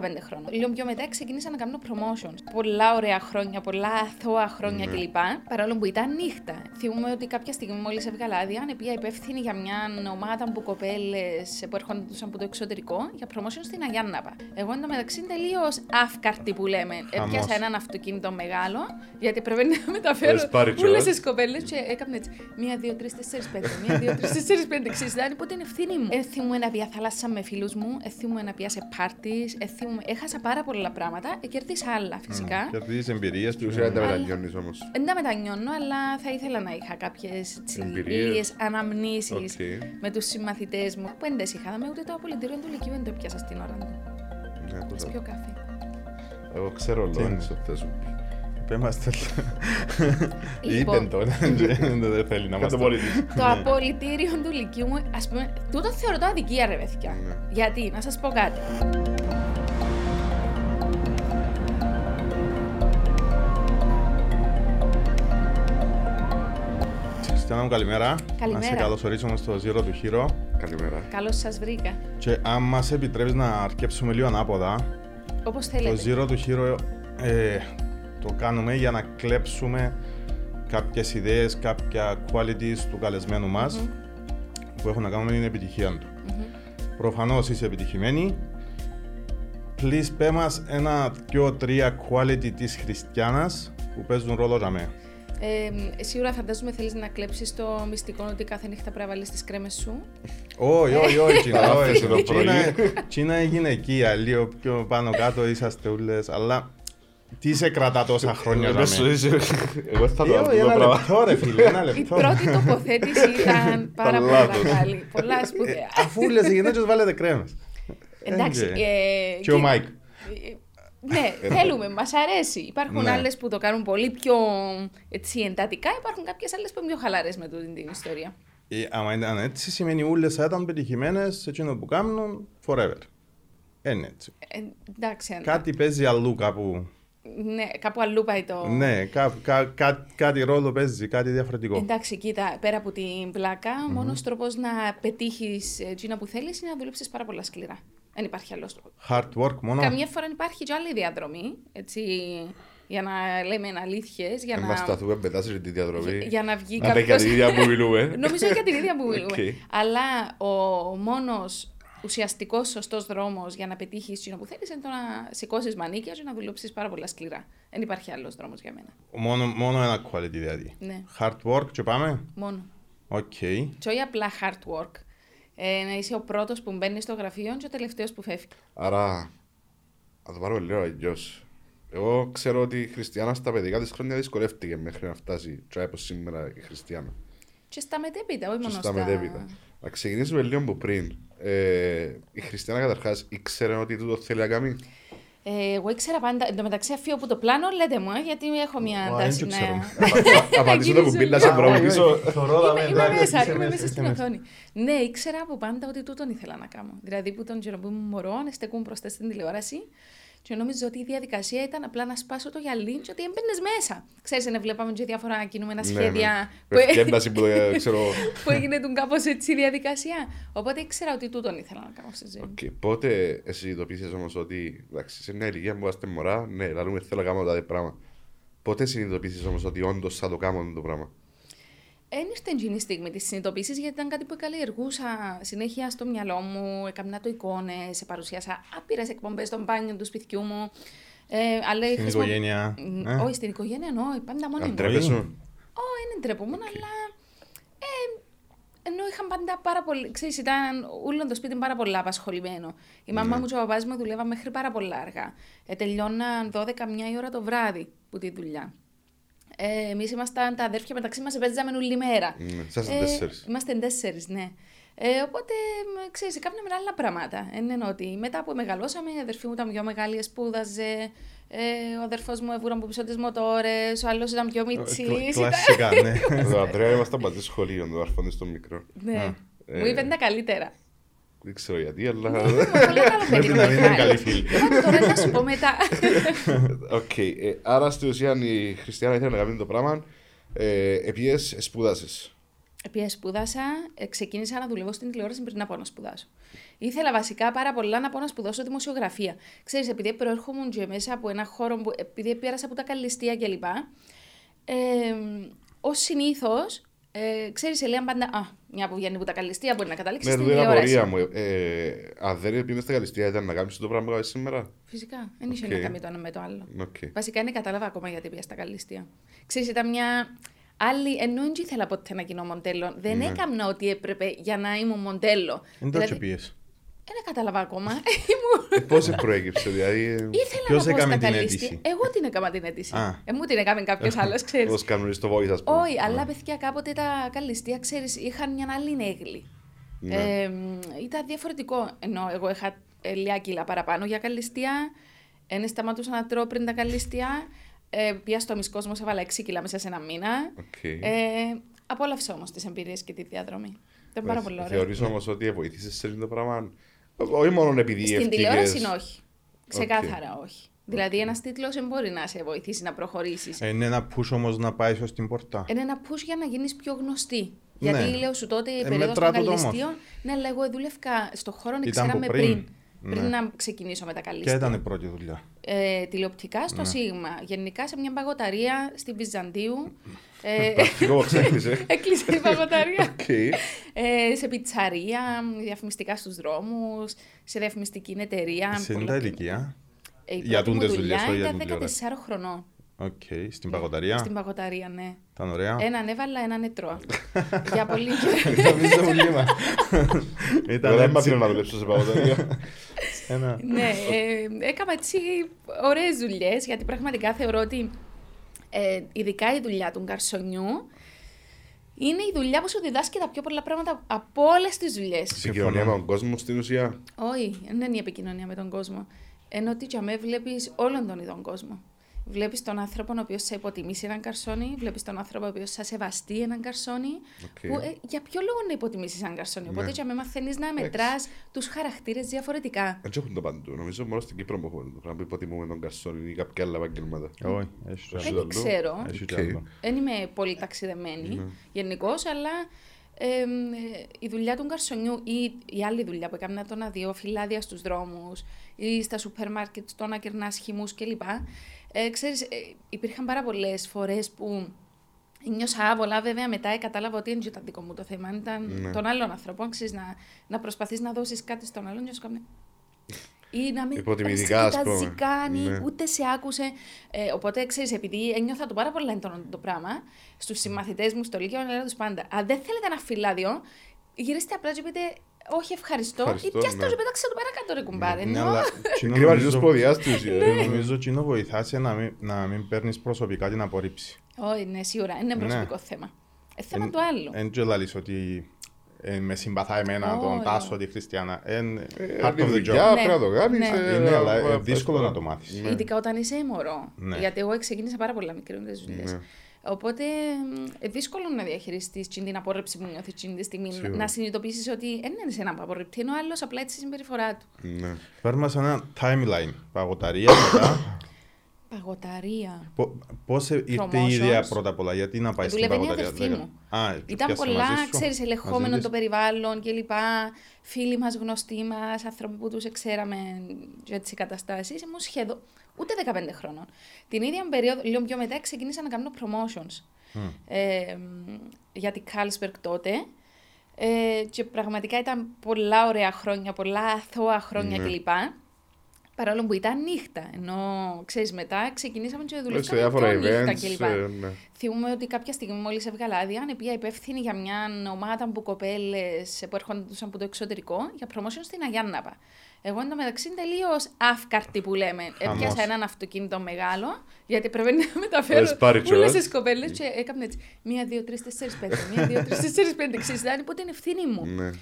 15 χρόνια. Λίγο πιο μετά ξεκίνησα να κάνω promotions. Πολλά ωραία χρόνια, πολλά αθώα χρόνια Ναι. κλπ. Παρόλο που ήταν νύχτα. Θυμούμαι ότι κάποια στιγμή μόλις έβγαλα άδεια, ανεπία υπεύθυνη για μια ομάδα που κοπέλες που έρχονταν από το εξωτερικό για promotion στην Αγιάνναπα. Εγώ εντωμεταξύ τελείως αύκαρτη που λέμε. Χαμός. Έπιασα έναν αυτοκίνητο μεγάλο, γιατί πρέπει να μεταφέρω Λες πάρει όλες κιόλας. τις κοπέλες και έκανα έτσι. Μία, δύο, τρεις, τέσσερις, πέντε. Μία, δύο, τρεις, τέσσερις, πέντε. Ξέρεις, ήταν οπότε είναι ευθύνη μου. Έθιμου να πια θάλασσα με φίλους μου, έθιμου να πια σε πάρτις, έχασα πάρα πολλά πράγματα, ε, κερδίσα άλλα φυσικά. Και τις εμπειρίες Στην του. ουσία δεν τα Αλλά- μετανιώνεις όμως. Δεν τα μετανιώνω, αλλά θα ήθελα να είχα κάποιες Εμπειρίες. λίγε αναμνήσεις Οκ. με τους συμμαθητές μου. Που δεν τις είχα, με ούτε το απολυτήριο του Λυκείου δεν το πιάσα στην ώρα του. Ναι, το Ας ξέρω. πιω καφέ. Εγώ ξέρω Τι λόγω είναι; της θα σου πει. Πέμαστε. Λοιπόν. Είπεν το, δεν θέλει να μας το πολιτής. το απολυτήριο του Λυκείου μου, ας πούμε, τούτο θεωρώ το αδικία, ρε παιδιά. Ναι. Γιατί, να σας πω κάτι. Χριστιανά μου καλημέρα. Καλημέρα. Να σε καλωσορίσουμε στο Zero του Hero. Καλημέρα. Καλώς σας βρήκα. Και αν μας επιτρέπεις να αρκέψουμε λίγο ανάποδα, Όπως το θέλετε. Zero του Hero ε, το κάνουμε για να κλέψουμε κάποιες ιδέες, κάποια qualities του καλεσμένου μας Μμμ. που έχουν να κάνουν με την επιτυχία του. Μμμ. Προφανώς είσαι επιτυχημένη. Please πέ μας ένα, δυο, τρία quality της χριστιανάς που παίζουν ρόλο για μένα. Ε, σίγουρα φαντάζομαι θέλεις να κλέψεις το μυστικό ότι κάθε νύχτα πρέπει να βάλεις τις κρέμες σου. Όχι, όχι, όχι, Τσίνα, Άφησε το όχι. πρωί. Τσίνα- Τσίνα είναι γυναικεία, λίγο πιο πάνω κάτω είσαστε ούλες, αλλά τι σε κρατά τόσα χρόνια για Δεν σου μένα. είσαι- Εγώ θα το Ε, αυτό όχι, το Ένα πράγμα. λεπτό ρε φίλε, ένα Η λεπτό. πρώτη τοποθέτηση ήταν πάρα πολύ λάθος. καλή. Πολλά Ε, σπουδαία. Αφού λες οι γυναίκες βάλετε κρέμες. Εντάξει. Ε, ε, Και ο και- Μάικ. Ε, Ναι, θέλουμε, μας αρέσει. Υπάρχουν Ναι. άλλες που το κάνουν πολύ πιο έτσι, εντατικά, υπάρχουν κάποιες άλλες που είναι πιο χαλαρές με τούτη την ιστορία. Ε, Άμα ήταν έτσι, σημαίνει ούλες θα ήταν πετυχημένες σε εκείνο που κάνουν forever. Είναι έτσι. Ε, εντάξει, αν- Κάτι παίζει αλλού κάπου. ναι, κάπου αλλού πάει το. Ναι, κά, κα, κα, κάτι ρόλο παίζει, κάτι διαφορετικό. Εντάξει, κοίτα, πέρα από την πλάκα, mm-hmm. μόνος τρόπος να πετύχεις ε, εκείνο που θέλεις είναι να δουλέψεις πάρα πολλά σκληρά. Δεν υπάρχει άλλος τρόπος. Hard work μόνο. Καμιά φορά υπάρχει και άλλη διαδρομή, έτσι, για να λέμε αλήθειες, για Να να, μας σταθούμε μετά σε τη διαδρομή. για να βγει Να τα για την ίδια που μιλούμε. Νομίζω για την ίδια που μιλούμε. Οκ. Αλλά ο μόνος ουσιαστικός σωστός δρόμος για να πετύχεις εκείνο που θέλεις είναι το να σηκώσεις μανίκια και να δουλέψεις πάρα πολλά σκληρά. Δεν υπάρχει άλλος δρόμος για μένα. Μόνο, μόνο ένα quality δηλαδή. Ναι, Hard work και πάμε. μόνο. Οκ. Και όχι απλά hard work. Ε, να είσαι ο πρώτος που μπαίνει στο γραφείο και ο τελευταίος που φεύγει. Άρα, να το πάρουμε λίγο αλλιώς. Εγώ ξέρω ότι η Χριστιανά στα παιδικά της χρόνια δυσκολεύτηκε μέχρι να φτάσει και όπως σήμερα η Χριστιανά. Και στα μετέπειτα, όχι Και μόνο στα μετέπειτα. Να ξεκινήσουμε λίγο από πριν. Ε, η Χριστιανά καταρχάς ήξερε ότι τούτο θέλει να κάνει; Ε, εγώ ήξερα πάντα. Εν τω μεταξύ, αφήνω από το πλάνο, λέτε μου, ε, γιατί έχω μια Ω, τάση δεν να. ξέρω. Απαντήσω το κουμπί να σε βρω πίσω. Είμαι, είμαι μέσα, είμαι μέσα στην οθόνη. Ναι, ήξερα από πάντα ότι τούτον ήθελα να κάνω. Δηλαδή, που τον καιρό που ήμουν μωρό, να στεκούν μπροστά στην τηλεόραση και νόμιζα ότι η διαδικασία ήταν απλά να σπάσω το γυαλί και ότι έμπαινες μέσα. Ξέρεις, δεν βλέπαμε και διάφορα κινούμενα Ναι, σχέδια που, Πέφτει ένταση που το ξέρω. που έγινε τον κάπως έτσι η διαδικασία. Οπότε ήξερα ότι τούτον ήθελα να κάνω στη ζωή μου. Οκ, Πότε εσύ συνειδητοποίησες όμως ότι εντάξει, σε μια ηλικία που είμαστε μωρά, ναι, λαλούμε θέλω να κάνω τάδε πράγμα. Πότε συνειδητοποίησες όμως ότι όντως θα το κάνω το πράγμα; Δεν ήρθε εκείνη η στιγμή της συνειδητοποίησης γιατί ήταν κάτι που καλλιεργούσα συνέχεια στο μυαλό μου. Έκανα το εικόνες, παρουσίασα άπειρες εκπομπές στο μπάνιο του σπιτιού μου. Ε, αλλά Στην χρησιμο- οικογένεια. Μ, ε. Όχι, στην οικογένεια εννοώ, πάντα μόνη Αν μου. τρέπεσαι; Όχι, δεν ντρέπομαι, αλλά. Ε, ενώ είχαν πάντα πάρα πολύ. Ξέρεις, ήταν όλο το σπίτι πάρα πολλά απασχολημένο. Η μαμά Ναι. μου και ο παπάς μου δουλεύαν μέχρι πάρα πολλά αργά. Ε, τελειώναν 12 μια η ώρα το βράδυ που τη δουλειά. Ε, Εμείς ήμασταν τα αδέρφια μεταξύ μας, παίζαμε όλη μέρα. Ναι, σας Ε, τέσσερις. Είμαστε τέσσερις, ναι. Ε, οπότε, μ, ξέρεις, κάναμε άλλα πράγματα. Δεν είναι ότι μετά που μεγαλώσαμε, η αδερφή μου ήταν πιο μεγάλη, σπούδαζε. Ε, ο αδερφός μου έβγουρε από πίσω τι μοτόρες, ο άλλος ήταν πιο μυτσί. Κλα- Κλασικά, ναι. Το Αντρέα ήμασταν μαζί σχολείο, το αρφόνι στο μικρό. Ναι. Ε, Μου είπε τα καλύτερα. Δεν ξέρω γιατί, αλλά... Ήμουν πολύ καλό παιδί. Πρέπει να μην είναι Μιχάλη. καλή φίλη. Ε, Τώρα να σου πω μετά. Οκ, ε, άρα στην ουσία η Χριστιάνα ήθελε να κάνει το πράγμα. Ε, Επίσης σπούδασες; Επειδή σπούδασα, ε, ξεκίνησα να δουλεύω στην τηλεόραση πριν από να σπουδάσω. Ήθελα βασικά πάρα πολλά να πάω να σπουδάσω δημοσιογραφία. Ξέρεις, επειδή προέρχομαι και μέσα από ένα χώρο, που, επειδή πέρασα από τα καλλιστεία κλπ. Ε, Ω συνήθως, ε, ξέρεις, ελέαν πάντα. Α, μια που βγαίνει από τα καλλιστεία μπορεί να καταλήξεις Ναι, στην τούτη είναι η τηλεόραση. απορία μου. Ε, αν δεν πήγαινες στα καλλιστεία, ήταν να κάνεις το πράγμα που κάνεις σήμερα; Φυσικά. Δεν είχε Οκ. να κάνει το ένα με το άλλο. Οκ. Βασικά δεν κατάλαβα ακόμα γιατί πήγα στα καλλιστεία. Ξέρεις, ήταν μια άλλη. Ενώ δεν ήθελα ποτέ να γίνω μοντέλο. Δεν Ναι. έκανα ό,τι έπρεπε για να ήμουν μοντέλο. Δεν το Δηλαδή, πιες. Δεν κατάλαβα ακόμα. Ήμουν- Ε, Πώς προέκυψε, δηλαδή. ε, Ήθελα Ποιος να πω έκαμε στα την καλλιστεία. αίτηση; Εγώ την έκανα την αίτηση. Α. Ε, μου την έκαμε κάποιος άλλος, ξέρεις. Πώς κάνουν στο voice, ας πούμε. Όχι, αλλά παιδιά κάποτε τα καλλιστεία, ξέρεις, είχαν μια άλλη αίγλη. Ναι. Ε, μ, ήταν διαφορετικό. Ενώ εγώ είχα ε, λίγα κιλά παραπάνω για καλλιστεία. Δεν σταματούσα να τρώω πριν τα καλλιστεία. Ε, πήγα στο μισό κόσμο, έβαλα 6 κιλά μέσα σε ένα μήνα. Οκ. Ε, απόλαυσα όμως τις εμπειρίες και τη διαδρομή. Ήταν πάρα πολύ ωραίο. Θεωρείς όμως ότι βοηθήσεις σε αυτό το πράγμα; Όχι μόνο επειδή Στην ευκήγες- τηλεόραση όχι. Ξεκάθαρα όχι. Δηλαδή, ένας τίτλος δεν μπορεί να σε βοηθήσει να προχωρήσεις. Ε, Είναι ένα push όμως να πάει ως την πόρτα. Είναι ένα push για να γίνεις πιο γνωστή. Ναι. Γιατί λέω σου τότε η Ε, περίοδος μετρά των το όμως. καλλιστείων. Ναι, αλλά εγώ δούλευκα στον χώρο, Ήταν ξέραμε από πριν. Πριν. Πριν, Ναι. να ξεκινήσω με τα Ποια καλλιστεία. ήταν η πρώτη δουλειά; Ε, τηλεοπτικά στο Ναι. Σίγμα. Γενικά σε μια παγωταρία στην Βυζαντίου. ε, Πρακτικό ξέκλεισε. έκλεισε η παγωταρία. Οκ. Ε, σε πιτσαρία, διαφημιστικά στους δρόμους, σε διαφημιστική εταιρεία. Σε είναι πολλά τα κοινά. ηλικία; Ε, η Για πρώτη μου τούντες δουλειά δουλειές, όχι για ήταν την τηλεόραση. 14 χρονών. Οκ. Στην παγωταρία; Στην παγωταρία, ναι. Ήταν ωραία. Έναν έβαλα, έναν έτρωα. Για πολύ καιρό. Νομίζω πολύ μα. Εγώ δεν μ' έτσι. αφήνω να δουλέψω σε παγωταρία. Ένα- ναι, ε, έκανα έτσι ωραίες δουλειές, γιατί πραγματικά θεωρώ ότι ε, ειδικά η δουλειά του γκαρσονιού είναι η δουλειά που σου διδάσκει τα πιο πολλά πράγματα από όλες τις δουλειές. Συγκοινωνία με τον κόσμο στην ουσία. Όχι, δεν είναι η επικοινωνία με τον κόσμο. Ενώ ότι για με βλέπεις όλων των ειδών κόσμο. Βλέπεις τον άνθρωπο ο οποίος σε υποτιμήσει έναν γκαρσόνι, βλέπεις τον άνθρωπο ο οποίος σε σεβαστεί έναν γκαρσόνι. Οκ. Που, ε, για ποιο λόγο να υποτιμήσεις έναν γκαρσόνι; Οπότε Ναι. για με μαθαίνει να μετράς τους χαρακτήρες διαφορετικά. Δεν έχουν το παντού. Νομίζω μόνο στην Κύπρο που έχουμε το πράγμα που υποτιμούμε τον γκαρσόνι ή κάποια άλλα επαγγέλματα. Όχι, έχει Έχει Δεν άλλο. ξέρω. Έχει Οκ. κι άλλο. Δεν είμαι πολύ ταξιδεμένη Ναι. γενικώς, αλλά εμ, ε, η δουλειά του γκαρσονιού ή η άλλη δουλειά που έκανα το να δω φυλάδια στους δρόμους ή στα σούπερ μάρκετ το να κερνάς χυμούς κλπ. Ε, ξέρεις, ε, υπήρχαν πάρα πολλές φορές που νιώσα άβολα, βέβαια μετά ε, κατάλαβα ότι δεν ήταν δικό μου το θέμα, ήταν Ναι. των άλλων ανθρώπων, ξέρεις, να, να προσπαθείς να δώσεις κάτι στον άλλον και να σου κάνει... Ή να μην Υποτιμητικά, σε ας κοιτάζει πούμε. καν ή Ναι. ούτε σε άκουσε. Ε, οπότε ξέρεις, επειδή ένιωθα το πάρα πολύ έντονο το πράγμα, στους συμμαθητές μου στο Λύκειο, έλεγα τους πάντα: Αν δεν θέλετε ένα φυλάδιο, γυρίστε απλά και πείτε Όχι, ευχαριστώ. Ευχαριστώ, ή πιάστε ναι. το και πέταξε το παρακάτω, ρε κουμπάρε. Ναι, Ενώ- αλλά κοινό Κρύβα νομίζω- τους ποδιάς τους. ε. Νομίζω ότι είναι βοηθάς σε να μην, να μην παίρνεις προσωπικά την απορρίψη. Όχι, ναι, σίγουρα. Είναι Ναι. προσωπικό θέμα. Ε, θέμα Εν- του άλλου. Εν και λαλείς ότι ε, με συμπαθά εμένα τον Όχι. Τάσο, τη Χριστιανά. Εν, Ε, part είναι of the δουλειά, job. Ναι. πρέπει να το κάνεις. Ναι. ε, Είναι, αλλά ε, ε, ε, δύσκολο ε, να το μάθεις. Ναι. Ειδικά όταν είσαι μωρό. Ναι. Γιατί εγώ ξεκίνησα πάρα πολλά μικρή με τις δουλειές. Ναι. Οπότε ε, δύσκολο να διαχειριστείς την απόρρεψη που νιώθεις την στιγμή. Σίγουρα. Να συνειδητοποιήσεις ότι δεν είναι ένα που απορριπτεί, ενώ ο άλλος απλά έτσι η συμπεριφορά του. Ναι. Φέρ μας ένα timeline. Παγωταρία μετά. Παγωταρία. Πο- Πώς ε, ήρθε η Promotions. ιδέα πρώτα απ' όλα, γιατί να πάει στην Δούλευε η παγωταρία; αδερφή λέγα- μου. Α, Ήταν πιάσε πολλά, μαζί σου, ξέρεις, ελεγχόμενο μαζί το της. περιβάλλον κλπ. Φίλοι μας, γνωστοί μας, άνθρωποι που τους εξέραμε για τις καταστάσεις. Ήμουν σχεδόν ούτε 15 χρόνων. Την ίδια περίοδο, λίγο πιο μετά, ξεκίνησα να κάνω promotions Μμ. ε, για την Carlsberg τότε. Ε, και πραγματικά ήταν πολλά ωραία χρόνια, πολλά αθώα χρόνια Ναι. κλπ. Παρόλο που ήταν νύχτα. Ενώ ξέρεις, μετά ξεκινήσαμε και Σε δουλεύαμε διάφορα πιο νύχτα events. κλπ. ε, ναι. Θυμούμαι ότι κάποια στιγμή μόλις έβγαλα άδεια, ανεπία υπεύθυνη για μια ομάδα από κοπέλες που έρχονταν από το εξωτερικό για promotion στην Αγιάνναπα. Εγώ εντωμεταξύ τελείως αύκαρτη που λέμε. Χαμός. Έπιασα έναν αυτοκίνητο μεγάλο, γιατί πρέπει να μεταφέρω Λες πάρει όλες κιόλας. τις κοπέλες και έκανα έτσι. Μία, δύο, τρεις, τέσσερις, πέντε. Μία, δύο, τρεις, τέσσερις, πέντε. Ξέρεις, ήταν υπό την ευθύνη μου.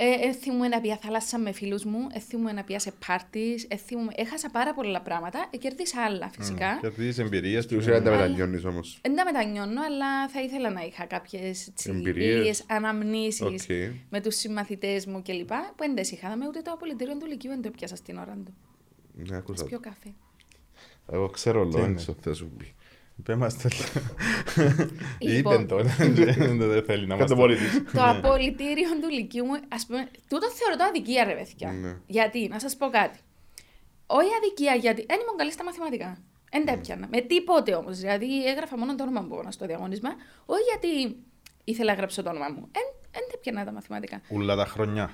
Ναι. Ε, ε, θυμούμαι να πια θάλασσα με φίλους μου, ε, θυμούμαι να πια σε πάρτις, ε, θυμούμαι- έχασα πάρα πολλά πράγματα, ε, κερδίσα άλλα φυσικά. Κερδίζεις εμπειρίες. Στην ουσία δεν τα Αλλά- μετανιώνεις όμως. Δεν τα μετανιώνω, αλλά θα ήθελα να είχα κάποιες Εμπειρίες. λίγες αναμνήσεις Οκ. με τους συμμαθητές μου κλπ. Που δεν τις είχα, με ούτε το απολυτήριο του Λυκείου δεν το έπιασα στην ώρα του. Ναι, άκουσα. Πιο καφέ. Εγώ ξέρω Τι είναι; λόγω θα σου πει. Πε μας το. Λοιπόν. Είπε το, δεν θέλει να μας Κάτω το μόνη της. το απολυτήριο του Λυκείου μου, ας πούμε, τούτο θεωρώ το αδικία, ρε παιδιά. Ναι. Γιατί, να σας πω κάτι. Όχι αδικία, γιατί δεν ήμουν καλή στα μαθηματικά. Δεν Ναι. τα έπιανα. Με τίποτε όμως. Δηλαδή, έγραφα μόνο το όνομα μου πάνω στο διαγώνισμα. Όχι γιατί ήθελα να γράψω το όνομα μου. Δεν τα έπιανα τα μαθηματικά. Ούλα τα χρονιά.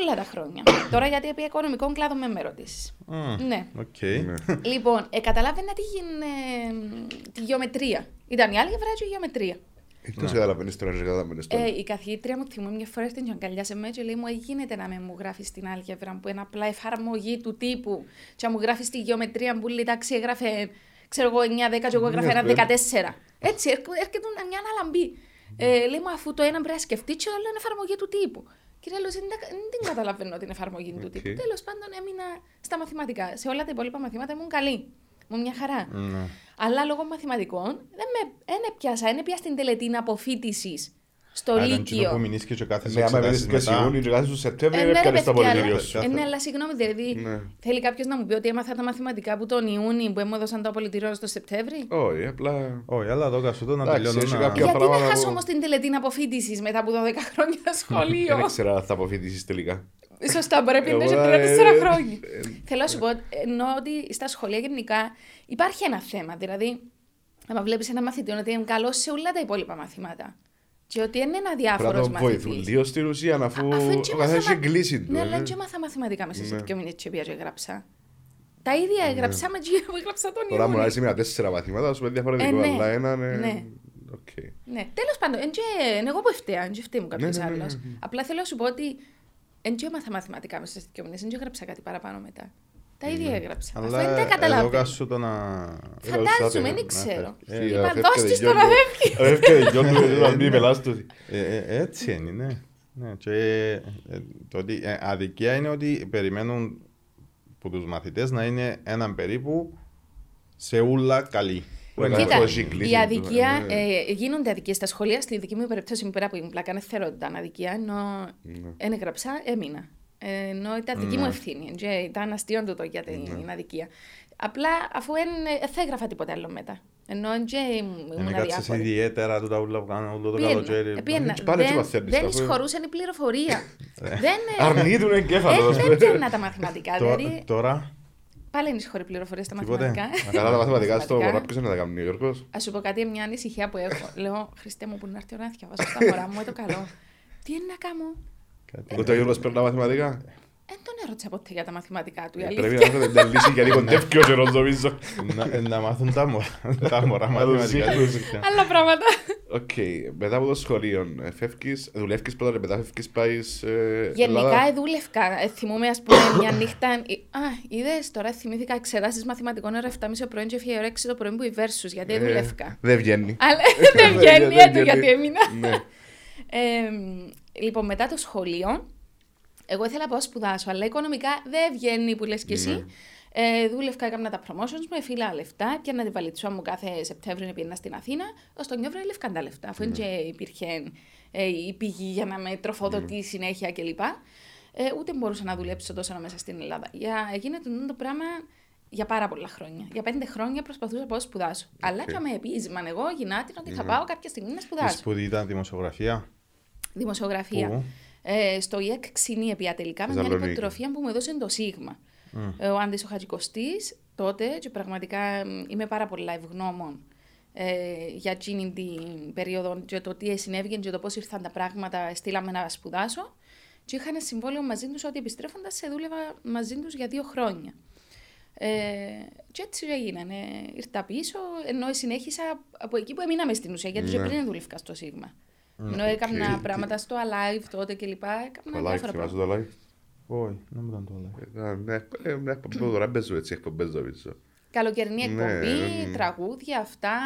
Όλα τα χρόνια. Τώρα γιατί επί οικονομικών κλάδων με με ρωτήσεις. Μμ, Ναι. Οκ. Ναι. Λοιπόν, ε, καταλάβαινα τι γίνει, ε, τη γεωμετρία. Ήταν η άλγεβρα και η γεωμετρία. Εκτός καταλαβαίνεις τώρα και καταλαβαίνεις Ε, τώρα. η καθηγήτρια μου θυμούμαι μια φορά στην αγκαλιάσε με και λέει μου «Ε, γίνεται να με μου γράφεις την άλγεβρα που είναι απλά εφαρμογή του τύπου και να μου γράφεις τη γεωμετρία που λέει τάξη έγραφε ξέρω εγώ 9-10 και εγώ έγραφα Ναι, ένα ναι. 14. Έτσι έρχ- έρχεται μια αναλαμπή. Ε, λέει μου αφού το ένα πρέπει να σκεφτεί και το άλλο είναι εφαρμογή του τύπου. Κύριε Λόζη, δεν, τα- δεν την καταλαβαίνω την εφαρμογή του Οκ. τύπου. Τέλος πάντων έμεινα στα μαθηματικά. Σε όλα τα υπόλοιπα μαθήματα ήμουν καλή. Μου μια χαρά. Ναι. Αλλά λόγω μαθηματικών δεν με δεν έπιασα, δεν έπιασα την τελετή αποφοίτησης στο Άρα, εκείνο Λύκειο. που μείνεις και κάθεσαι Ναι, άμα εξετάσεις μείνεις και μετά. Ιούνιο και κάθεσαι στο Σεπτέμβριο, Ε, ναι, ρε έπιανες το παιδιά, απολυτήριο αλλά- σου. ε, ναι, αλλά συγγνώμη, δηλαδή Ναι. θέλει κάποιος να μου πει ότι έμαθα τα μαθηματικά που τον Ιούνιο που μου έδωσαν το απολυτήριο στο Σεπτέμβρη; Όχι, απλά... Όχι, αλλά εδώ κασούτο να Εντάξει, τελειώνω έχει να... κάποια- Γιατί να πράγματα χάσω που- όμως την τελετή αποφύτησης μετά από 12 χρόνια σχολείο; Δεν ήξερα αν θα αποφύτησεις τελικά. Σωστά, μπορεί να πει Εγώ, και ε, 3-4 ε, χρόνια. ε, Θέλω να σου πω, ενώ ότι στα σχολεία γενικά υπάρχει ένα θέμα. Δηλαδή, άμα βλέπεις ένα μαθητή ότι είναι καλός σε όλα τα υπόλοιπα μαθήματα. Και ότι είναι ένα Πρέπει διάφορο να τον βοηθούν μαθητή. λίγο στην ουσία, αφού Αφού ο και καθένας μάθα- έχει κλείσει τους. Ναι, ε. αλλά και μάθα μαθηματικά μέσα σε Ναι. δύο μήνες και πήγα και γράψα. Τα ίδια έγραψα με τζίρο που έγραψα τον Τώρα μου Ιούνιο. αρέσει με τέσσερα μαθήματα, σου πει διαφορετικό, Ε, ναι. αλλά ένα είναι... Ναι. Οκ. Ναι, τέλος πάντων, εν και, εν εγώ που φταίω, εν και φταίει μου κάποιος Ναι, ναι, ναι, άλλος. ναι, ναι. Απλά θέλω να σου πω ότι εν και έμαθα μαθηματικά μέσα στις δύο μήνες, εν και έγραψα κάτι παραπάνω μετά. Τα ίδια έγραψα. Αφού δεν Αλλά τα εδώ καταλάβαινα. κασούτο να... Φαντάζομαι, Ε, δεν ξέρω. ε, Είπα, φεύγεται δώσ' της δυο το να του. φεύγει. Ε, Φεύγεται δυο του, να μην πελάς τους. Ε, ε, έτσι είναι, ναι. ναι. Και, ε, το ότι, ε, αδικία είναι ότι περιμένουν από τους μαθητές να είναι έναν περίπου σε ούλα καλή. Κοίτα, Δεν Κοίτα, έχω έχει κλείσει η το, αδικία, ναι. ε, γίνονται αδικίες στα σχολεία. Στη δική μου περίπτωση, πέρα από την πλάκα, δεν θεωρώ ότι ήταν αδικία, ενώ Ναι. δεν έγραψα, έμεινα. Ε, ενώ ήταν δική μου Ναι. ευθύνη. Και ήταν αστείο τούτο για την αδικία. Απλά αφού δεν θα έγραφα τίποτα άλλο μετά. Ενώ και ήμουν Είναι κάτσες αδιάφορη. ιδιαίτερα του τα ούλα που κάνουν όλο το Πήγαινα, καλοκαίρι. ε, πήγαινα. Και πάλι έτσι Δεν- μαθαίνεις, Δεν αφού- εισχωρούσε η πληροφορία. Δεν ε, Αρνείτουν εγκέφαλος. ε, δεν πιάννα τα μαθηματικά. Τω- Δηλαδή, Τώρα, πάλι δεν εισχωρεί πληροφορία στα Τίποτε. μαθηματικά. Καλά τα μαθηματικά στο Μαθηματικά. μωρά, ποιος είναι να τα κάνει ο Γιώργος. Α σου πω κάτι, μια ανησυχία που έχω. Λέω, Χριστέ μου, που να έρθει η ώρα να διαβάσω στα μωρά μου, ε, το καλό. Τι είναι να κάνω; Κάτι- Ούτε ο Γιώργος παίρνει τα μαθηματικά. Δεν τον ερώτησα ποτέ για τα μαθηματικά του. η Ε, αλήθεια. Πρέπει να βρείτε μια λύση γιατί κοντεύει ο καιρός νομίζω. να, να μάθουν τα μωρά, τα μωρά μαθηματικά. σύγχρονους. Άλλα πράγματα. Οκ, μετά από το σχολείο, ε, φεύγεις, δουλεύεις πρώτα και μετά φεύγεις, πάεις ε, Γενικά Ελλάδα. εδούλευκα. Ε, θυμούμαι, ας πούμε, μια νύχτα. ε, Α, είδες τώρα θυμήθηκα εξετάσεις μαθηματικών ώρα 7.30 το πρωί και έφυγε η ώρα 6 το πρωί που η versus, γιατί Ε, εδούλευκα. Δεν βγαίνει. Αλλά δεν βγαίνει, δεν έτω γιατί βγαίνει. έμεινα. Ναι. Ε, λοιπόν, μετά το σχολείο, εγώ ήθελα να πάω σπουδάσω, αλλά οικονομικά δεν βγαίνει που λες και εσύ. Ναι. Ε, δούλευκα, έκανα τα promotions μου, έφυλα λεφτά και να την βαλιτσό μου κάθε Σεπτέμβριο πήγαινα στην Αθήνα. Ω τον Νιόβριο έλευκαν τα λεφτά, αφού και υπήρχε ε, η πηγή για να με τροφοδοτεί συνέχεια κλπ. Ε, ούτε μπορούσα να δουλέψω τόσο μέσα στην Ελλάδα. Για, γίνεται το πράγμα για πάρα πολλά χρόνια. Για πέντε χρόνια προσπαθούσα να πάω σπουδάσω. Αλλά και με επίζημαν εγώ γυνάτινα ότι θα πάω κάποια στιγμή να Η σπουδάσω. σπουδή ήταν δημοσιογραφία; Δημοσιογραφία. Πού; Ε, στο ΙΕΚ Ξινή πια τελικά με μια Θεσσαλονίκη. υποτροφία που μου έδωσε το Σίγμα. Ε, ο Άντης ο Χατζικοστής τότε και πραγματικά μ, είμαι πάρα πολλά ευγνώμων ε, για εκείνη την περίοδο και το τι συνέβη και το πώς ήρθαν τα πράγματα, στείλαμε να σπουδάσω και είχαν συμβόλαιο μαζί τους ότι επιστρέφοντας σε δούλευα μαζί τους για δύο χρόνια. Ε, και έτσι έγινε. Ε, ήρθα πίσω, ενώ συνέχισα από εκεί που έμειναμε στην ουσία, γιατί και Ναι. πριν δούλευκα στο Σίγμα. Ενώ έκανα οκ. πράγματα στο Alive τότε και λοιπά, έκανα Το live, διάφορα θυμάσαι πράγματα. το live. Όχι, δεν μου ήταν το live. Ήταν, ναι, ε, μια εκπομπή που τώρα παίζω έτσι, εκπομπές νομίζω. Καλοκαιρινή Ναι, εκπομπή, ναι. τραγούδια, αυτά,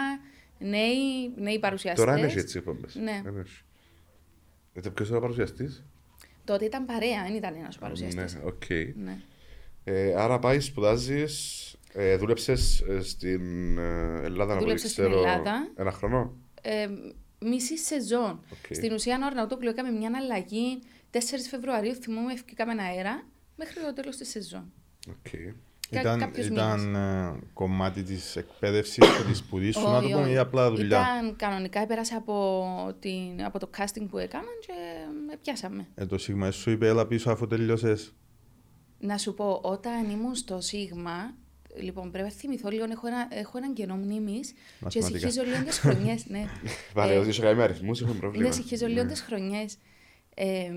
νέοι, νέοι παρουσιαστές. Τώρα είναι έτσι εκπομπές. Ναι. Δεν έχει. Ε, το ποιος είναι ο παρουσιαστής; Τότε ήταν παρέα, δεν ήταν ένας ο παρουσιαστής. Ναι, οκ. Ναι. Ε, άρα πάει, σπουδάζεις, ε, δούλεψες ε, στην ε, Ελλάδα, να Δούλεψα στην ξέρω, Ελλάδα. ένα χρόνο; Ε, μισή σεζόν. Οκ. Στην ουσία, ο Αρναούτοκλου έκαμε μια αλλαγή 4 Φεβρουαρίου, θυμούμαι, εβκήκαμε αέρα, μέχρι το τέλος της σεζόν. Οκ. κα- Ήταν, κάποιους ήταν ε, κομμάτι της εκπαίδευσης και της σπουδής σου, να το Όχι, πούμε, όχι. ή απλά δουλειά; Ήταν κανονικά, έπερασα από, την, από το casting που έκαναν και με πιάσαμε. Ε, το Σίγμα σου είπε, έλα πίσω αφού τελειώσες. Να σου πω, όταν ήμουν στο Σίγμα, λοιπόν, πρέπει να θυμηθώ λίγο, έχω, ένα, έχω έναν κενό μνήμης και Μαθηματικά. συγχύζω λίγο τι χρονιές. Ναι. Βάλε Ε, ότι είσαι κάνει με αριθμούς, έχουμε πρόβλημα. Ναι, συγχύζω λίγο τι χρονιές. Ε,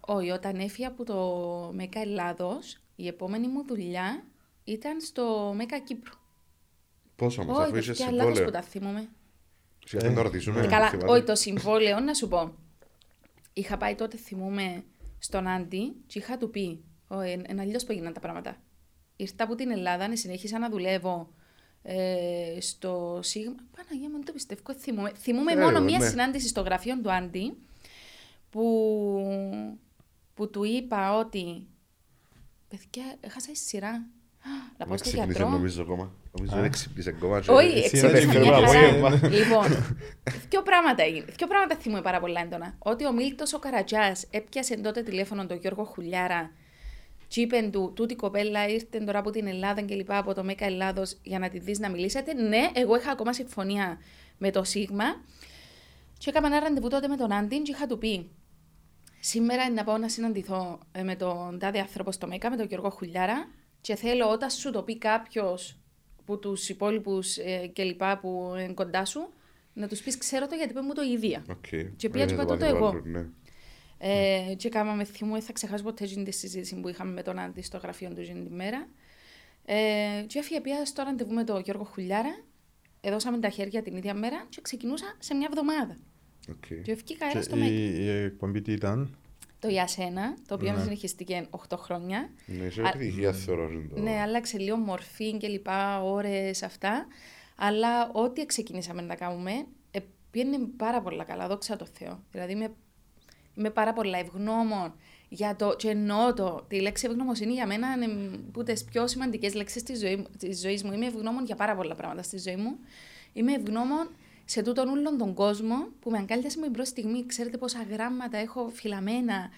όχι, όταν έφυγα από το ΜΕΚΑ Ελλάδος, η επόμενη μου δουλειά ήταν στο ΜΕΚΑ Κύπρου. Πόσο όμως, Όχι, αφού είσαι παιδιά, λάθος που συμβόλαιο. τα θυμούμαι. Σιγά να ρωτήσουμε. Ε, καλά, θυμάται. όχι το συμβόλαιο, να σου πω. Είχα πάει τότε, θυμούμαι, στον Άντι και είχα του πει, «Ω, εν, εν αλλιώς που έγιναν τα πράγματα. Ήρθα από την Ελλάδα, ναι, συνέχισα να δουλεύω ε, στο Σίγμα. Παναγία μου, δεν το πιστεύω, θυμούμαι. Θυμούμαι Ε, μόνο ναι. μία συνάντηση στο γραφείο του Άντι, που, που του είπα ότι, παιδιά, έχασα η σειρά. Α, Να Με πάω στο ξύπνησε γιατρό. νομίζω ακόμα. Νομίζω δεν ξύπνησε ακόμα. και- Όχι, Εσύ εξήγησα είναι μια το χαρά. απόγευμα. Λοιπόν, δύο πράγματα έγινε. Δύο πράγματα θυμούμαι πάρα πολλά έντονα. Ότι ο Μίλτος ο Καρατζά έπιασε τότε τηλέφωνο τον Γιώργο Χουλιάρα και είπε του, τούτη η κοπέλα ήρθε τώρα από την Ελλάδα και λοιπά, από το ΜΕΚΑ Ελλάδο για να τη δει να μιλήσετε. Ναι, εγώ είχα ακόμα συμφωνία με το Σίγμα. Και έκανα ένα ραντεβού τότε με τον Άντιν και είχα του πει Σήμερα είναι να πάω να συναντηθώ ε, με τον τάδε άνθρωπο στο ΜΕΚΑ, με τον Γιώργο Χουλιάρα και θέλω όταν σου το πει κάποιο που του υπόλοιπου ε, και λοιπά που είναι κοντά σου, να του πει: Ξέρω το γιατί είπε μου το η ίδια. Οκ. Και πήγα και Ε, είπα το τότε πάθει εγώ. άλλο, ναι. Ε, και κάναμε θυμό, δεν θα ξεχάσω ποτέ εκείνη τη συζήτηση που είχαμε με τον Άντι στο γραφείο του εκείνη τη μέρα. Ε, και έφυγε πια στο ραντεβού με τον Γιώργο Χουλιάρα. Εδώσαμε τα χέρια την ίδια μέρα και ξεκινούσα σε μια εβδομάδα. Οκ. Και βγήκα ένα Και στο η, ΜΕΚΑ. η εκπομπή τι ήταν; Το Για Σένα, το οποίο Ναι. συνεχιστήκε 8 χρόνια. Ναι, είσαι Α- επιτυχία θεωρώ. είναι το- Ναι, άλλαξε λίγο μορφή και λοιπά, ώρες αυτά. Αλλά ό,τι ξεκινήσαμε να κάνουμε, ε, πήγαινε πάρα πολλά καλά, δόξα τω Θεώ. Δηλαδή είμαι, είμαι πάρα πολλά ευγνώμων για το, και εννοώ το, τη λέξη ευγνωμοσύνη για μένα είναι που τις πιο σημαντικές λέξεις της, ζωής, της ζωής μου. Είμαι ευγνώμων για πάρα πολλά πράγματα στη ζωή μου. Είμαι ευγνώμων σε τούτον όλον τον κόσμο που με αγκάλιασε με την πρώτη στιγμή. Ξέρετε πόσα γράμματα έχω φυλαμένα,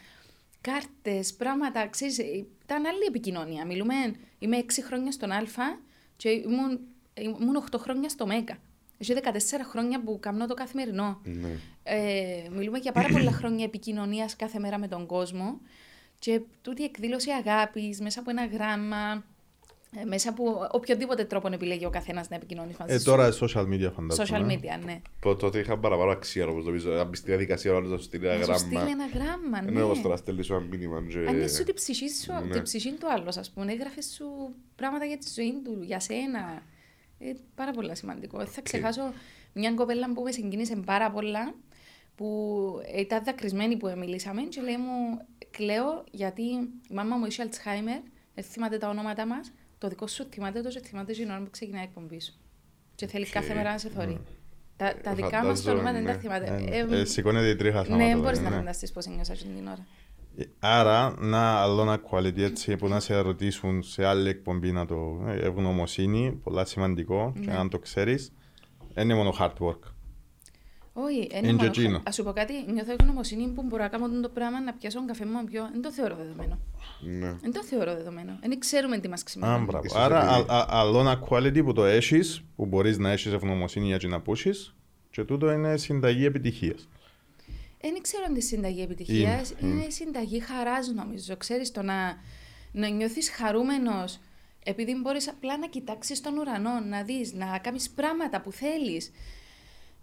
κάρτες, πράγματα. Ξέρεις, ήταν άλλη επικοινωνία. Μιλούμε, είμαι 6 χρόνια στον Α και ήμουν, ήμουν 8 χρόνια στο ΜΕΚΑ. Έχει 14 χρόνια που κάνω το καθημερινό. Ναι. Ε, μιλούμε για πάρα πολλά χρόνια επικοινωνίας κάθε μέρα με τον κόσμο. Και τούτη η εκδήλωση αγάπης μέσα από ένα γράμμα, ε, μέσα από οποιοδήποτε τρόπο επιλέγει ο καθένας να επικοινωνεί μαζί Ε, σου. τώρα social media φαντάζομαι. Social ε. media, ναι. Πο- Τότε είχα παραπάνω αξία όπως νομίζω. Αν μπεις στη διαδικασία όλος να σου στείλει ένα Να σου στείλει γράμμα. ένα γράμμα, ναι. Ναι, όπως τώρα στέλνεις σου ένα μήνυμα. και- Αν είναι σου την ψυχή σου, Ναι. την ψυχή του άλλου, ας πούμε. Έγραφε σου πράγματα για τη ζωή του, για σένα. Ε, πάρα πολύ σημαντικό. Ε, Θα ξεχάσω μια κοπέλα που με συγκίνησε πάρα πολλά, που ήταν δακρυσμένη που μιλήσαμε και λέει μου, κλαίω γιατί η μάμα μου είχε Alzheimer, δεν θυμάται τα ονόματα μας. Το δικό σου θυμάται το και θυμάται την ώρα που ξεκινάει η εκπομπή σου. Και θέλει Οκ. κάθε μέρα να σε θωρεί. Τα, τα Ε, δικά μας τα φαντάζομαι, ονόματα δεν τα ναι. θυμάται. Ε, Ε, ε, Σηκώνεται η τρίχα σαν ναι, να το μπορείς δει, να ναι. φανταστείς πώς νιώσα εκείνη την ώρα. Ε, Άρα, να άλλο ένα quality έτσι που να σε ρωτήσουν σε άλλη εκπομπή να το ε, ευγνωμοσύνη, πολλά σημαντικό και Ναι. αν το ξέρεις, δεν είναι μόνο hard work. Όχι, Είναι είναι μόνο. και εκείνο. Α σου πω κάτι, νιώθω ευγνωμοσύνη που μπορώ να κάνω το πράγμα να πιάσω καφέ μου να πιω. Δεν το θεωρώ δεδομένο. Ναι. Δεν το θεωρώ δεδομένο. Δεν ξέρουμε τι μας Α, ξημερώνει. μπράβο. Ίσως Άρα, επειδή- α- α- άλλο ένα quality που το έχεις, που μπορείς να έχεις ευγνωμοσύνη για να πούσεις και τούτο είναι συνταγή επιτυχίας. Δεν ξέρω αν είναι συνταγή επιτυχίας. Είναι, Είναι, είναι. συνταγή χαράς, νομίζω. Ξέρεις το να, να νιώθεις χαρούμενος επειδή μπορείς απλά να κοιτάξεις τον ουρανό, να δεις, να κάνεις πράγματα που θέλεις.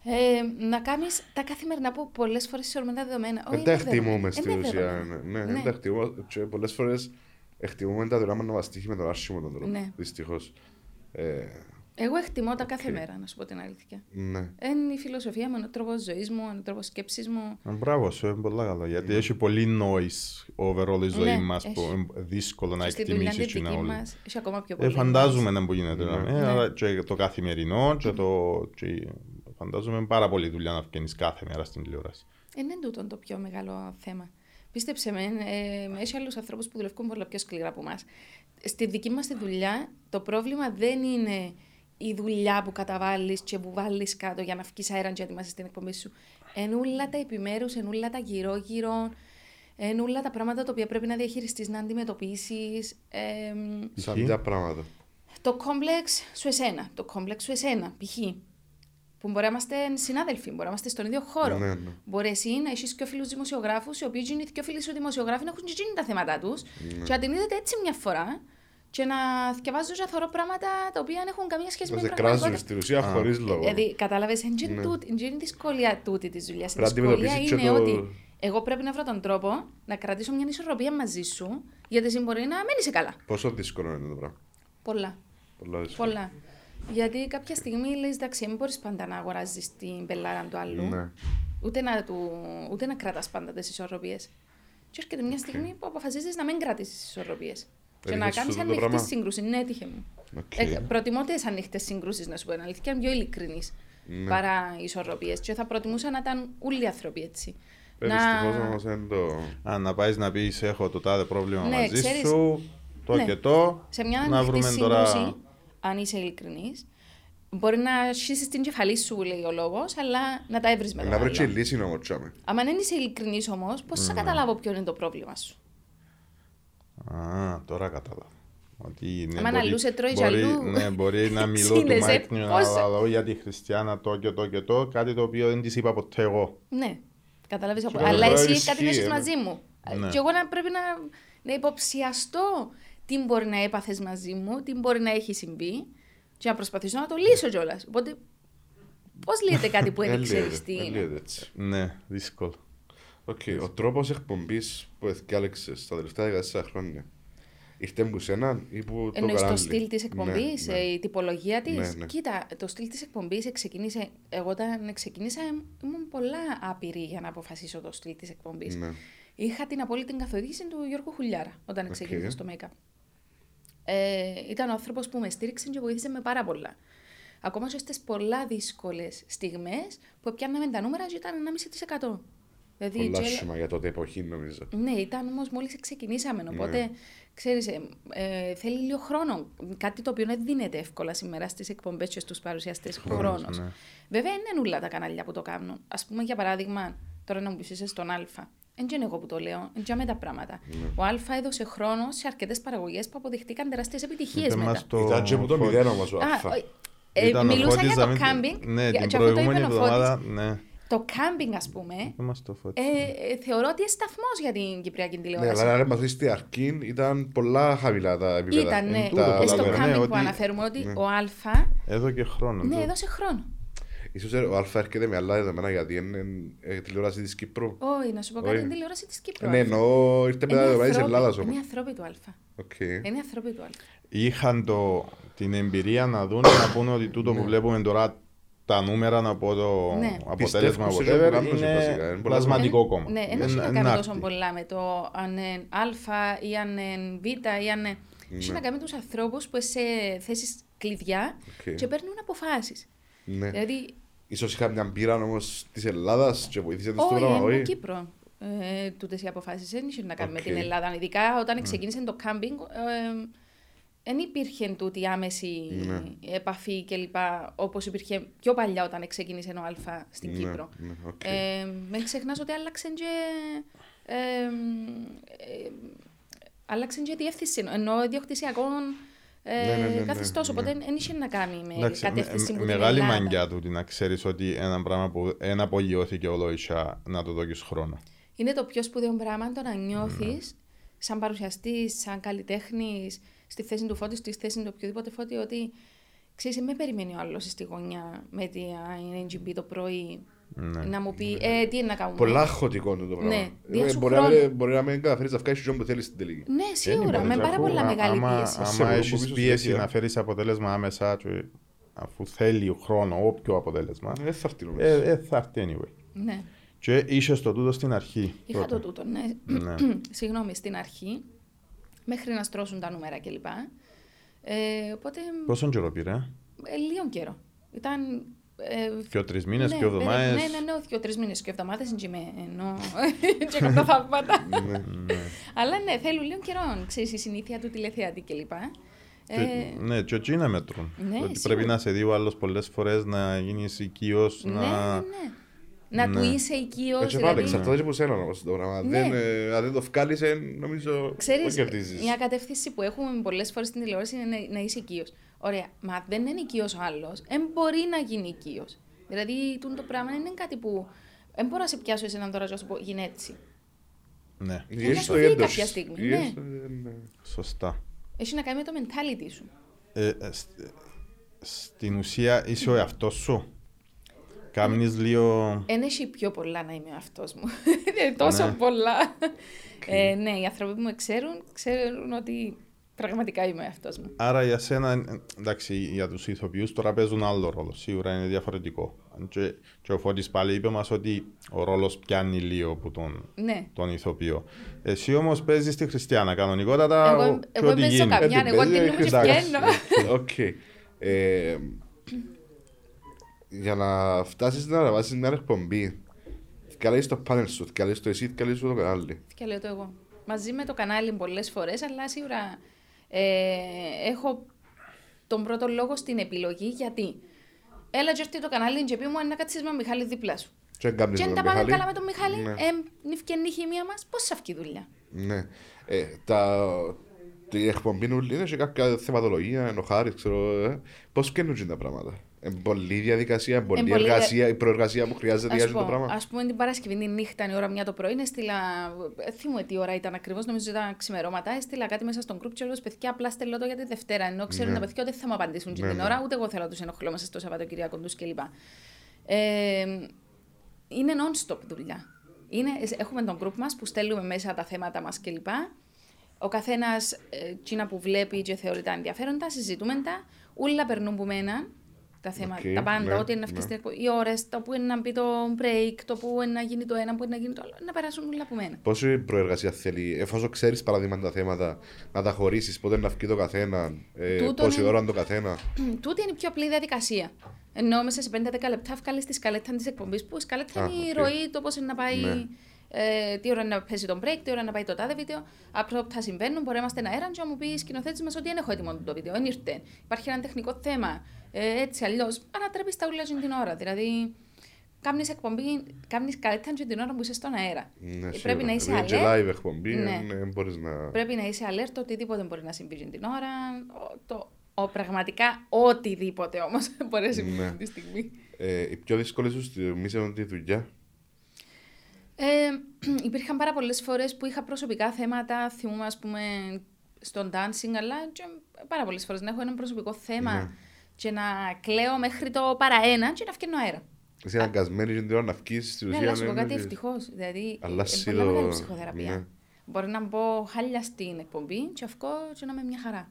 Ε, να κάνεις τα καθημερινά που πολλές φορές θεωρούμε τα δεδομένα. Όχι, Δεν τα είναι δεδομένα. εκτιμούμε στην Είναι ουσία. δεδομένα. Ναι, Ναι. δεν τα εκτιμούμε. Και πολλές φορές εκτιμούμε τα δράμα να μας τύχει με τον άσχημο τον τρόπο. Ναι. Δυστυχώς. Ε, Εγώ εκτιμώ τα κάθε Οκ. μέρα, να σου πω την αλήθεια. ναι. Είναι η φιλοσοφία μου, είναι ο τρόπος ζωής μου, είναι ο τρόπος σκέψης μου. Ε, Μπράβο σου, είναι πολύ καλό. Γιατί έχει πολύ noise overall η ζωή Ναι, μας έχει. που είναι δύσκολο να Και στη δουλειά εκτιμήσεις τη και να δική όλοι. μας έχει ακόμα πιο Ε, πολύ. φαντάζομαι να που γίνεται. Ναι. ε, Ναι. αλλά και το καθημερινό και το... Και φαντάζομαι πάρα πολύ δουλειά να βγαίνεις κάθε μέρα στην τηλεόραση. Ε, Είναι τούτο το πιο μεγάλο θέμα. Πίστεψε με, ε, έχει άλλους ανθρώπους που δουλεύουν πολύ πιο σκληρά από εμάς. Στη δική μας τη δουλειά, το πρόβλημα δεν είναι η δουλειά που καταβάλεις και που βάλεις κάτω για να βγει αέρα και ετοιμάσεις την εκπομπή σου. Ενούλα τα επιμέρους, ενούλα τα γύρω-γύρω. Είναι όλα τα πράγματα τα οποία πρέπει να διαχειριστείς, να αντιμετωπίσεις. Σαν Π.χ. ποια πράγματα. το κόμπλεξ σου εσένα. Το κόμπλεξ σου εσένα. Π.χ. Που μπορεί να είμαστε συνάδελφοι, μπορεί να είμαστε στον ίδιο χώρο. Ναι, ναι. Μπορεί εσύ να έχεις και φίλους δημοσιογράφους, οι οποίοι είναι και φίλοι σου δημοσιογράφοι να έχουν και εκείνοι τα θέματα τους. Ναι. Και να την είδετε έτσι μια φορά και να διαβάζω και θωρώ πράγματα τα οποία δεν έχουν καμία σχέση Να με σε την κράζουν πραγματικότητα. στην ουσία χωρίς λόγο. Δηλαδή, κατάλαβες, είναι Ναι. ναι. η δυσκολία τούτη της δουλειάς. Η Πρέπει να δυσκολία αντιμετωπίσεις είναι και το- ότι εγώ πρέπει να βρω τον τρόπο να κρατήσω μια ισορροπία μαζί σου, γιατί εσύ μπορεί να μένει σε καλά. Πόσο δύσκολο είναι το πράγμα. Πολλά. Πολλά δύσκολο. Πολλά. Γιατί κάποια στιγμή λες, εντάξει, δεν μπορείς πάντα να αγοράζεις την πελλάρα του άλλου. Ναι. Ούτε να, του, ούτε να κρατάς πάντα τις ισορροπίες. Και έρχεται μια στιγμή που αποφασίζεις να μην κρατήσεις τις ισορροπίες. Και να Έτυχε σου κάνει το ανοιχτή πράγμα; σύγκρουση. Ναι, έτυχε μου. Οκ. Ε, προτιμώ τις ανοιχτές συγκρούσεις, να σου πω την αλήθεια, είναι πιο ειλικρινή Ναι. παρά ισορροπίες. Και θα προτιμούσα να ήταν όλοι οι άνθρωποι έτσι. Ε, Δυστυχώς όμως είναι το... Α, να πάεις να πεις: Έχω το τάδε πρόβλημα Ναι, μαζί ξέρεις- σου, το Ναι. και το. Σε μια να ανοιχτή βρούμε σύγκρουση, τώρα. αν είσαι ειλικρινής, μπορεί να σχίσει την κεφαλή σου, λέει ο λόγος, αλλά να τα έβρεις με τον Να βρει και άλλο. λύση όμως τζιαμέ. Αν δεν είσαι ειλικρινής όμως, πώς Ναι. θα καταλάβω ποιο είναι το πρόβλημα σου; Α, τώρα κατάλαβα. Ότι, ναι, Άμα μπορεί- αλλού σε τρώει κι μπορεί, αλλού. Ναι, μπορεί να μιλώ του Ξύνεσαι, Μάικ να πώς- λέω για τη Χριστιανά το και το και το, κάτι το οποίο δεν της είπα ποτέ εγώ. Ναι, καταλάβει. Και Αλλά τώρα εσύ ισχύει, κάτι να έχεις ε, μαζί μου. Ναι. Και εγώ να πρέπει να, να υποψιαστώ τι μπορεί να έπαθες μαζί μου, τι μπορεί να έχει συμβεί και να προσπαθήσω να το λύσω κιόλας. Οπότε, πώς λύεται κάτι που δεν Ε, ξέρει λύεται, τι ε, είναι; λύεται έτσι. Ναι, δύσκολο. Οκ, ο τρόπος εκπομπής που διάλεξες τα τελευταία 14 χρόνια ήρθε που σένα ή που το Εννοείς το κανάλι. στυλ της εκπομπής, Ναι, ναι. ε, η τυπολογία της; Ναι, ναι. Κοίτα, το στυλ της εκπομπής ξεκίνησε, εγώ όταν ξεκίνησα ήμουν πολλά άπειρη για να αποφασίσω το στυλ της εκπομπής. Ναι. Είχα την απόλυτη καθοδήγηση του Γιώργου Χουλιάρα όταν Οκ. ξεκίνησα στο ΜΕΚΑ Ε, ήταν ο άνθρωπος που με στήριξε και βοήθησε με πάρα πολλά. Ακόμα και στις πολλά δύσκολες στιγμές που πιάναμε τα νούμερα και ήταν 1,5%. Δηλαδή, Πολλά και- σήμα για τότε εποχή νομίζω. ναι, ήταν όμως μόλις ξεκινήσαμε. Ναι. Οπότε, ξέρεις, ε, ε, θέλει λίγο χρόνο. Κάτι το οποίο δεν δίνεται εύκολα σήμερα στις εκπομπές και στους παρουσιαστές. Χρόνος, Χρόνος. ναι. Βέβαια, δεν είναι όλα τα κανάλια που το κάνουν. Α πούμε, για παράδειγμα, τώρα να μου πεις είσαι στον Α. Δεν είναι εγώ που το λέω, είναι με τα πράγματα. Ναι. Ο Α έδωσε χρόνο σε αρκετές παραγωγές που αποδειχτήκαν τεράστιες επιτυχίες Είπε μετά. μας το Ήταν και που το Φώτης. μηδέν όμως ο Α, Αλφα. ο- ε, Ήταν ο μιλούσα Φώτης, για να το μην- κάμπινγκ. Ναι, για- την και αφού το προηγούμενη είπε ο Φώτης, εβδομάδα. Ναι, Το κάμπινγκ, ας πούμε, είπε μας το Φώτη. ε, ε, θεωρώ ότι είναι σταθμός για την Κυπριακή Ναι, τηλεόραση. αλλά αν μας στη αρχή ήταν πολλά χαμηλά τα επίπεδα. Ήταν, ναι. Εν τούτο Τα- το Ε, στο λέμε, ναι, κάμπινγκ που ότι- αναφέρουμε ότι Ναι. ο Α Εδώ και χρόνο. ναι, το- έδωσε χρόνο. Ίσως ο Αλφα έρχεται με άλλα δεδομένα γιατί είναι ε, τηλεόραση της Κύπρου. Όχι, να σου πω κάτι, Όχι. είναι τηλεόραση της Κύπρου. Ναι, εννοώ ήρθε με τα δεδομένα της Ελλάδας Είναι όμως. ανθρώποι του Α. Οκ. Είναι ανθρώποι του Α. Είχαν το, την εμπειρία να δουν να πούνε ότι τούτο Ναι. που βλέπουμε τώρα τα νούμερα από το Ναι. αποτέλεσμα Πιστεύω σε αυτό whatever που κάνουν βασικά, είναι είναι πολλά πλασματικό Ε, κόμμα. Ναι, δεν Είναι- έχει να είναι κάνει άρτη. τόσο πολλά με το αν είναι Α ή αν είναι Β ή αν είναι. Έχει Ναι. να κάνει με τους ανθρώπους που είσαι σε θέσεις κλειδιά Οκ. και παίρνουν αποφάσεις. Ναι. Δηλαδή, Ίσως είχα μια πείρα όμως της Ελλάδας και βοήθησε τους στο όχι, πράγμα, είναι όχι; Κύπρο. Ε, τούτες οι αποφάσεις δεν είχε να κάνουν Οκ. με την Ελλάδα. Ειδικά όταν ξεκίνησε το κάμπινγκ, ε, δεν υπήρχε τούτη άμεση Ναι. επαφή κλπ. Όπως υπήρχε πιο παλιά όταν ξεκίνησε ο Α στην Ναι, Κύπρο. ναι, οκ. Ε, μην ξεχνάς ότι άλλαξε και, ε, ε, άλλαξε και διεύθυνση, ενώ ιδιοκτησιακών ε, Ναι, ναι, ναι, ναι, καθεστώς, ναι. οπότε δεν είχε να κάνει με Εντάξει, κατεύθυνση με- που την μεγάλη Ελλάδα. μαγκιά του να ξέρεις ότι ένα πράγμα που δεν απογειώθηκε ολόισα να το δώσει χρόνο. Είναι το πιο σπουδαίο πράγμα το να νιώθεις Ναι. σαν παρουσιαστής, σαν καλλιτέχνης, στη θέση του φώτη, στη θέση του οποιοδήποτε φώτη, ότι ξέρεις, με περιμένει ο άλλος στη γωνιά με την NGB το πρωί Ναι. να μου πει ε, τι είναι να κάνουμε; Πολλά χωτικό είναι το πράγμα. Ναι, Ε, δια σου μπορεί, να, χρόνου. μην- μπορεί να μην καταφέρεις να βγάλεις τον που θέλεις στην τελική. Ναι, σίγουρα, Δεν με μπορείς, πάρα αφού πολλά α- μεγάλη άμα- πίεση. Σε Άμα μπορώ, έχεις πίσω πίεση συνέχεια. να φέρεις αποτέλεσμα άμεσα, και αφού θέλει χρόνος, όποιο αποτέλεσμα, Δεν θα έρθει νομίζω. ε, ε, θα έρθει anyway. Ναι. Και είσαι το τούτο στην αρχή. Είχα τότε. το τούτο, ναι. Ναι. Συγγνώμη, στην αρχή, μέχρι να στρώσουν τα νούμερα κλπ. Ε, οπότε, Πόσο καιρό πήρε, ε, λίγο καιρό. Ήταν ε, Πιο τρεις μήνες, ναι, πιο εβδομάδες. Ναι, ναι, ναι, δύο τρεις μήνες και εβδομάδες δεν είμαι ενώ. και κάνω θαύματα. Ναι. Αλλά ναι, θέλουν λίγο καιρό. Ξέρεις η συνήθεια του τηλεθεατή κλπ. Ε, Ναι, και εκεί είναι μέτρο. Ναι, ότι σίγουρα. πρέπει να σε δει ο άλλος πολλές φορές να γίνεις οικείος. ναι, να... ναι, ναι. Να του Ναι. είσαι οικείο. Έτσι πάλι, εξαρτάται και από σένα όμως το πράγμα. Ναι. Δεν, ε, Αν δεν το βγάλεις, ε, νομίζω δεν Ξέρεις, κερδίζεις. μια κατεύθυνση που έχουμε πολλές φορές στην τηλεόραση είναι να, να είσαι οικείος. Ωραία, μα δεν είναι οικείος ο άλλος, δεν μπορεί να γίνει οικείος. Δηλαδή, τούτο το πράγμα είναι κάτι που. Δεν μπορώ να σε πιάσω εσένα τώρα και να σου πω γίνει έτσι. Ναι, Ή να έστω σου φύγει ένταση. κάποια στιγμή, Ή ναι. έστω, ε, ναι. σωστά. Έχει να κάνει με το mentality σου. Ε, ε, σ- ε, στην ουσία είσαι ο εαυτός σου. Κάμνεις λίγο... Δεν έχει πιο πολλά να είμαι αυτό μου. Είναι τόσο Ναι. πολλά. Ε, ναι, οι άνθρωποι που με ξέρουν, ξέρουν ότι πραγματικά είμαι αυτό μου. Άρα για σένα, ε, εντάξει, για τους ηθοποιούς τώρα παίζουν άλλο ρόλο. Σίγουρα είναι διαφορετικό. Και, και ο Φώτης πάλι είπε μας ότι ο ρόλος πιάνει λίγο από τον, Ναι. τον ηθοποιό. Εσύ όμως παίζεις τη Χριστιανά κανονικότατα Εγώ- ο- και εγώ ό,τι παίζω γίνει. καμιά, Έτσι εγώ παίζει, την νου και εντάξει. βγαίνω. Οκ. Ε, Για να φτάσεις να αναβάσεις μια εκπομπή, καλείς το πάνελ σου, καλείς το εσύ, καλείς το κανάλι. Και λέω το εγώ. Μαζί με το κανάλι πολλές φορές, αλλά σίγουρα ε, έχω τον πρώτο λόγο στην επιλογή γιατί. Έλα και έρθει το κανάλι και πει μου να κάτσεις με τον Μιχάλη δίπλα σου. Και αν κάνεις Και με αν τον τα πάμε Μιχάλη. καλά με τον Μιχάλη, Ναι. ε, νυφκενή χημία μας, πώς θα βγει η δουλειά. Ναι. Ε, τα, η εκπομπή νουλή είναι και κάποια θεματολογία, ενώ χάρη, ξέρω. Ε. Πώς φτιάχνουν τα πράγματα; Ε, πολλή διαδικασία, πολλή πολλή δια- εργασία, η προεργασία που χρειάζεται για Ας αυτό το πω, πράγμα. ας πούμε την Παρασκευή τη νύχτα, η ώρα μια το πρωί, έστειλα, ε, θυμούμαι τι ώρα ήταν ακριβώς, νομίζω ήταν ξημερώματα, έστειλα κάτι μέσα στον group και λέω παιδιά απλά στέλνω το για τη Δευτέρα, ενώ ξέρουν Ναι. τα παιδιά ότι δεν θα μου απαντήσουν και Ναι, την ναι. ώρα, ούτε εγώ θέλω να τους ενοχλώ μέσα στο Σαββατοκυριακό τους κλπ. Ε, είναι non-stop δουλειά. Είναι, έχουμε τον group μας που στέλνουμε μέσα τα θέματα μας κλπ. Ο καθένας, ε, τζείνα που βλέπει και θεωρεί τα ενδιαφέροντα, συζητούμε τα. Όλα περνούν που μένα. Τα θέματα, Οκ, τα πάντα, ναι, ό,τι είναι να ναι. φτιάξει την εκπομπή, οι ώρες, το που είναι να μπει το break, το που είναι να γίνει το ένα, που είναι να γίνει το άλλο, να περάσουν όλα από μένα. Πόση προεργασία θέλει, εφόσον ξέρεις παραδείγματα τα θέματα, να τα χωρίσει, πότε να βγει το καθένα, ε, Τούτον πόση είναι- ώρα είναι το καθένα. Τούτη είναι η πιο απλή διαδικασία. Ενώ μέσα σε 5-10 λεπτά βγάλεις τη σκαλέτα της εκπομπής, που η σκαλέτα Α, είναι η οκ. ροή, το πώς είναι να πάει. Ναι. Ε, τι ώρα είναι να παίζει τον break, τι ώρα είναι να πάει το τάδε βίντεο. Απρόπτα συμβαίνουν, μπορεί να είμαστε ένα αέρα και να μου πεις σκηνοθέτης μας ότι δεν έχω έτοιμο το βίντεο, δεν ήρθε. Υπάρχει ένα τεχνικό θέμα. Ε, έτσι αλλιώς, ανατρέπεις τα ούλα την ώρα. Δηλαδή, κάνεις εκπομπή, κάνεις καλύτερα και την ώρα που είσαι στον αέρα. Ναι, Ε, πρέπει σίγουρα. να είσαι Δηλαδή, και alert. live εκπομπή, Ναι. ναι. μπορείς να... Πρέπει να είσαι alert, οτιδήποτε μπορεί να συμβεί την ώρα. Ο, το, ο, πραγματικά οτιδήποτε όμως μπορεί να συμβεί Ναι. τη στιγμή. Ε, η πιο δύσκολη σου στιγμή σε τη δουλειά; Ε, υπήρχαν πάρα πολλές φορές που είχα προσωπικά θέματα, θυμούμαι ας πούμε στον dancing, αλλά και πάρα πολλές φορές να έχω ένα προσωπικό θέμα Ναι. Και να κλαίω μέχρι το παραένα και να φτιάχνω αέρα. Είσαι αναγκασμένη και την ώρα να βγεις στη Ναι, ουσία. αλλά σου πω ναι, κάτι ναι. ευτυχώς. Δηλαδή, Αλλά είναι εσύ πολύ το- μεγάλη ψυχοθεραπεία. ναι. Μπορεί να μπω χάλια στην εκπομπή και αυκό και να είμαι μια χαρά.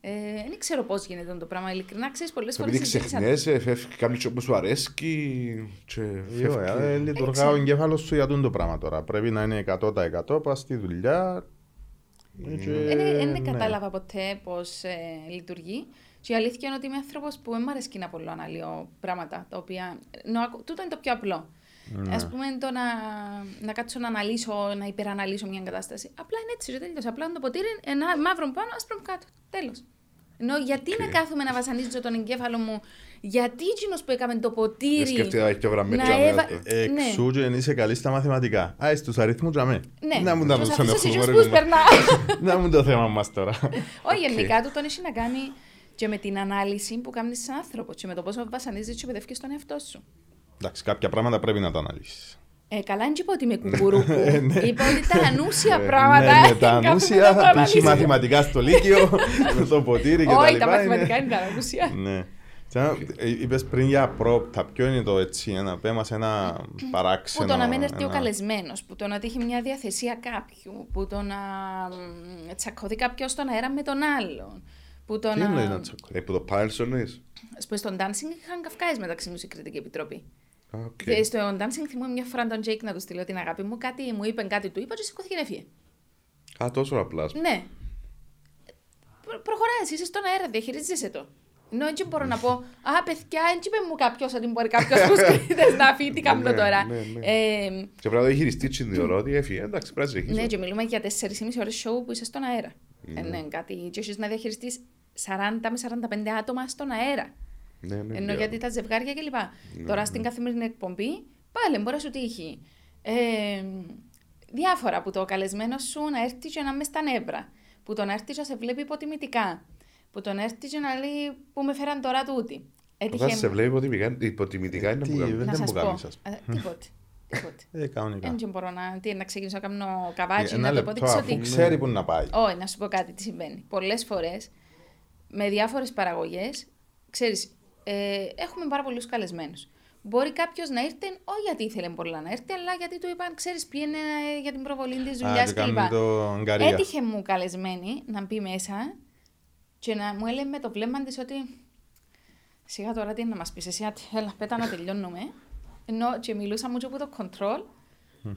Ε, δεν ξέρω πώς γίνεται το πράγμα. Ειλικρινά ξέρεις πολλές φορές. Επειδή ξεχνιέσαι, φεύγει κάποιος που σου αρέσει και Ε, ωραία, φεύγει. ε, λειτουργά ο εγκέφαλος σου για τούτο το πράγμα τώρα. Πρέπει να είναι 100% πας στη δουλειά. ε, και- Δεν ναι. κατάλαβα ποτέ πώς ε, λειτουργεί. Και η αλήθεια είναι ότι είμαι άνθρωπος που δεν μου αρέσει να πολύ αναλύω πράγματα τα οποία. νο, ακου- τούτο είναι το πιο απλό. Ναι. Α πούμε το να, να κάτσω να αναλύσω, να υπεραναλύσω μια κατάσταση. Απλά είναι έτσι, ρε, τέλειωσε. Απλά είναι το ποτήρι, ένα μαύρο πάνω, άσπρο κάτω. Τέλος. Ενώ γιατί να κάθομαι να βασανίζω τον εγκέφαλο μου, γιατί εκείνος που έκαμε το Δεν ποτήρι. σκέφτεται να έχει πιο γραμμές να και να έβα- αυτό. Ε, ναι. Εξού και είσαι καλή στα μαθηματικά. Α, στους αριθμούς για μέ. Ναι, Να μου τα τους πούς αφήσω σε ενοχλούμε, εκείνους ρε, που κουμπά. περνά. Να μου το θέμα μας τώρα. Όχι, γενικά του τον έχει να κάνει και με την ανάλυση που κάνεις σαν άνθρωπο και με το πόσο βασανίζεις και παιδεύει τον εαυτό σου. Εντάξει, κάποια πράγματα πρέπει να τα αναλύσεις. Ε, καλά, δεν είπα ότι είμαι κουκουρούπου. ναι. Είπα ότι τα ανούσια Ε, πράγματα. ναι, ναι, τα κάθομαι ανούσια, να το θα πεις αναλύσω. μαθηματικά στο Λύκειο, το ποτήρι και τα Όχι, λοιπά. τα είναι- μαθηματικά είναι τα ανούσια. Ναι. Σαν- ε, Είπες πριν για πρόπτα, ποιο είναι το έτσι, ένα πέμα σε ένα παράξενο. Που το να μην έρθει ο ένα- καλεσμένος, που το να τύχει μια διαθεσία κάποιου, που το να μ, τσακωθεί κάποιος στον αέρα με τον άλλον. Που το Τι να. εννοείς να τσακώ. Ε, που το πάνελ σου εννοείς; Ας πούμε, στον dancing είχαν καυκάες μεταξύ μου η κριτική επιτροπή. Α, οκ. Και στο dancing θυμούμαι μια φορά τον Jake να τους στείλω την αγάπη μου, κάτι μου είπε, κάτι του είπα και σηκώθηκε να φύγει. Α, τόσο απλάς. ας πούμε. Ναι. Προ- Προχωράς, είσαι στον αέρα, διαχειρίζεσαι το. Ενώ έτσι μπορώ να πω, Α, παιδιά, έτσι είπε μου κάποιος ότι μπορεί κάποιος που σκέφτεται να φύγει, τι κάνω Ναι, τώρα. ναι, ναι. Ε, Και πρέπει να το χειριστεί την ώρα ότι έφυγε. Εντάξει, πρέπει να συνεχίσει. ναι, και μιλούμε για 4,5 ώρες show που είσαι στον αέρα. Ε, ναι, κάτι. Και έχεις να διαχειριστείς 40 με 45 άτομα στον αέρα. Ναι, ναι, Ενώ ναι. γιατί τα ζευγάρια κλπ. Τώρα στην καθημερινή εκπομπή Πάλι μπορεί να σου τύχει. Ε, διάφορα που το καλεσμένο σου να έρθει και να μες στα νεύρα. Που τον έρθει και να σε βλέπει υποτιμητικά. Που τον έρθει και να λέει που με φέραν τώρα τούτη. Όταν σε βλέπει υποτιμητικά, υποτιμητικά είναι Τι, που κάνουν. δεν να μου σας πω. κάνεις, ας Ε, Τίποτε. Τίποτε. Ε, κανονικά. Δεν μπορώ να, τι, να ξεκινήσω να κάνω καβάτσι, Ένα να το λεπτό, αποδείξω αφού ότι... ξέρει που να πάει. Όχι, να σου πω κάτι τι συμβαίνει. Πολλές φορές με διάφορες παραγωγές, ξέρεις, ε, έχουμε πάρα πολλούς καλεσμένους. Μπορεί κάποιος να έρθει, όχι γιατί ήθελε πολλά να έρθει, αλλά γιατί του είπαν, ξέρεις, πήγαινε ε, για την προβολή της δουλειάς Α, και κλπ. κάνουμε το Ουγγαρία. Έτυχε μου καλεσμένη να μπει μέσα και να μου έλεγε με το βλέμμα της ότι. Σιγά τώρα τι είναι να μας πεις, εσύ, άτι, έλα, πέτα να τελειώνουμε. Ενώ και μιλούσα μου και από το control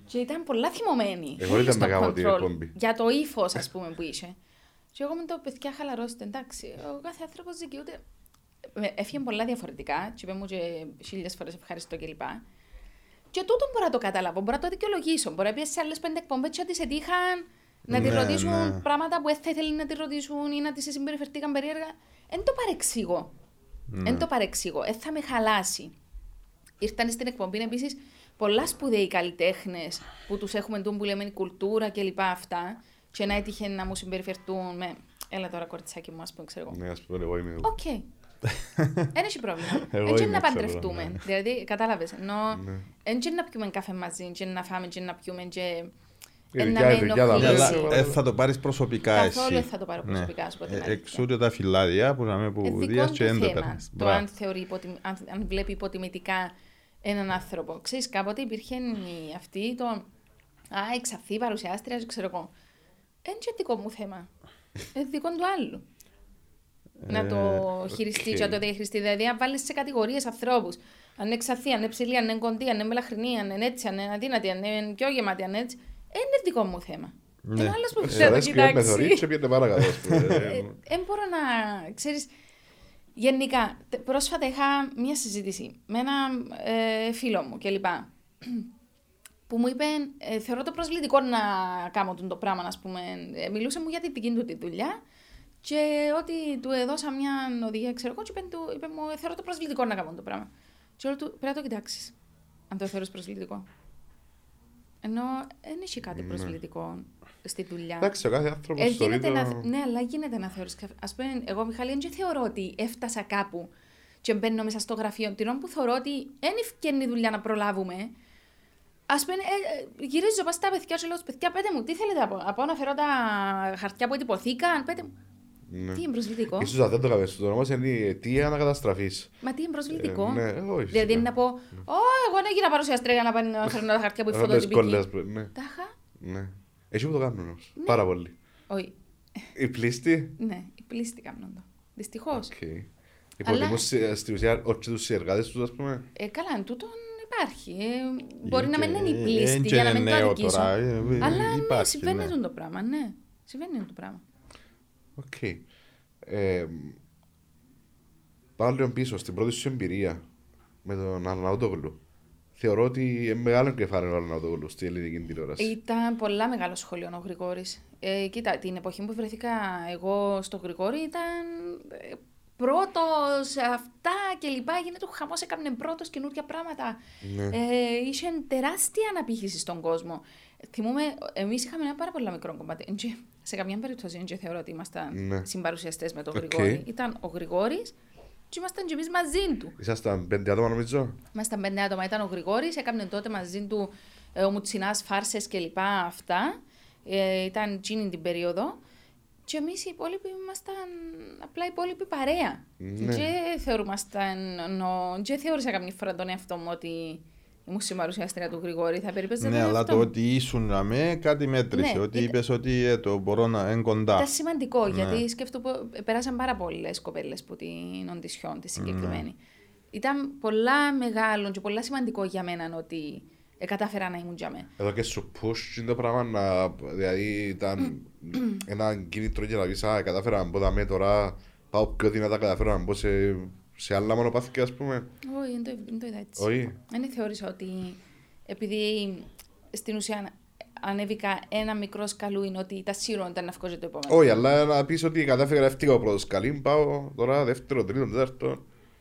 και ήταν πολλά θυμωμένη. Εγώ Όλοι ήταν στο να κάνω την control, εκπομπή. Για το ύφος, ας πούμε, που είσαι. Και εγώ με το παιδιά χαλαρώστε, εντάξει. Ο κάθε άνθρωπος δικαιούται. Με- Έφυγε πολλά διαφορετικά. Και είπε μου και χίλιες φορές ευχαριστώ κλπ. Και τούτο μπορώ να το καταλάβω, μπορώ να το δικαιολογήσω. Μπορεί να πει σε άλλες πέντε εκπομπές και να τη ετύχαν να τη Ναι, ρωτήσουν ναι. πράγματα που δεν θα ήθελε να τη ρωτήσουν ή να τη συμπεριφερθήκαν περίεργα. Εν το παρεξηγώ. Ναι. Εν το παρεξηγώ. Ε, θα με χαλάσει. Ήρθαν στην εκπομπή επίσης πολλά σπουδαίοι καλλιτέχνες που τους έχουμε τούν που λέμε η κουλτούρα και λοιπά αυτά. Και να έτυχε να μου συμπεριφερθούν με. Έλα τώρα, κοριτσάκι μου, ας πούμε, ξέρω εγώ. Ναι, ας πούμε, εγώ είμαι εδώ. Οκ. Δεν έχει πρόβλημα. Εγώ Έτσι είμαι, να ξέρω, παντρευτούμε. ναι. Δηλαδή, κατάλαβες. Ενώ Ναι. έτσι να πιούμε καφέ μαζί, και να φάμε, και να πιούμε, και Η ε, να δουλειά, με η δουλειά, τα Ναι, ενοχλήσει. παιδιά. αλλά ε, θα το πάρεις προσωπικά Καθόλου εσύ. δεν θα το πάρω προσωπικά, Ναι. σου πω την Ε, αλήθεια. Εξούτου τα φυλάδια που να με Ε, που δικό δίας του και δεν το θέμα. παίρνεις. Το Μπράβο. αν, θεωρεί υποτιμ... αν, αν βλέπει υποτιμητικά έναν άνθρωπο. Ξέρεις, κάποτε υπήρχε η- αυτή το «Α, εξαφή παρουσιάστρια, ξέρω εγώ». Είναι και δικό μου θέμα. Είναι δικό του άλλου. να το χειριστεί οκ. και να το διαχειριστεί. Δηλαδή, αν βάλεις σε κατηγορίες ανθρώπους, αν είναι ξανθή, αν είναι ψηλή, αν είναι κοντή, αν είναι μελαχρινή, αν είναι έτσι, αν είναι αδύνατη, αν είναι πιο γεμάτη, αν είναι έτσι, δεν είναι δικό μου θέμα. Ναι. Είναι άλλος που Ε, θέλει να το αρέσκει, με θωρείς κοιτάξει. και πηαίννετε παρακάτω, ας πούμε. Ε, Δεν μπορώ να. ξέρεις, γενικά, τε- πρόσφατα είχα μία συζήτηση με ένα ε, φίλο μου κλπ. Που μου είπε, ε, θεωρώ το προσβλητικό να κάνω τον το πράγμα, ας πούμε. Ε, μιλούσε μου για τη δική του τη δουλειά και ότι του έδωσα μια οδηγία, ξέρω εγώ, και είπε, του, είπε μου, «Ε, θεωρώ το προσβλητικό να κάνω το πράγμα. Και όλο του, πρέπει να το κοιτάξεις, αν το θεωρείς προσβλητικό. Ενώ δεν έχει κάτι προσβλητικό στη δουλειά. Εντάξει, ο κάθε άνθρωπος Ε, θεωρεί γίνεται το... να, ναι, αλλά γίνεται να θεωρείς. Α πούμε, εγώ, Μιχάλη, δεν θεωρώ ότι έφτασα κάπου και μπαίνω μέσα στο γραφείο. Την ώρα που θεωρώ ότι δεν ευκαιρνεί η δουλειά να προλάβουμε. Α πούμε, ε, ε, γυρίζω πας στα παιδιά και λέω: στους Παιδιά, πέτε μου, τι θέλετε από, από να φέρω τα χαρτιά που εντυπωθήκαν. Πέτε μου. Ναι. Τι είναι προσβλητικό. Ίσως αν δεν το κάνεις, το όμως είναι η αιτία ανακαταστραφής. Μα τι είναι προσβλητικό. Ε, ναι, όχι, δηλαδή φυσικά. να πω: Ω, εγώ δεν έγινα παρουσιαστρία για να πάνε να φέρνω τα χαρτιά που Έχουν τις κόλλες, φωτοτυπική. ας πούμε, ναι. Τάχα. Ναι. Εσύ που το κάνουν όμως. Πάρα πολύ. Όχι. Η πλήστη; Ναι, πλήστηκα με το. Δυστυχώς. Οκ. Υποτιμούν στη- στη ουσία όχι τους συνεργάτες τους, ας πούμε. Ε, καλά, εν τούτον υπάρχει. Ε, μπορεί Ε, να μην και- είναι η ε, πλήστη εν και για να είναι μην το νέο αδικήσω. τώρα, ε, ε, Αλλά ναι, υπάρχει, συμβαίνει ναι. αυτό το πράγμα, ναι. Συμβαίνει αυτό το πράγμα. Οκ. Ε, Πάω λίγο πίσω στην πρώτη σου εμπειρία με τον Αρναούτογλου. Θεωρώ ότι είναι μεγάλο κεφάλαιο ο Αρναούτογλου στη ελληνική τηλεόραση. Ήταν πολλά μεγάλο σχολείο ο Γρηγόρης. Ε, κοίτα, την εποχή που βρεθήκα εγώ στο Γρηγόρη ήταν ε, πρώτος σε αυτά και λοιπά. Γίνεται ο χαμός, έκανε πρώτος καινούργια πράγματα. Ναι. Ε, είχε τεράστια απήχηση στον κόσμο. Θυμούμαι, εμείς είχαμε ένα πάρα πολύ μικρό κομμάτι. Εν και σε καμιά περίπτωση δεν θεωρώ ότι ήμασταν Ναι. συμπαρουσιαστές με τον Οκ. Γρηγόρη. Ήταν ο Γρηγόρης και ήμασταν κι εμείς μαζί του. Ήσασταν πέντε άτομα νομίζω. Ήμασταν πέντε άτομα. Ήταν ο Γρηγόρης, έκανε τότε μαζί του ε, ο Μουτσινάς, φάρσες κλπ. Αυτά. Ε, ήταν εκείνη την περίοδο. Και εμείς οι υπόλοιποι ήμασταν απλά οι υπόλοιποι παρέα. Ναι. Και θεωρούμασταν. νο- Και θεώρησα καμιά φορά τον εαυτό μου ότι ήμουν συμπαρουσιάστρια του Γρηγόρη. Θα περιπέζα Ναι, τον αλλά εαυτό το μου. ότι ήσουν να με κάτι μέτρησε. Ναι, ότι ήταν- είπες ότι ε, το μπορώ να είναι κοντά. Ήταν σημαντικό Ναι. γιατί σκέφτομαι πω- πέρασαν πάρα πολλές κοπέλες που την οντισιόν τη συγκεκριμένη. Ναι. Ήταν πολλά μεγάλο και πολλά σημαντικό για μένα ότι ε, κατάφερα να ήμουν για μένα. Εδώ και σου push είναι το πράγμα να... Δηλαδή ήταν ένα κίνητρο για να πεις «Α, κατάφερα να μπω δαμέ τώρα, πάω πιο δυνατά, κατάφερα να μπω σε, σε άλλα μονοπάθηκια, ας πούμε». Όχι, δεν το, δεν το είδα έτσι. Όχι. Δεν θεώρησα ότι επειδή στην ουσία ανέβηκα ένα μικρό σκαλούιν ότι ήταν σίγουρο ότι ήταν να βγω και το επόμενο. Όχι, αλλά να πεις ότι κατάφερα να έφτυγα ο πρώτος καλή, πάω τώρα δεύτερο, τρίτο, τέταρτο.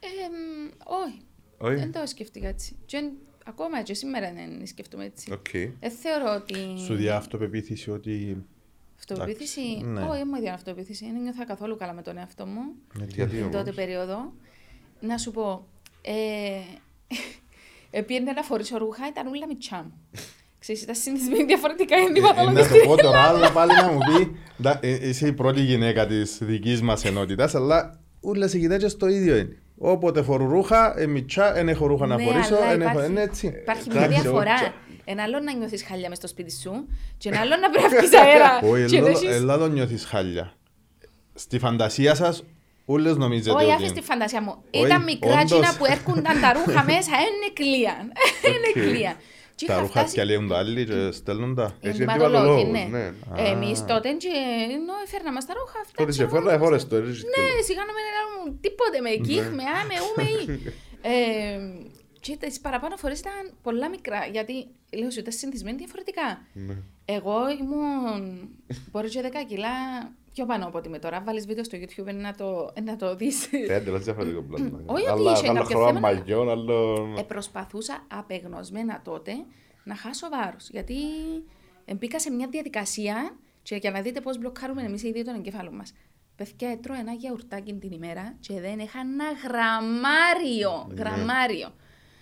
Ε, μ, όχι, Όχι. δεν το σκέφτηκα έτσι. Και εν- ακόμα και σήμερα δεν σκεφτούμε έτσι. Οκ. Δεν θεωρώ ότι. Σου διά αυτοπεποίθηση ότι. Αυτοπεποίθηση; Εντάξει, ναι. Όχι, δεν μου έδινε αυτοπεποίθηση. Δεν νιώθα καθόλου καλά με τον εαυτό μου Γιατί την τότε όμως; περίοδο. Να σου πω. Ε, Επίενε να φορήσω ρούχα, ήταν όλα μητσά μου. Ξέρεις, ήταν συνηθισμένη διαφορετικά Ε, εντύπωτα Να το πω τώρα, αλλά πάλι να μου πει. «Ντα, ε, Είσαι η πρώτη γυναίκα της δικής μας ενότητας, αλλά όλε οι γυναίκες το ίδιο είναι. Όποτε φορούν ρούχα, ε, μητσά, δεν έχω ρούχα να Ναι, φορήσω, αλλά δεν έχω. υπάρχει- Είναι έτσι. Υπάρχει μια Εντάξει, διαφορά. όχι. Ένα άλλο να νιώθεις χάλια μες στο σπίτι σου, και ένα άλλο να πρέπει να βγει αέρα. Όχι, και να ελά- έχεις- ελά το νιώθεις χάλια. Στη φαντασία σας, όλες νομίζετε Όχι, ότι. άφησε είναι. τη φαντασία μου. Όχι, Ήταν μικρά όντως. τσίνα που έρχονταν τα ρούχα μέσα, είναι κλείαν. Είναι κλείαν. Και Τα είχα ρούχα φτάσει- διαλύουν τα άλλοι και στέλνουν τα. Έχει Ενδυματολόγοι, ενδυματολόγους, ναι. ναι. Εμείς τότε και ενώ έφερνα μας τα ρούχα αυτά. Τότε και σε εγώ- φόρα, φόρες το. έτσι Ναι, και- σιγά να μην έκαναν τίποτε με εκεί, με α, με ου, με ι. Ε, Και τις παραπάνω φορές ήταν πολλά μικρά, γιατί λέω σου ήταν συνηθισμένοι διαφορετικά. Ναι. Εγώ ήμουν, μπορεί και 10 κιλά πιο πάνω από ότι με τώρα. Βάλεις βίντεο στο YouTube να το, να το δεις. Ε, εντελώς διαφορετικό πλάνο. Όχι ότι Άλλα- είχε άλλα κάποιο χρώμα θέμα, μαγιών, άλλο... Ε, προσπαθούσα απεγνωσμένα τότε να χάσω βάρος. Γιατί μπήκα σε μια διαδικασία και για να δείτε πώς μπλοκάρουμε εμείς οι ίδιοι τον εγκέφαλο μας. Παιδιά, έτρωα ένα γιαουρτάκι την ημέρα και δεν είχα ένα γραμμάριο. Ναι. Γραμμάριο.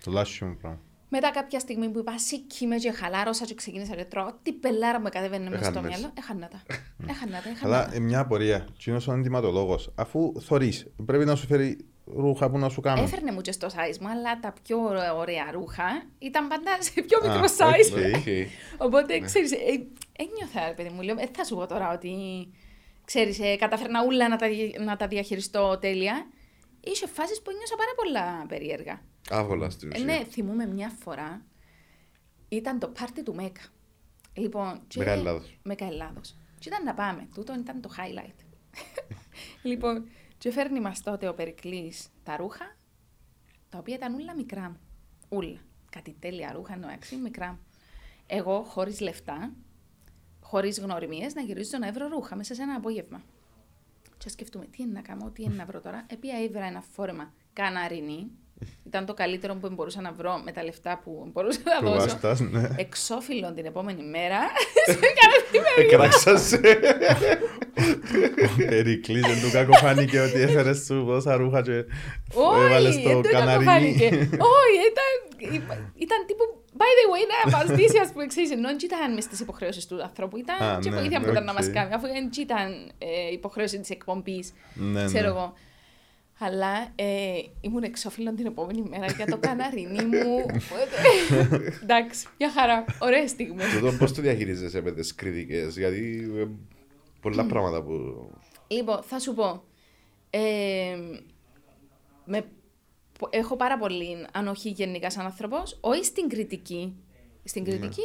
Τουλάχιστον μου πράγμα. Μετά κάποια στιγμή που είπα σήκη με και χαλάρωσα και ξεκίνησα και τρώω, τι πελάρα μου κατέβαινε μέσα στο Έχανες. μυαλό, έχανα τα. Έχανα τα, έχανα Αλλά τα. ε, μια απορία. Τι είναι ο αντιματολόγο. Αφού θωρείς, πρέπει να σου φέρει ρούχα που να σου κάνουν. Έφερνε μου και στο size μου, αλλά τα πιο ωραία ρούχα ήταν πάντα σε πιο Α, μικρό οκ. size. Οκ. Οπότε, ξέρεις, ε, ένιωθα, ρε παιδί μου, λέω, ε, θα σου πω τώρα ότι, ξέρεις, ε, καταφέρνα ούλα να τα, δι- να τα διαχειριστώ τέλεια. Είχε φάσεις που νιώσα πάρα πολλά περίεργα. Άβολα στην Ε, ουσία. ναι, θυμούμαι μια φορά, ήταν το πάρτι του Μέκα. Λοιπόν, και- Μέκα Ελλάδος. Μέκα Ελλάδος. Και ήταν να πάμε, τούτο ήταν το highlight. λοιπόν, και φέρνει μας τότε ο Περικλής τα ρούχα, τα οποία ήταν ούλα μικρά μου. Ούλα. Κάτι τέλεια ρούχα, εννοάξει, μικρά μου. Εγώ, χωρίς λεφτά, χωρίς γνωριμίες, να γυρίζω να βρω ρούχα μέσα σε ένα απόγευμα. Και σκεφτούμε, τι είναι να κάνω, τι είναι να βρω τώρα. Επία έβρα ένα φόρεμα καναρινή. Ήταν το καλύτερο που μπορούσα να βρω με τα λεφτά που μπορούσα να Του δώσω. βάστας, ναι. Εξώφυλλον την επόμενη μέρα. Εκράξασε. Ο Περικλής δεν του κακοφάνηκε ότι έφερες σου πόσα ρούχα και έβαλες Όχι, το δεν το καναρινί. κακοφάνηκε. Όχι, ήταν, ήταν τύπου, by the way, να μας δεις, ας πούμε, ξέρεις, ενώ δεν ήταν μες στις υποχρεώσεις του ανθρώπου, ήταν Α, και ναι, βοήθεια που ήταν να μας οκ. κάνει, αφού δεν ήταν ε, υποχρέωση της εκπομπής, Ναι, ξέρω ναι. εγώ. Αλλά ε, ήμουν εξώφυλλον την επόμενη μέρα για το καναρινί μου. Οπότε, Εντάξει, μια χαρά. Ωραίες στιγμές. Τούτο πώς το διαχειρίζεσαι με τις κριτικές, γιατί ε, πολλά πράγματα που... Λοιπόν, θα σου πω. Ε, με, πο- έχω πάρα πολύ ανοχή γενικά σαν άνθρωπος, όχι στην κριτική. Στην κριτική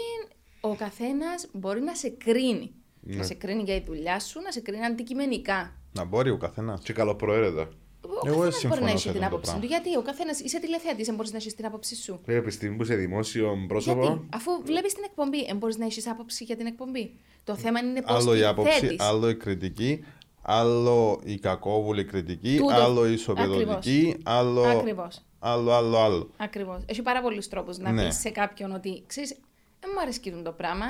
ο καθένας μπορεί να σε κρίνει. Να σε κρίνει για τη δουλειά σου, να σε κρίνει αντικειμενικά. Να μπορεί ο καθένας. Και καλοπροαίρετα. Ο Εγώ καθένας συμφωνώ μπορεί να σε έχει την αυτό το άποψη του. πράγμα. Γιατί ο καθένας είσαι τηλεθεατής, δεν μπορείς να έχεις την άποψη σου. Πρέπει επί στιγμή που είσαι δημόσιο πρόσωπο, Γιατί, αφού βλέπεις την εκπομπή, δεν μπορείς να έχεις άποψη για την εκπομπή. Το θέμα είναι πώς Άλλο η την άποψη, θέτεις. άλλο η κριτική, άλλο η κακόβουλη κριτική, Τούτο. άλλο η ισοπεδωτική, άλλο, Ακριβώς. άλλο, άλλο, άλλο. Ακριβώς. Έχει πάρα πολλούς τρόπους να Ναι. πεις σε κάποιον ότι ξέρεις, δεν μου αρέσει το πράγμα.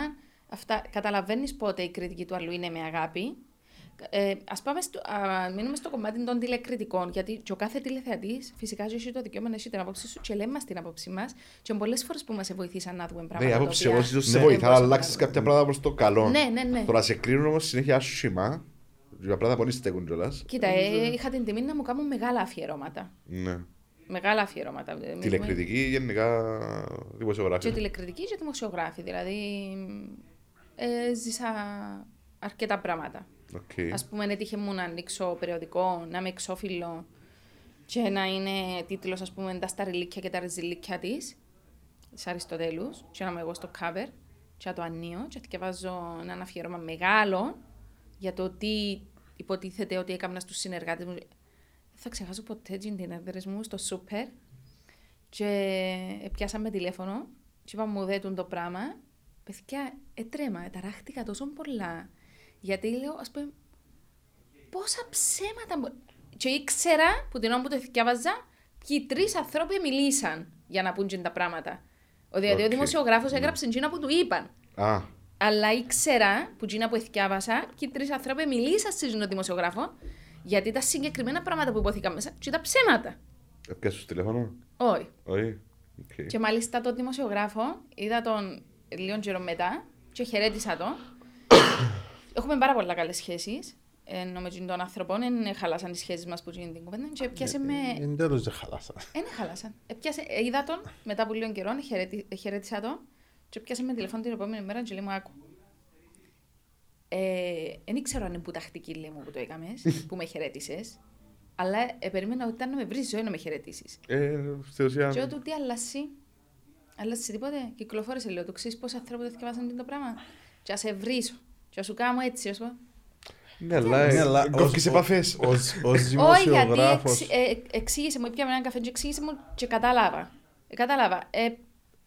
Αυτά, καταλαβαίνεις πότε η κριτική του αλλού είναι με αγάπη. Ε, ας πάμε στο, α, μείνουμε στο κομμάτι των τηλεκριτικών, γιατί και ο κάθε τηλεθεατής φυσικά και έχει το δικαίωμα να έχει την άποψή σου και λέμε μας την άποψή μας και πολλές φορές που μας βοηθήσαν να δούμε πράγματα. ναι, η τα άποψη οποία όμως ίσως σε Ναι. βοηθά να δεν αλλάξεις μπορούσα να κάποια πράγματα προς το καλό. Ναι, ναι, ναι. Τώρα σε κρίνουν όμως συνέχεια άσχημα, για πράγματα πολύ στέκουν κιόλας. Κοίτα, ε, είχα την τιμή να μου κάνουν μεγάλα αφιερώματα. Ναι. Μεγάλα αφιερώματα. Ε, Τηλεκριτική, γενικά Και δημοσιογράφη. τηλεκριτική και δημοσιογράφοι. Δηλαδή, ε, ζήσα αρκετά πράγματα. Οκ. Ας πούμε, έτυχε μου να ανοίξω περιοδικό, να είμαι εξώφυλλο και να είναι τίτλος, ας πούμε, τα σταριλίκια και τα ρεζιλίκια της, της Αριστοτέλους, και να είμαι εγώ στο cover, και να το ανοίγω και διαβάζω ένα αφιέρωμα μεγάλο για το τι υποτίθεται ότι έκανα στους συνεργάτες μου. Δεν θα ξεχάσω ποτέ την έδρες μου στο σούπερ και πιάσαμε τηλέφωνο και είπα μου δέτουν το πράγμα. Παιδιά, έτρεμα, ταράχτηκα τόσο πολλά. Γιατί λέω, ας πούμε, πόσα ψέματα μπο... Και ήξερα που την ώρα που το διάβαζα, ποιοι τρεις άνθρωποι μιλήσαν για να πούν τα πράγματα. Ο, δηλαδή ο Οκ. δημοσιογράφος έγραψε εκείνα που του είπαν. Α, Αλλά ήξερα που εκείνα που εδιάβασα και οι τρεις άνθρωποι μιλήσαν σε δημοσιογράφο γιατί ήταν συγκεκριμένα πράγματα που ειπωθήκαν μέσα και ήταν ψέματα. έπιασες το τηλέφωνο; Όχι. Όχι. Οκ. Και μάλιστα τον δημοσιογράφο είδα τον λίγο καιρό μετά και χαιρέτησα τον. Έχουμε πάρα πολλά καλές σχέσεις. Ενώ με τον άνθρωπο δεν χαλάσαν οι σχέσεις μας που γίνει την κουβέντα. Και πιάσε με. Εν τέλος δεν χαλάσα. Δεν χαλάσαν. Έπιασε, ε, είδα τον μετά από λίγο καιρό, χαιρέτη- χαιρέτησα τον και πιάσε με τηλεφώνη την επόμενη μέρα και λέει μου άκου. Δεν ήξερα αν είναι που τακτική λέει μου που το έκαμες, που με χαιρέτησες. Αλλά ε, περίμενα ότι ήταν να με βρεις ζωή να με χαιρετήσεις. Ε, στην ουσία. Και ό,τι τι αλλάσει. Αλλάσει τίποτε. Κυκλοφόρησε λέω. Το ξέρεις πόσα άνθρωποι δεν θυκευάσαν το πράγμα; Και να σε βρίσω. Και να σου κάνω έτσι. ας πούμε. Ναι, αλλά Ναι, αλλά ε, κόφκεις ως- επαφές. ως- Ως Όχι, γιατί δημοσιογράφος... εξ- ε, εξήγησε μου, πιάμε έναν καφέ και εξήγησε μου και κατάλαβα. Ε, κατάλαβα.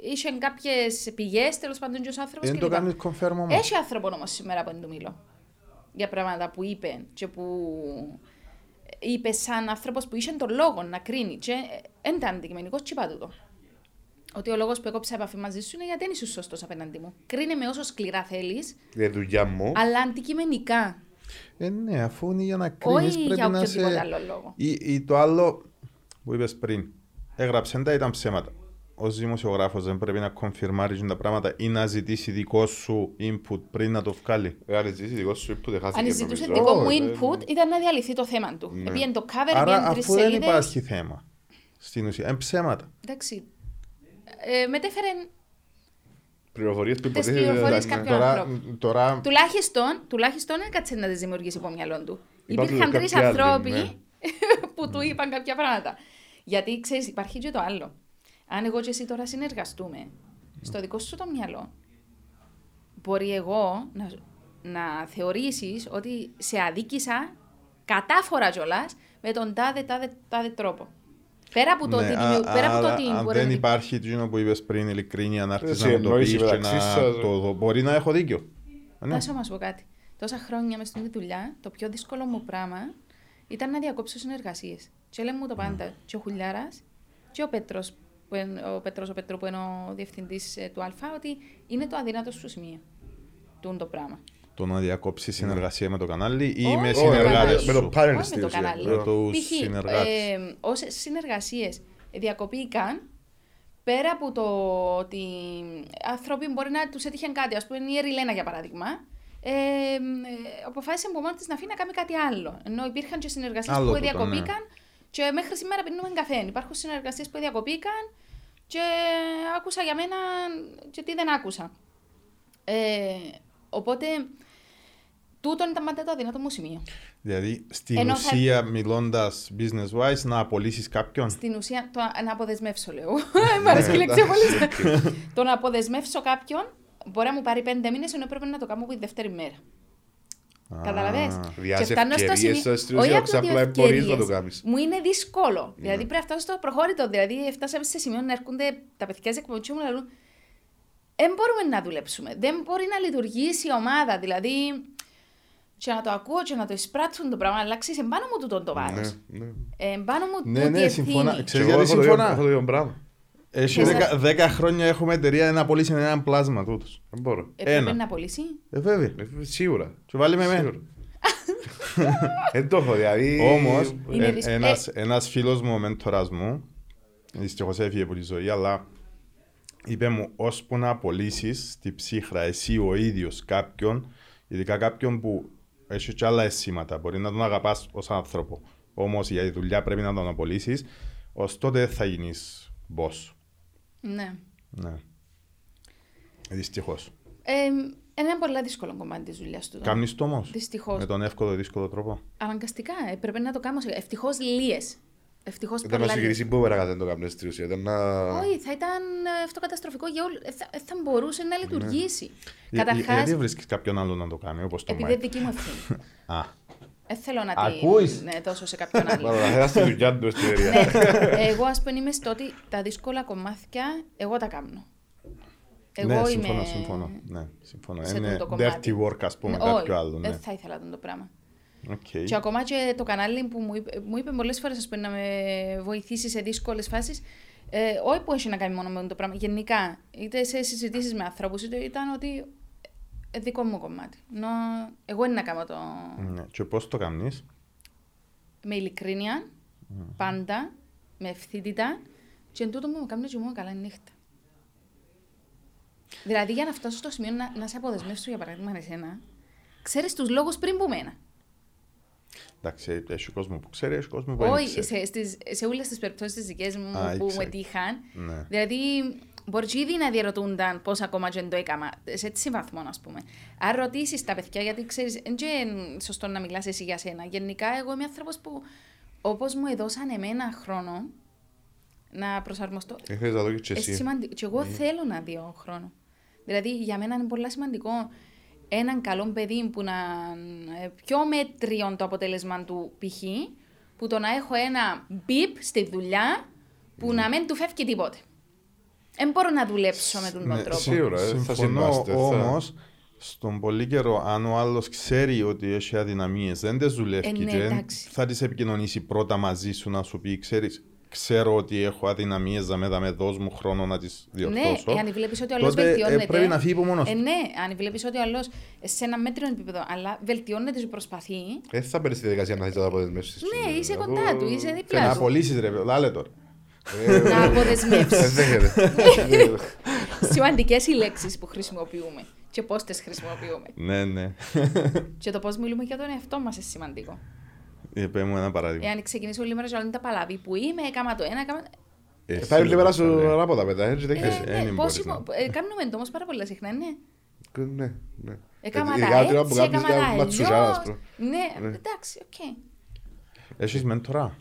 Ε, είχε κάποιες πηγές, τέλος πάντων, και ο άνθρωπος. Δεν το κάνεις confirm όμως. Έχει άνθρωπο όμως σήμερα που δεν του μιλώ. Για πράγματα που είπε και που είπε σαν άνθρωπος που είχε τον λόγο να κρίνει. Και δεν ήταν αντικειμενικός, τι είπα τούτο. Ότι ο λόγος που έκοψα επαφή μαζί σου είναι γιατί δεν είσαι σωστός απέναντί μου. Κρίνε με όσο σκληρά θέλεις, Για τη δουλειά μου. αλλά αντικειμενικά. Ε, ναι, αφού είναι για να κρίνεις Όχι πρέπει για να οποιοδήποτε σε... άλλο λόγο. Ή, ή το άλλο που είπες πριν. Έγραψε τα ήταν ψέματα. Ω δημοσιογράφος δεν πρέπει να κονφιρμάρει τα πράγματα ή να ζητήσει δικό σου input πριν να το βγάλει. Ε, Αν ζήσει δικό σου input, δεν χάθηκε. Αν ζητούσε νομίζω. δικό μου Όχι, input, ήταν να διαλυθεί το θέμα του. Ναι. Επίεν το cover, Άρα επίεν τρεις αφού δεν σελίδες. υπάρχει θέμα στην ουσία, είναι ψέματα. Εντάξει. Ε, μετέφερε Πληροφορίες που Τις υποτίθεται πληροφορίες ήταν- κάποιων- Τώρα, ανθρώπου. τώρα τουλάχιστον, τουλάχιστον έκατσε να τις δημιουργήσει από μυαλό του. Υπάρχουν Υπήρχαν τρεις κάποιοι άλλοι, άνθρωποι ναι. που του είπαν κάποια πράγματα. Γιατί ξέρεις, υπάρχει και το άλλο. Αν εγώ και εσύ τώρα συνεργαστούμε, στο δικό σου το μυαλό, μπορεί εγώ να, να θεωρήσεις ότι σε αδίκησα κατάφορα κιόλας με τον τάδε, τάδε, τάδε τρόπο. Πέρα από το ναι, ότι, α- δημιου- πέρα από το άρα, ότι αν μπορεί δεν να- υπάρχει εκείνο που είπες πριν, ειλικρίνεια, να έρθεις Εσύ να μου το εννοείς πεις και να μεταξύ σας. το δω. Μπορεί να έχω δίκιο. Ε, Ναι. Να σου μας πω κάτι. Τόσα χρόνια μες στην δουλειά, το πιο δύσκολο μου πράγμα ήταν να διακόψω συνεργασίες. Και λέμε μου το πάντα. Και ο Χουλιάρας και ο Πέτρος, ο Πέτρος ο Πέτρος που είναι ο διευθυντής του Α, ότι είναι το αδύνατο σου σημείο. Τούν το πράγμα. Το να διακόψεις συνεργασία με το κανάλι ή Όχι, με με το συνεργάτες κανάλι. σου; Με το πάνελ Όχι στην με το ουσία. κανάλι. Με τους Π.χ. συνεργάτες. Ε, όσε συνεργασίες διακοπήκαν, πέρα από το ότι άνθρωποι μπορεί να τους έτυχε κάτι, ας πούμε η Εριλένα για παράδειγμα, ε, ε, αποφάσισε από μόνη της να αφήνει να κάνει κάτι άλλο. Ενώ υπήρχαν και συνεργασίες Άλλο που τούτο, διακοπήκαν και μέχρι σήμερα πίνουμε καφέ. Υπάρχουν συνεργασίες που διακοπήκαν και άκουσα για μένα και τι δεν άκουσα. Ε, οπότε, τούτον ήταν πάντα το αδυνατό μου σημείο. Δηλαδή, στην Ενώ θα- ουσία, μιλώντας business wise, να απολύσεις κάποιον; Στην ουσία, το να αποδεσμεύσω, λέω. Μ' αρέσει η λέξη πολύ. Το να αποδεσμεύσω κάποιον μπορεί να μου πάρει πέντε μήνες ενώ πρέπει να το κάνω από τη δεύτερη μέρα. Καταλαβες; Διάζει ευκαιρίες, στην ουσία, Όχι απλά ότι μπορείς να το ευκαιρίες. κάνεις. Μου είναι δύσκολο. Δηλαδή πρέπει να φτάσω στο προχώρητο. Δηλαδή φτάσαμε σε σημείο να έρχονται τα παιδιά της εκπομπής και μου λένε Δεν μπορούμε να δουλέψουμε. Δεν μπορεί να λειτουργήσει η ομάδα. Δηλαδή και να το ακούω και να το εισπράττουν το πράγμα, αλλά ξέρεις, εμπάνω μου τούτον το βάρος. Ναι, ναι. Εμπάνω μου Ναι, τούτη ναι, ευθύνη. συμφωνά. Και Ξέρεις εγώ γιατί έχω Έχει Εσάς- δέκα- δέκα χρόνια έχουμε εταιρεία να απολύσει έναν πλάσμα τούτος. Δεν μπορώ. Έπρεπε Ένα. να απολύσει. Ε, βέβαια. Ε, Σίγουρα. Και βάλει με μένα. Σίγουρα. Δεν το έχω, δηλαδή. Όμως, Είναι ε, δύσκολο. ένας, ένας φίλος μου, ο μέντορας μου, δυστυχώς έφυγε από τη ζωή, αλλά είπε μου, ώσπου να απολύσεις στη ψύχρα εσύ ο ίδιος κάποιον, ειδικά κάποιον που έχει και άλλα αισθήματα, μπορεί να τον αγαπάς ως άνθρωπο, όμως για τη δουλειά πρέπει να τον απολύσεις, ως τότε δεν θα γίνεις boss. Ναι. Ναι. Δυστυχώς. Ε, είναι ένα πολύ δύσκολο κομμάτι της δουλειάς του. Κάμνεις το όμως, Δυστυχώς. με τον εύκολο δύσκολο τρόπο; Αναγκαστικά έπρεπε να το κάνω. Ευτυχώς λίε. Ευτυχώς Ήταν να σου γυρίσει που πέρα δεν το κάνεις στην ουσία. Ήταν να... Όχι, θα ήταν ε, αυτό καταστροφικό για όλου. Θα, ε, θα μπορούσε να λειτουργήσει. Ναι. Ε, Καταρχά, Γιατί βρίσκεις κάποιον άλλο να το κάνει, όπως το επειδή είναι Μάικ. δική μου ευθύνη. Α, Δεν θέλω να Ακούεις; την ναι, δώσω σε κάποιον άλλο. Μάλλον, θα θέλας τη δουλειά του στην εταιρεία. ναι, εγώ ας πούμε είμαι στο ότι τα δύσκολα κομμάτια εγώ τα κάνω. Εγώ ναι, είμαι συμφωνώ, συμφωνώ. Ναι, συμφωνώ. σε Είναι τούτο κομμάτι. dirty work, ας πούμε, Ναι, κάποιο όχι, άλλο. Ναι. Δεν θα ήθελα τον το πράγμα. Οκ. Και ακόμα και το κανάλι που μου είπε, μου είπε πολλές φορές ας πούμε, να με βοηθήσει σε δύσκολες φάσεις, Ε, όχι που έχει να κάνει μόνο με το πράγμα. Γενικά, είτε σε συζητήσεις με ανθρώπους, είτε ήταν ότι ε, δικό μου κομμάτι. Νο, εγώ είναι να κάνω το. Ναι. Και πώς το κάνεις; Με ειλικρίνεια, πάντα, με ευθύτητα, και εν τούτο μου κάνει και μου καλά νύχτα. Δηλαδή, για να φτάσω στο σημείο να, να σε αποδεσμεύσω, για παράδειγμα, εσένα, ξέρεις τους λόγους πριν που μένα. Εντάξει, έχει κόσμο που ξέρει, έχει κόσμο που δεν Όχι, ξέρει. σε, στις, σε όλες τις περιπτώσεις τις δικές μου Α, που ήξερε. με τύχαν. Ναι. Δηλαδή, μπορεί και ήδη να διαρωτούνταν πώς ακόμα δεν το έκανα. Σε έτσι βαθμό, ας πούμε. Αν ρωτήσεις τα παιδιά, γιατί ξέρεις, δεν είναι σωστό να μιλάς εσύ για σένα. Γενικά, εγώ είμαι άνθρωπος που όπως μου έδωσαν εμένα χρόνο να προσαρμοστώ. Έχεις να δω και Ε, εσύ. σημαντι- Και εγώ θέλω να δω χρόνος. Δηλαδή, για μένα είναι πολύ σημαντικό έναν καλό παιδί που να είναι πιο μέτριο το αποτέλεσμα του π.χ. που το να έχω ένα μπιπ στη δουλειά που να μην του φεύγει τίποτε. Δεν μπορώ να δουλέψω με τον Ναι, τρόπο. σίγουρα. ε, θα Συμφωνώ συμβάστε, θα- όμως, στον πολύ καιρό, αν ο άλλος ξέρει ότι έχει αδυναμίες, δεν τις δουλεύει Ε, ναι, και δεν εντάξει. θα τις επικοινωνήσει πρώτα μαζί σου να σου πει: Ξέρεις, ξέρω ότι έχω αδυναμίες, θα με, θα με δώσ' μου χρόνο να τις Ναι, διορθώσω. εάν βλέπεις ότι ο άλλος τότε, ε, βελτιώνεται. πρέπει να φύγει από μόνος Ε, του. ναι, αν βλέπεις ότι ο άλλος σε ένα μέτριο επίπεδο, αλλά βελτιώνεται και προσπαθεί. Δεν θα μπαίνεις στη διαδικασία να θες να το αποδεσμεύσεις. Ναι, είσαι Εγώ- κοντά του, είσαι Και δίπλα να του. απολύσεις, ρε, λάλε τώρα. Ε, Να αποδεσμεύσεις. Δεν δέχεται. Σημαντικές οι λέξεις που χρησιμοποιούμε και πώς τις χρησιμοποιούμε. ναι, ναι. Και το πώς μιλούμε για τον εαυτό μας είναι σημαντικό. Ε, Πες μου ένα παράδειγμα. Εάν ξεκινήσω όλη μέρα και όλα τα παλαβή που είμαι, έκαμα το ένα, έκαμα. Εσύ, Θα είναι πέρα ρε, σου ρε. ανάποδα μετά, έτσι δεν Ε, ξέρεις. ε, ναι, δεν πώς μπορείς υπο- να- ε, Κάνουμε το όμω πάρα πολλά συχνά, ναι. Ναι, ναι. Έκαμα Ειδικά τα ότι όταν που έτσι, κάνεις έκαμα μια τα ματσουζάρα, ας αλλιώς. πούμε. Ναι, Ναι. εντάξει, οκ. Έχεις μέντορα;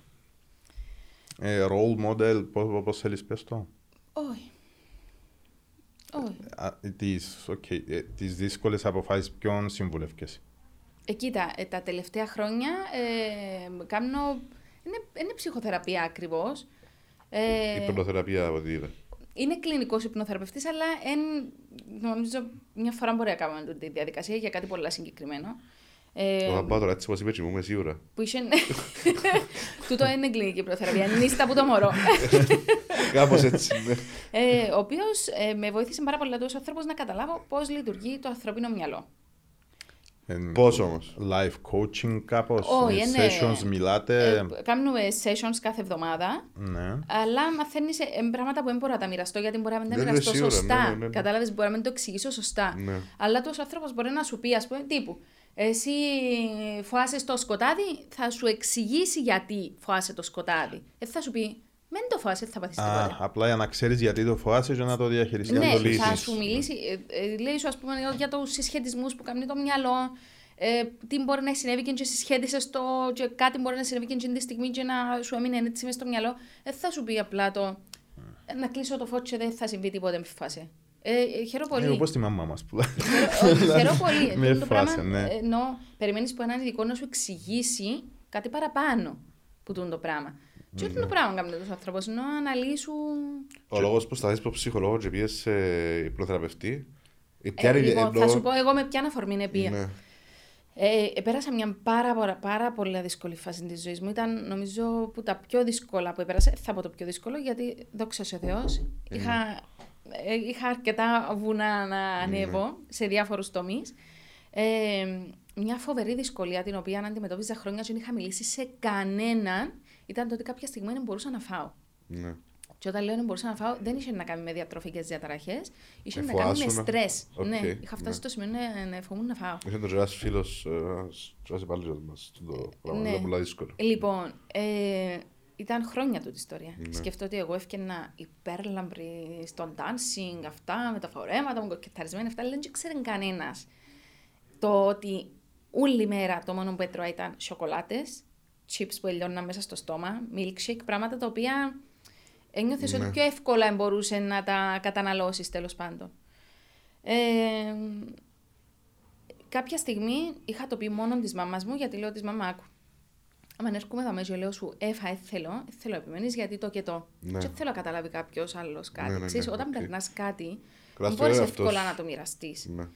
Ε, role model, πώς, πώς θέλεις πες το. Όχι. Όχι. Α, Τις, okay, ε, τις δύσκολες αποφάσεις ποιον συμβουλεύκεσαι; Ε, κοίτα, ε, τα τελευταία χρόνια ε, κάνω. Είναι, είναι ψυχοθεραπεία ακριβώς. Ε, Υπνοθεραπεία από ό,τι είδα. είναι κλινικός υπνοθεραπευτής, αλλά εν, νομίζω μια φορά μπορεί να κάνουμε τη διαδικασία για κάτι πολύ συγκεκριμένο. Ε, Θα πάω τώρα έτσι όπως είπες και μου, είμαι σίγουρα. που είσαι. Τούτο είναι κλινική υπνοθεραπεία. Νύστα από το μωρό. Κάπως έτσι, ναι. ε, ο οποίος ε, με βοήθησε πάρα πολύ τόσο άνθρωπος να καταλάβω πώς λειτουργεί το ανθρώπινο μυαλό. Ε, Πώς όμως; Life coaching κάπως, Όχι, ε, είναι- sessions μιλάτε. Ε, κάνουμε sessions κάθε εβδομάδα. ναι. Αλλά μαθαίνεις ε, πράγματα που δεν μπορώ να τα μοιραστώ γιατί μπορεί να μην τα Ναι, ναι, μοιραστώ σίγουρα, σωστά. ναι, ναι, ναι. Κατάλαβες, μπορεί να μην το εξηγήσω σωστά. Ναι. Αλλά τόσο άνθρωπος μπορεί να σου πει, ας πούμε, τύπου. Εσύ φοάσαι το σκοτάδι, θα σου εξηγήσει γιατί φοάσαι το σκοτάδι. Ε, θα σου πει, δεν το φοάσαι, θα πάθεις Α, τίποτα. απλά για να ξέρεις γιατί το φοβάσαι και να το διαχειριστείς. να Ναι, το θα λύσεις. σου μιλήσει. Ε, ε, λέει σου, ας πούμε, για τους συσχετισμούς που κάνει το μυαλό. Ε, τι μπορεί να συνέβη και συσχέτισες το, και κάτι μπορεί να συνέβη και εκείνη τη στιγμή και να σου έμεινε έτσι μες στο μυαλό. Ε, θα σου πει απλά το. ε, να κλείσω το φώτι και δεν θα συμβεί τίποτα με φάση. Ε, ε, χαίρομαι πολύ. Ε, όπως τη μαμά μας που λέει. Όχι, Χαίρομαι πολύ. Με Ε, το πράγμα, φάση, ναι. ε, Ενώ περιμένεις που έναν ειδικό να σου εξηγήσει κάτι παραπάνω που τούν το πράγμα. Και όχι το πράγμα κάνει τους ανθρώπου, ενώ αναλύσουν. Ο λόγος που σταθείς από ψυχολόγος και πήγες σε υπνοθεραπευτή. η Ε, ποια είναι- λοιπόν, εννοώ- θα σου πω εγώ με ποια αφορμή είναι πία. Ναι. Ε, πέρασα μια πάρα, πάρα, πάρα πολύ δύσκολη φάση της ζωής μου. Ήταν νομίζω που τα πιο δύσκολα που έπερασα. ε, Θα πω το πιο δύσκολο γιατί δόξα σε Θεός. Είχα, ε, είχα αρκετά βουνά να ανέβω σε διάφορους τομείς. Ε, μια φοβερή δυσκολία την οποία αντιμετώπιζα χρόνια και δεν είχα μιλήσει σε κανέναν ήταν το ότι κάποια στιγμή δεν μπορούσα να φάω. Ναι. Και όταν λέω δεν μπορούσα να φάω, δεν είχε να κάνει με διατροφικές διαταραχές, είχε Ε, να κάνει με φοάσουνα. στρες. Οκ, ναι, είχα φτάσει ναι. στο σημείο να, να φοβούμουν να φάω. Είχε τον ένας φίλος, ε, ένας- ένας υπάλληλος μας, το πράγμα, Ναι. ήταν πολύ δύσκολο. Λοιπόν, ε, ήταν χρόνια του ιστορία. Ναι. Σκεφτώ ότι εγώ έφτιανα υπέρλαμπρη στο dancing, αυτά με τα φορέματα μου, κοκκεταρισμένα, αυτά, αλλά δεν ξέρει κανένας. Το ότι όλη μέρα το μόνο που έτρωα ήταν σοκολάτες, chips που ελιώναν μέσα στο στόμα, milkshake, πράγματα τα οποία ένιωθες Ναι. ότι πιο εύκολα μπορούσε να τα καταναλώσεις τέλος πάντων. Ε, κάποια στιγμή είχα το πει μόνο της μαμάς μου, γιατί λέω της μαμά, άκου. Αν έρχομαι εδώ μέσα και λέω σου, έφα, ε, θέλω, ε, θέλω επιμένεις γιατί το και το. Ναι. Και δεν θέλω να καταλάβει κάποιος άλλος κάτι. Ναι, ναι, ναι, Ξέρεις, όταν οκ. περνάς κάτι, δεν Κρατάς το μπορεί εαυτός εύκολα σου. να το μοιραστείς. Ναι.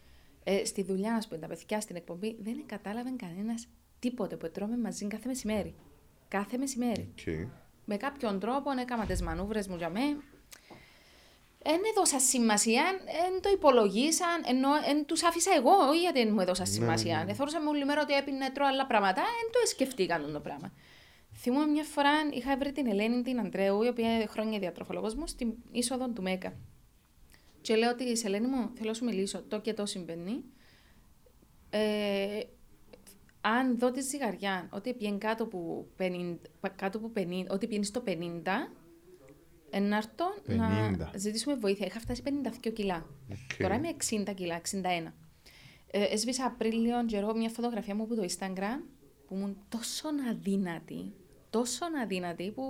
Ε, στη δουλειά, ας πούμε, τα παιδιά στην εκπομπή δεν κατάλαβε κανένας τίποτε που τρώμε μαζί κάθε μεσημέρι. Κάθε μεσημέρι. Οκ. με κάποιον τρόπο έκανα τις μανούβρες μου για μέ. Δεν έδωσα σημασία, δεν το υπολογίσαν, ενώ εν τους άφησα εγώ, όχι γιατί δεν μου έδωσα σημασία. Ναι, Θεωρούσα με όλη μέρα ότι έπινε τρώω άλλα πράγματα, δεν το σκεφτήκαν το πράγμα. Θυμούμαι μια φορά είχα βρει την Ελένη την Αντρέου, η οποία είναι χρόνια διατροφολόγος μου, στην είσοδο του MEGA. Και λέω ότι, σε Ελένη μου, θέλω να σου μιλήσω, το και το συμβαίνει. Ε, αν δω τη ζυγαριά ότι πιένει κάτω που 50, κάτω που 50 ότι πιένεις στο 50, ενάρτω να ζητήσουμε βοήθεια. Είχα φτάσει 52 κιλά. Okay. Τώρα είμαι 60 κιλά, 61. Ε, έσβησα Απρίλιο καιρό μια φωτογραφία μου από το Instagram που ήμουν τόσο αδύνατη, τόσο αδύνατη που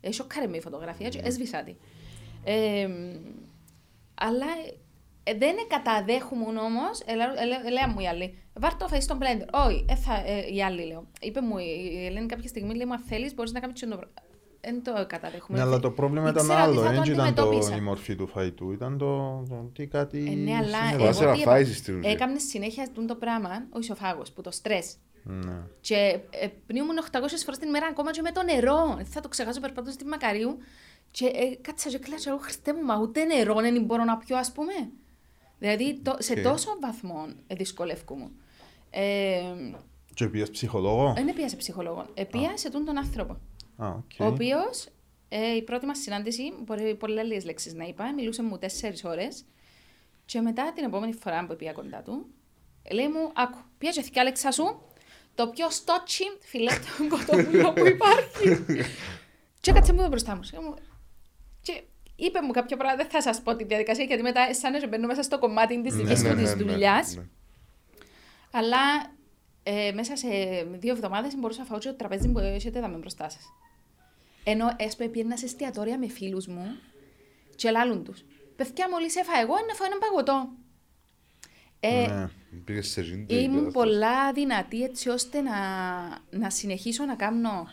έσοκαρε με η φωτογραφία και έσβησα τη. Ε, αλλά ε, δεν καταδέχομαι όμως, λέει μου η άλλη, βάρ το face στον blender. Όχι, ε, η άλλη λέω. Είπε μου η Ελένη κάποια στιγμή, λέει, μα θέλεις, μπορείς να κάνεις το δεν το καταδέχομαι. Ναι, αλλά το πρόβλημα ήταν άλλο. Δεν ήταν το, η μορφή του φαϊτού, ήταν το, το τι κάτι. Ε, ναι, αλλά εγώ τι έκαμε συνέχεια το πράγμα, ο ισοφάγος, που το στρες. Ναι. Και ε, πνίουμουν 800 φορές την ημέρα ακόμα και με το νερό. Θα το ξεχάσω περπατώ στη Μακαρίου. Και ε, κάτσα και κλάτσα, εγώ χριστέ μου, μα ούτε νερό δεν μπορώ να πιω, ας πούμε. Δηλαδή το, σε τόσο βαθμό ε, δυσκολεύομαι. Ε, και πήγες ψυχολόγο; Δεν πήγα σε ψυχολόγο. Ε, πήγα σε τον άνθρωπο. Ah, okay. Ο οποίος ε, η πρώτη μας συνάντηση, μπορεί πολλέ λίγες λέξεις να είπα, μιλούσε μου τέσσερις ώρες. Και μετά την επόμενη φορά που πήγα κοντά του, λέει μου: Άκου, πήγα και Άλεξα σου το πιο στότσι φιλέτο κοτόπουλο που υπάρχει. και έκατσε μου το μπροστά μου. Και είπε μου κάποια πράγματα, δεν θα σας πω τη διαδικασία, γιατί μετά σαν να μπαίνω μέσα στο κομμάτι της δικής μου της δουλειάς. Αλλά ε, μέσα σε δύο εβδομάδες μπορούσα να φάω το τραπέζι που έχετε εδώ μπροστά σας. Ενώ έσπε πήγαινα σε εστιατόρια με φίλους μου και λάλουν τους. Παιδιά, μόλις έφα εγώ, να φάω ένα παγωτό. Ε, ναι, ήμουν πολλά δυνατή έτσι ώστε να, να συνεχίσω να κάνω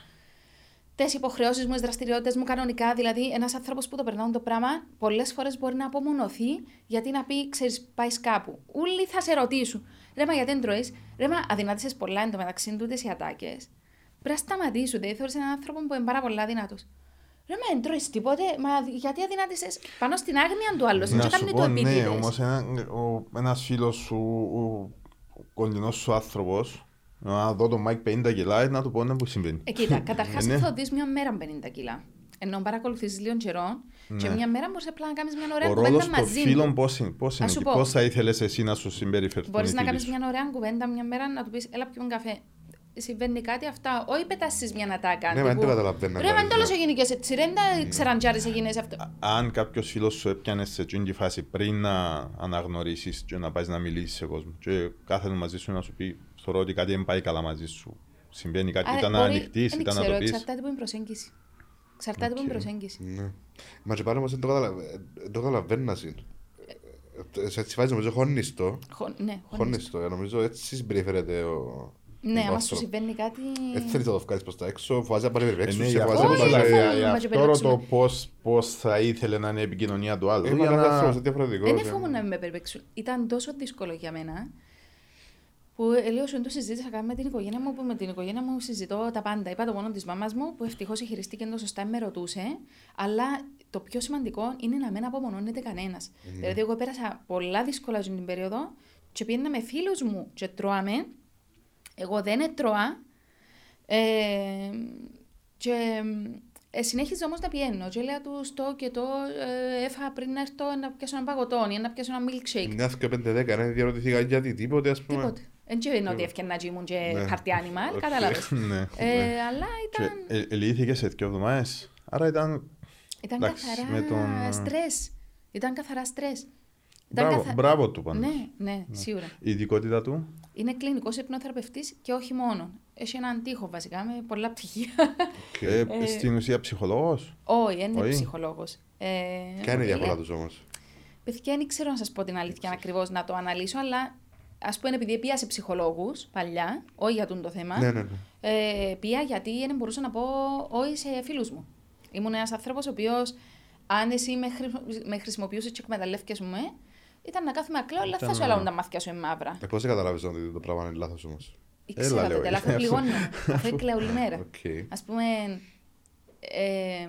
τι υποχρεώσεις μου, τις δραστηριότητες μου κανονικά. Δηλαδή, ένας άνθρωπος που το περνάει το πράγμα, πολλές φορές μπορεί να απομονωθεί γιατί να πει, ξέρεις, πάεις κάπου. Όλοι θα σε ρωτήσουν. Ρε, μα γιατί δεν τρώεις. Ρε, μα αδυνάτησες πολλά εντωμεταξύ τούτες οι ατάκες. Πρέπει να σταματήσουν. Δηλαδή, θεωρείς έναν άνθρωπο που είναι πάρα πολλά δυνατός. Ρε, μα δεν τρώεις τίποτε. Μα γιατί αδυνάτησε πάνω στην άγνοια του άλλου. Δεν κάνει το επίτηδες. Ναι, όμως ένα φίλος σου, ο κοντινός σου άνθρωπος, να δω τον Μάικ 50 κιλά, να του πω να που συμβαίνει. Ε, κοίτα, καταρχάς ε, ναι. θα δει μια μέρα 50 κιλά. Ενώ παρακολουθείς λίγο καιρό ναι. και μια μέρα μπορείς απλά να κάνεις μια ωραία ο κουβέντα μαζί του. φίλων πώς είναι, πώς είναι πώς θα ήθελες εσύ να σου συμπεριφερθεί. Μπορείς να κάνεις μια ωραία κουβέντα μια μέρα να του πεις Έλα πιούμε καφέ. Συμβαίνει κάτι αυτά, όχι πετάσει μια να τα κάνει. Ναι, δεν το καταλαβαίνω. Ρε, δεν τέλο έγινε και έτσι. Δεν τα ξεραντζάρι έγινες αυτό. Αν κάποιος φίλος σου έπιανε σε εκείνη τη φάση πριν να αναγνωρίσεις και να πάεις να μιλήσεις σε κόσμο, και κάθεται μαζί σου να σου πει θεωρώ ότι κάτι δεν πάει καλά μαζί σου. Συμβαίνει κάτι, Άρα, ήταν ανοιχτής, ήταν να το πεις. Εξαρτάται από την προσέγγιση. Εξαρτάται από την προσέγγιση. Ναι. Μα και πάλι όμως δεν το καταλαβαίνω Σε έτσι φάση νομίζω χώνιστο. Ναι, χώνιστο. Νομίζω έτσι συμπεριφέρεται ο... Ναι, άμα σου συμβαίνει κάτι... Έτσι θέλεις να το βγάλεις προς τα έξω, φοβάσαι να πάρει περιπέξου. Ναι, αυτό το πώς θα ήθελε να είναι η επικοινωνία του άλλου. Δεν φοβούμαι να με περιπέξουν. Ήταν τόσο δύσκολο για μένα που λέω σου το συζήτησα με την οικογένεια μου, που με την οικογένεια μου συζητώ τα πάντα. Είπα το μόνο της μάμας μου, που ευτυχώς χειριστήκε το σωστά, με ρωτούσε. Αλλά το πιο σημαντικό είναι να μην απομονώνεται κανένας. Mm. Δηλαδή, εγώ πέρασα πολλά δύσκολα στην περίοδο και πήγαινα με φίλους μου και τρώαμε. Εγώ δεν έτρωα. Ε, και ε, συνέχιζα όμως να πιένω. Και λέω του το και το ε, έφαγα πριν να έρθω να πιάσω ένα παγωτό ή να πιάσω ένα milkshake. Μια και πέντε δέκα, δεν διαρωτηθήκα γιατί τίποτε, ας πούμε. Τίποτε. Δεν είναι ότι έφτιανα να ήμουν και ναι. χαρτί animal, κατάλαβες. Ναι, ε, ναι. Αλλά ήταν... Ελύθηκε σε δύο εβδομάδες, άρα ήταν... Ήταν καθαρά στρες. Ήταν καθαρά στρες. Μπράβο του πάνω. Ναι, ναι, σίγουρα. Η ειδικότητα του; Είναι κλινικός υπνοθεραπευτής και όχι μόνο. Έχει έναν τείχο βασικά με πολλά πτυχία. Ε, στην ουσία ψυχολόγος; Όχι, δεν είναι ψυχολόγος. Ποια είναι η διαφορά τους όμως; Παιδιά, δεν ξέρω να σας πω την αλήθεια ακριβώς να το αναλύσω, αλλά ας πούμε, επειδή πήγα σε ψυχολόγους παλιά, όχι για τον το θέμα. Ναι, ναι, ναι. Ε, πήγα γιατί δεν μπορούσα να πω όχι σε φίλους μου. Ήμουν ένας άνθρωπος ο οποίος, αν εσύ με, χρη... με χρησιμοποιούσες και εκμεταλλεύκε μου, ε, ήταν να κάθομαι ακλό, αλλά θα σου έλεγα τα μάτια σου είναι μαύρα. Ε, Πώ δεν καταλάβει ότι το πράγμα είναι λάθος όμως. Ήξερα το λάθος πληγώνει. Αυτό είναι κλαίω όλη μέρα. Α πούμε, Ε,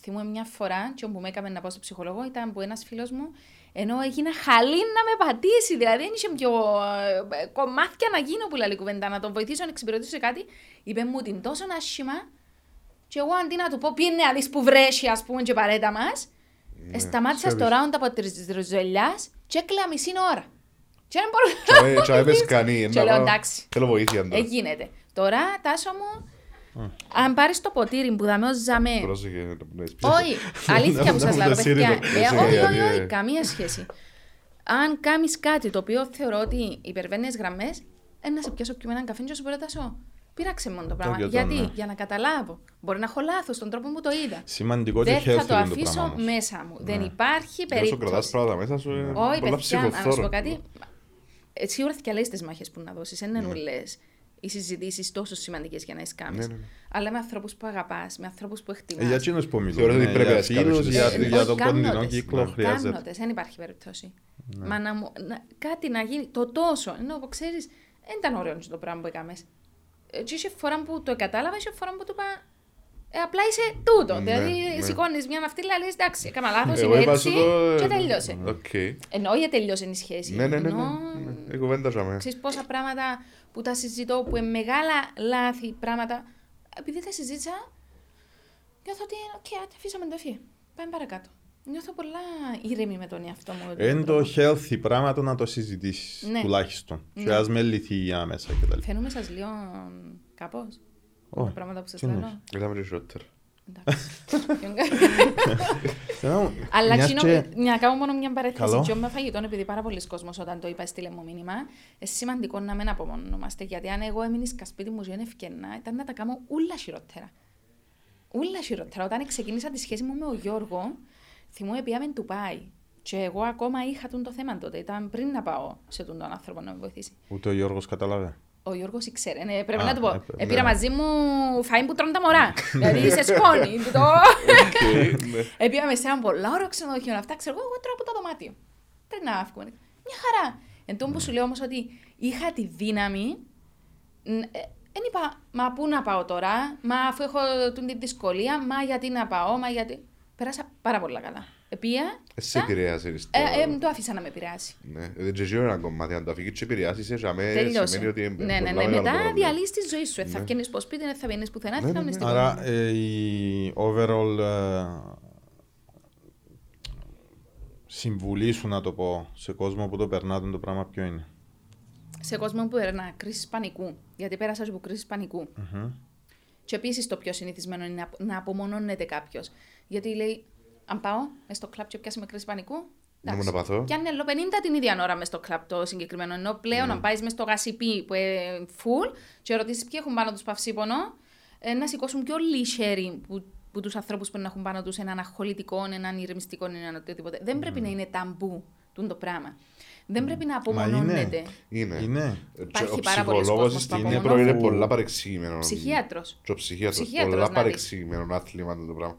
θυμούμαι μια φορά, και όπου με έκαμε να πάω στο ψυχολόγο, ήταν που ένας φίλος μου, ενώ έγινα χαλή να με πατήσει. Δηλαδή, δεν είχε πιο ε, κομμάτια να γίνω που λέει κουβέντα, να τον βοηθήσω να εξυπηρετήσω σε κάτι. Είπε μου την τόσο άσχημα, και εγώ αντί να του πω, πήγαινε να δεις που βρέσει, ας πούμε, και παρέτα μας, ναι, σταμάτησα στο round από τη ριζελιά και έκλαια μισή ώρα. Και δεν μπορούσα να πω. κανεί. Και λέω εντάξει. Θέλω βοήθεια. Εγίνεται. Τώρα, τάσο μου, αν πάρεις το ποτήρι που δαμε ως ζαμέ... Όχι, αλήθεια που σας λέω, παιδιά. Ε, όχι, όχι, όχι, καμία σχέση. Αν κάνεις κάτι το οποίο θεωρώ ότι υπερβαίνεις γραμμές, ένα σε πιάσω πιο με έναν καφέ και σου πω τάσο. Πήραξε μόνο το πράγμα. Γιατί, ναι. για να καταλάβω. Μπορεί να έχω λάθος στον τρόπο που το είδα. Σημαντικό Δεν θα το αφήσω μέσα μου. Δεν ναι. υπάρχει περίπτωση. Όσο κρατάς πράγματα μέσα σου, Όχι, παιδιά, να σου πω κάτι. Ε, σίγουρα θα και τις μάχες που να δώσεις. Δεν είναι ναι. οι συζητήσεις τόσο σημαντικές για να έχεις κάνει. Ναι, ναι, ναι. Αλλά με ανθρώπους που αγαπάς, με ανθρώπους που εκτιμά. Ε, για εκείνους που μιλούν. Θεωρώ ότι πρέπει να φίλους, για, για τον κοντινό κύκλο χρειάζεται. Δεν υπάρχει περίπτωση. Μα να, κάτι να γίνει το τόσο. Ενώ ξέρεις, δεν ήταν ωραίο το πράγμα που έκαμες. Ε, και είχε φορά που το κατάλαβα, είχε φορά που το είπα ε, απλά είσαι τούτο. Ναι, δηλαδή, ναι. σηκώνεις μια ναυτίλα, λες εντάξει, έκανα λάθος, είμαι έτσι το... και τελειώσε. Okay. Εννοώ για τελειώσε η σχέση. Ναι, ναι, ναι. ναι. ναι. κουβέντα Ξέρεις πόσα πράγματα που τα συζητώ, που είναι μεγάλα λάθη, πράγματα, επειδή τα συζήτησα, νιώθω ότι, OK, okay, αφήσαμε το φύγει. Πάμε παρακάτω. Νιώθω πολλά ήρεμη με τον εαυτό μου. Είναι το healthy πράγμα το να το συζητήσεις ναι. τουλάχιστον. Ναι. Και ας μεν λυθεί άμεσα κτλ. Φαίνομαι σας λίγο κάπως. Oh. Τα πράγματα που σας λέω. Μιλάμε περισσότερο. Αλλά να κάνω μόνο μια παρέθεση και με φαγητό, επειδή πάρα πολλοί κόσμος όταν το είπα στείλε μου μήνυμα, είναι σημαντικό να μην απομονωνόμαστε. Γιατί αν εγώ έμεινε στα σπίτι μου ζωή ευκαιρνά, ήταν να τα κάνω ούλα χειρότερα. Ούλα χειρότερα. Όταν ξεκίνησα τη σχέση μου με τον Γιώργο, θυμούμαι πήγαμε του πάει. Και εγώ ακόμα είχα τον το θέμα τότε. Ήταν πριν να πάω σε τον, τον άνθρωπο να με βοηθήσει. Ούτε ο Γιώργος κατάλαβε. Ο Γιώργος ήξερε. Ναι, πρέπει Α, να του πω. Ε, Επήρα ναι. μαζί μου φάιν που τρώνε τα μωρά. δηλαδή σε σκόνη. το... Ναι. Επήραμε σε ένα πολύ ωραίο ξενοδοχείο να αυτά. Ξέρω εγώ, τρώω από το δωμάτιο. Πρέπει να βγούμε. Μια χαρά. Εν τω που σου λέω όμως ότι είχα τη δύναμη. Δεν ε, είπα, μα πού να πάω τώρα, μα αφού έχω την δυσκολία, μα γιατί να πάω, μα γιατί. Πέρασα πάρα πολύ καλά. Επία. Σε επηρεάζεις. Ε, ε, το άφησα να με επηρεάσει. Ναι, δεν ξέρω ένα κομμάτι. Αν το αφήγει και επηρεάσει, σε σημαίνει ότι. Ναι, ναι, ναι. Μετά διαλύσει τη ζωή σου. Θα βγαίνεις από σπίτι, δεν θα βγαίνει πουθενά. Ναι, ναι, Άρα η overall συμβουλή σου, να το πω, σε κόσμο που το περνά το πράγμα ποιο είναι; Σε κόσμο που περνά κρίση πανικού. Γιατί πέρασα από κρίση πανικού. Και επίσης το πιο συνηθισμένο είναι να απομονώνεται κάποιος. Γιατί λέει, αν πάω μες στο κλαπ και πιάσει με κρίση πανικού. Να να παθώ. Και αν είναι 50 την ίδια ώρα μες στο κλαπ το συγκεκριμένο. Ενώ πλέον, mm. αν πάεις μες στο γασιπί που είναι full, και ρωτήσεις ποιοι έχουν πάνω τους παυσίπονο, ε, να σηκώσουν πιο sharing που, που τους ανθρώπους που έχουν πάνω τους έναν αχολητικό, έναν ηρεμιστικό, έναν οτιδήποτε. Δεν πρέπει να είναι ταμπού το πράγμα. Δεν πρέπει να απομονώνεται. Είναι. είναι. Υπάρχει πάρα πολλοί κόσμος που είναι, είναι πολλά παρεξηγημένο. Ψυχίατρος. Και ο ψυχίατρος. Πολλά παρεξηγημένο άθλημα το πράγμα.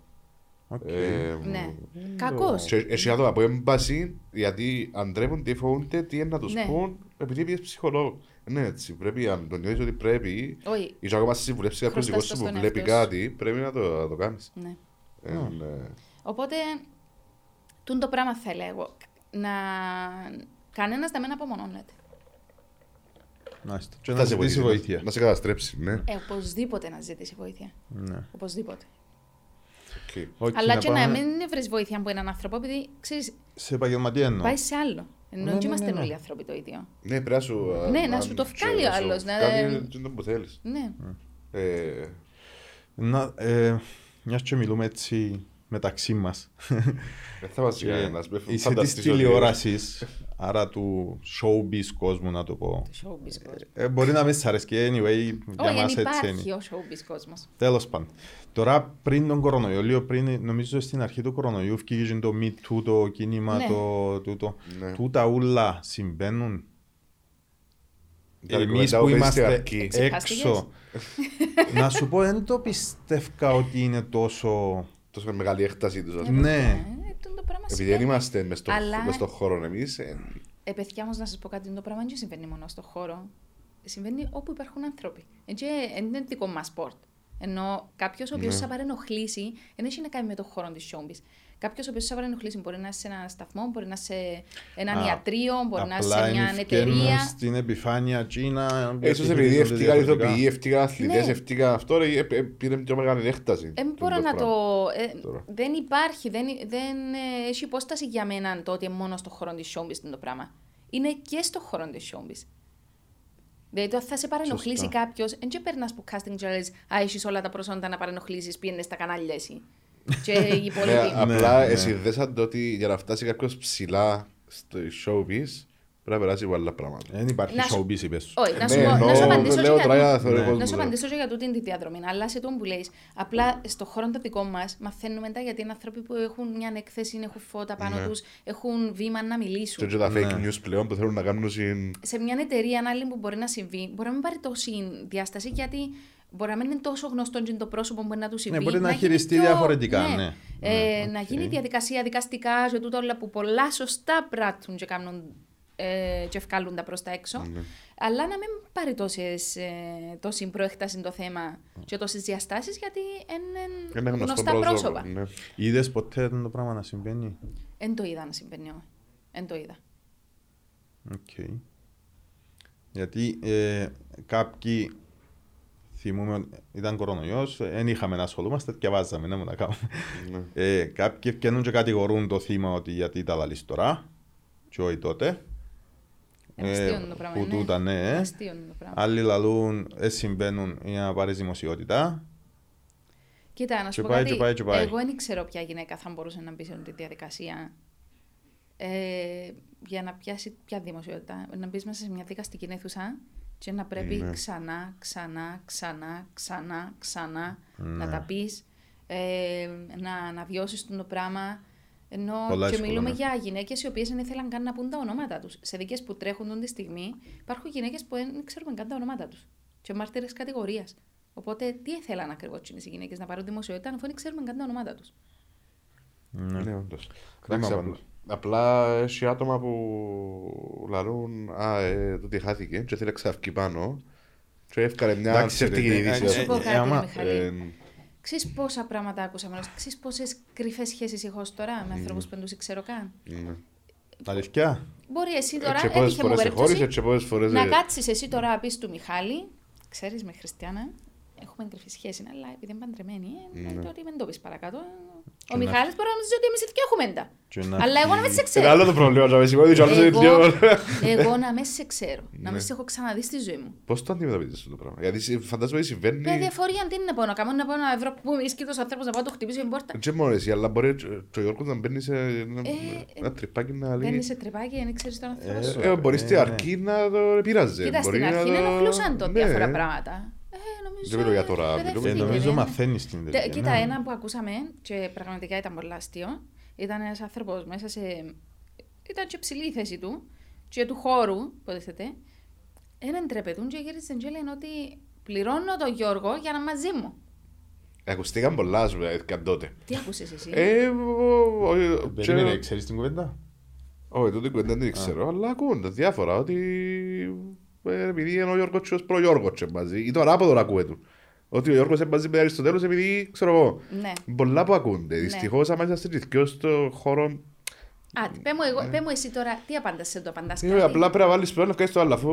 Ε, ναι. Κακός. Έχει άτομα από έμπαση γιατί αντρέπονται ή φοβούνται τι είναι να τους ναι. πούν επειδή πήγες ψυχολόγο. Ναι, έτσι. Πρέπει, αν τον νιώθεις ότι πρέπει, ή ακόμα συμβουλεύσει κάποιο δικό σου που βλέπει κάτι, πρέπει να το, το κάνεις. Ναι. Ε, ναι. Οπότε, τούν το πράγμα θέλω εγώ. Να... Κανένας δεν απομονώνεται. Και να ζητήσει βοήθεια. Να σε καταστρέψει, ναι. Ε, οπωσδήποτε να ζητήσει βοήθεια. Ναι. Οπωσδήποτε. Okay. Αλλά και να μην βρεις βοήθεια από έναν άνθρωπο, επειδή ξέρεις. Σε επαγγελματία εννοώ. Πάει σε άλλο. Ενώ ναι, ναι, είμαστε ναι, ναι. όλοι άνθρωποι το ίδιο. Ναι, πρέπει να σου. Ναι, να σου το βγάλει ο άλλος. Κάνει το που θέλεις. Ναι. Ε, να, ε, μιας και μιλούμε έτσι μεταξύ μας. Δεν θα μας κάνει ένας Είσαι της τηλεόρασης, άρα του showbiz κόσμου να το πω. Ε, μπορεί να μην σ' αρέσει και anyway, για μας έτσι είναι. υπάρχει ο showbiz κόσμος. Τέλος πάντων. Τώρα πριν τον κορονοϊό, λίγο πριν, νομίζω στην αρχή του κορονοϊού, βγήκε το Me Too, το κίνημα, ναι. το τούτο. Ναι. Τούτα ούλα συμβαίνουν. Εμείς που είμαστε έξω. να σου πω, δεν το πιστεύω ότι είναι τόσο... Τόσο μεγάλη έκταση τους. Ναι. Ναι. Επειδή δεν είμαστε μες στο, Αλλά... μες στο χώρο εμείς. Ε... ε παιδιά όμως να σας πω κάτι, το πράγμα δεν συμβαίνει μόνο στο χώρο. Συμβαίνει όπου υπάρχουν άνθρωποι. Έτσι, δεν είναι δικό μας σπορτ. Ενώ κάποιος ο οποίος ναι. θα παρενοχλήσει δεν έχει να κάνει με το χώρο της showbiz. Κάποιος ο οποίος θα παρενοχλήσει μπορεί να είναι σε ένα σταθμό, μπορεί να είναι σε ένα ιατρείο, μπορεί να είναι σε μια εταιρεία. Στην επιφάνεια Κίνα. σω επειδή ευτυχά ηθοποιοί, ευτυχά αθλητές, ναι. ευτυχά αυτό, ε, ε, πήρε πιο μεγάλη έκταση. Δεν μπορώ να το. Δεν υπάρχει, δεν έχει υπόσταση για μένα το ότι μόνο στο χώρο της showbiz το πράγμα. Είναι και στο χώρο της showbiz. Δηλαδή, το θα σε παρενοχλήσει κάποιος, δεν και περνάς που casting και λες, Α, έχεις όλα τα προσόντα να παρενοχλήσεις, πήγαινε στα κανάλια εσύ. και οι υπόλοιποι. Ναι, απλά ναι, εσύ δεν σαν το ότι για να φτάσει κάποιος ψηλά στο showbiz, Πρέπει να περάσει από άλλα πράγματα. Δεν υπάρχει showbiz, είπες. Όχι, να σου απαντήσω για τούτη τη διαδρομή. Αλλά σε τον που λέει, απλά στο χώρο το δικό μας μαθαίνουμε τα γιατί είναι άνθρωποι που έχουν μια έκθεση, έχουν φώτα πάνω ναι. τους, έχουν βήμα να μιλήσουν. Και τα fake ναι. news πλέον που θέλουν να κάνουν. Σε μια εταιρεία, ένα άλλο που μπορεί να συμβεί, μπορεί να μην πάρει τόση διάσταση γιατί Μπορεί να μην είναι τόσο γνωστό το πρόσωπο που μπορεί να του συμβεί. Ναι, μπορεί να, να χειριστεί πιο... διαφορετικά. Ναι. Ναι. Ε, ναι, Να γίνει διαδικασία δικαστικά, και τούτο όλα που πολλά σωστά πράττουν και κάνουν ε, και ευκάλουν τα προς τα έξω. Ναι. Αλλά να μην πάρει τόσες, ε, τόση προέκταση το θέμα και τόσες διαστάσεις γιατί είναι γνωστά πρόσωπα. Ναι. Είδες ποτέ το πράγμα να συμβαίνει; Εν το είδα να συμβαίνει, Εν το είδα. Okay. Γιατί ε, κάποιοι θυμούμε ήταν κορονοϊός, δεν είχαμε να ασχολούμαστε και βάζαμε να μου να κάνουμε. Ναι. ε, κάποιοι ευκαινούν και κατηγορούν το θύμα ότι γιατί τα λαλείς τώρα και όχι τότε. Ε, που ναι. τούτα ναι. Άλλοι λαλούν, ε, συμβαίνουν για να πάρεις δημοσιότητα. Κοίτα, να σου πω κάτι, πάει, πάει. εγώ δεν ξέρω ποια γυναίκα θα μπορούσε να μπει σε αυτή τη διαδικασία ε, για να πιάσει ποια δημοσιότητα. Να μπεις μέσα σε μια δικαστική αίθουσα και να πρέπει ναι. ξανά, ξανά, ξανά, ξανά, ξανά ναι. να τα πεις, ε, να, να βιώσεις το πράγμα. Ενώ Πολλά και μιλούμε ναι. για γυναίκες οι οποίες δεν ήθελαν καν να πούν τα ονόματα τους. Σε δικές που τρέχουν τον τη στιγμή, υπάρχουν γυναίκες που δεν ξέρουμε καν τα ονόματα τους. Και μάρτυρε κατηγορίας. Οπότε, τι ήθελαν ακριβώς οι γυναίκες να πάρουν δημοσιότητα, αφού δεν ξέρουμε καν τα ονόματα τους. Ναι, ναι όντως. Απλά έχει άτομα που λαρούν Α, ε, το τι χάθηκε, και θέλει ξαφκεί πάνω. Και έφκαρε μια ψεύτικη είδηση. Να σου πω κάτι, Μιχαλή. Ξέρεις πόσα πράγματα άκουσα ξέρεις πόσες κρυφές σχέσεις έχω τώρα με ανθρώπους που δεν τους ξέρω καν. Ναι. Αλήθεια; Μπορεί εσύ τώρα, έτυχε μου περίπτωση, να κάτσεις εσύ τώρα πεις του Μιχάλη, ξέρεις με Χριστιανά, έχουμε κρυφή σχέση, αλλά επειδή είμαι παντρεμένη, ε, ναι. τότε μην το πεις παρακάτω. Ο Μιχάλης μπορεί να νομίζεις ότι εμείς και έχουμε έντα. Αλλά εγώ να με σε ξέρω. Είναι άλλο το πρόβλημα, να με σηκώδει Εγώ να με σε ξέρω, να με σε έχω ξαναδεί στη ζωή μου. Πώς το αντιμετωπίζεις αυτό το πράγμα, γιατί φαντάζομαι ότι συμβαίνει... Με διαφορία τι είναι να πω, να κάνω, να πω ένα ευρώ που είσαι τους ανθρώπους να πάω το χτυπήσω την πόρτα. Και μόνο εσύ, αλλά μπορεί ο Γιώργος να μπαίνει σε ένα τρυπάκι να λέει... Μπαίνει σε τρυπάκι, δεν ξέρεις τον άνθρωπο σου. Μπορείς στην αρχή να το πειράζει. Κοίτας, στην αρχή ενοχλούσαν το διάφορα πράγματα. Δεν μιλώ για τώρα. Ε, νομίζω μαθαίνεις την τελική. Κοίτα, ναι. ένα που ακούσαμε και πραγματικά ήταν πολύ αστείο. Ήταν ένας άνθρωπος μέσα σε. ήταν και ψηλή η θέση του και του χώρου, υποτίθεται. Έναν τρεπετούν και γύρισε και λένε ότι πληρώνω τον Γιώργο για να μαζί μου. Ακουστήκαν πολλά σου καν τότε. Τι ακούσες εσύ; Ε, Περίμενε, ξέρεις την κουβέντα; Όχι, τότε την κουβέντα δεν ξέρω, αλλά ακούγονται διάφορα ότι ε, επειδή είναι ο Γιώργος και ο προ-Γιώργος και μαζί. Ή τώρα από τώρα ακούε του. Ότι ο Γιώργος έμπαζε με Αριστοτέλους επειδή, ξέρω εγώ, ναι. πολλά που ακούνται. Ναι. Δυστυχώς, άμα είσαστε ρηθκιό στο χώρο... Α, πέ μου, εγώ, πέ μου εσύ τώρα, τι απάντας σε το απαντάς ε, κάτι; Απλά πρέπει να βάλεις πλέον να κάνεις το άλλο, αφού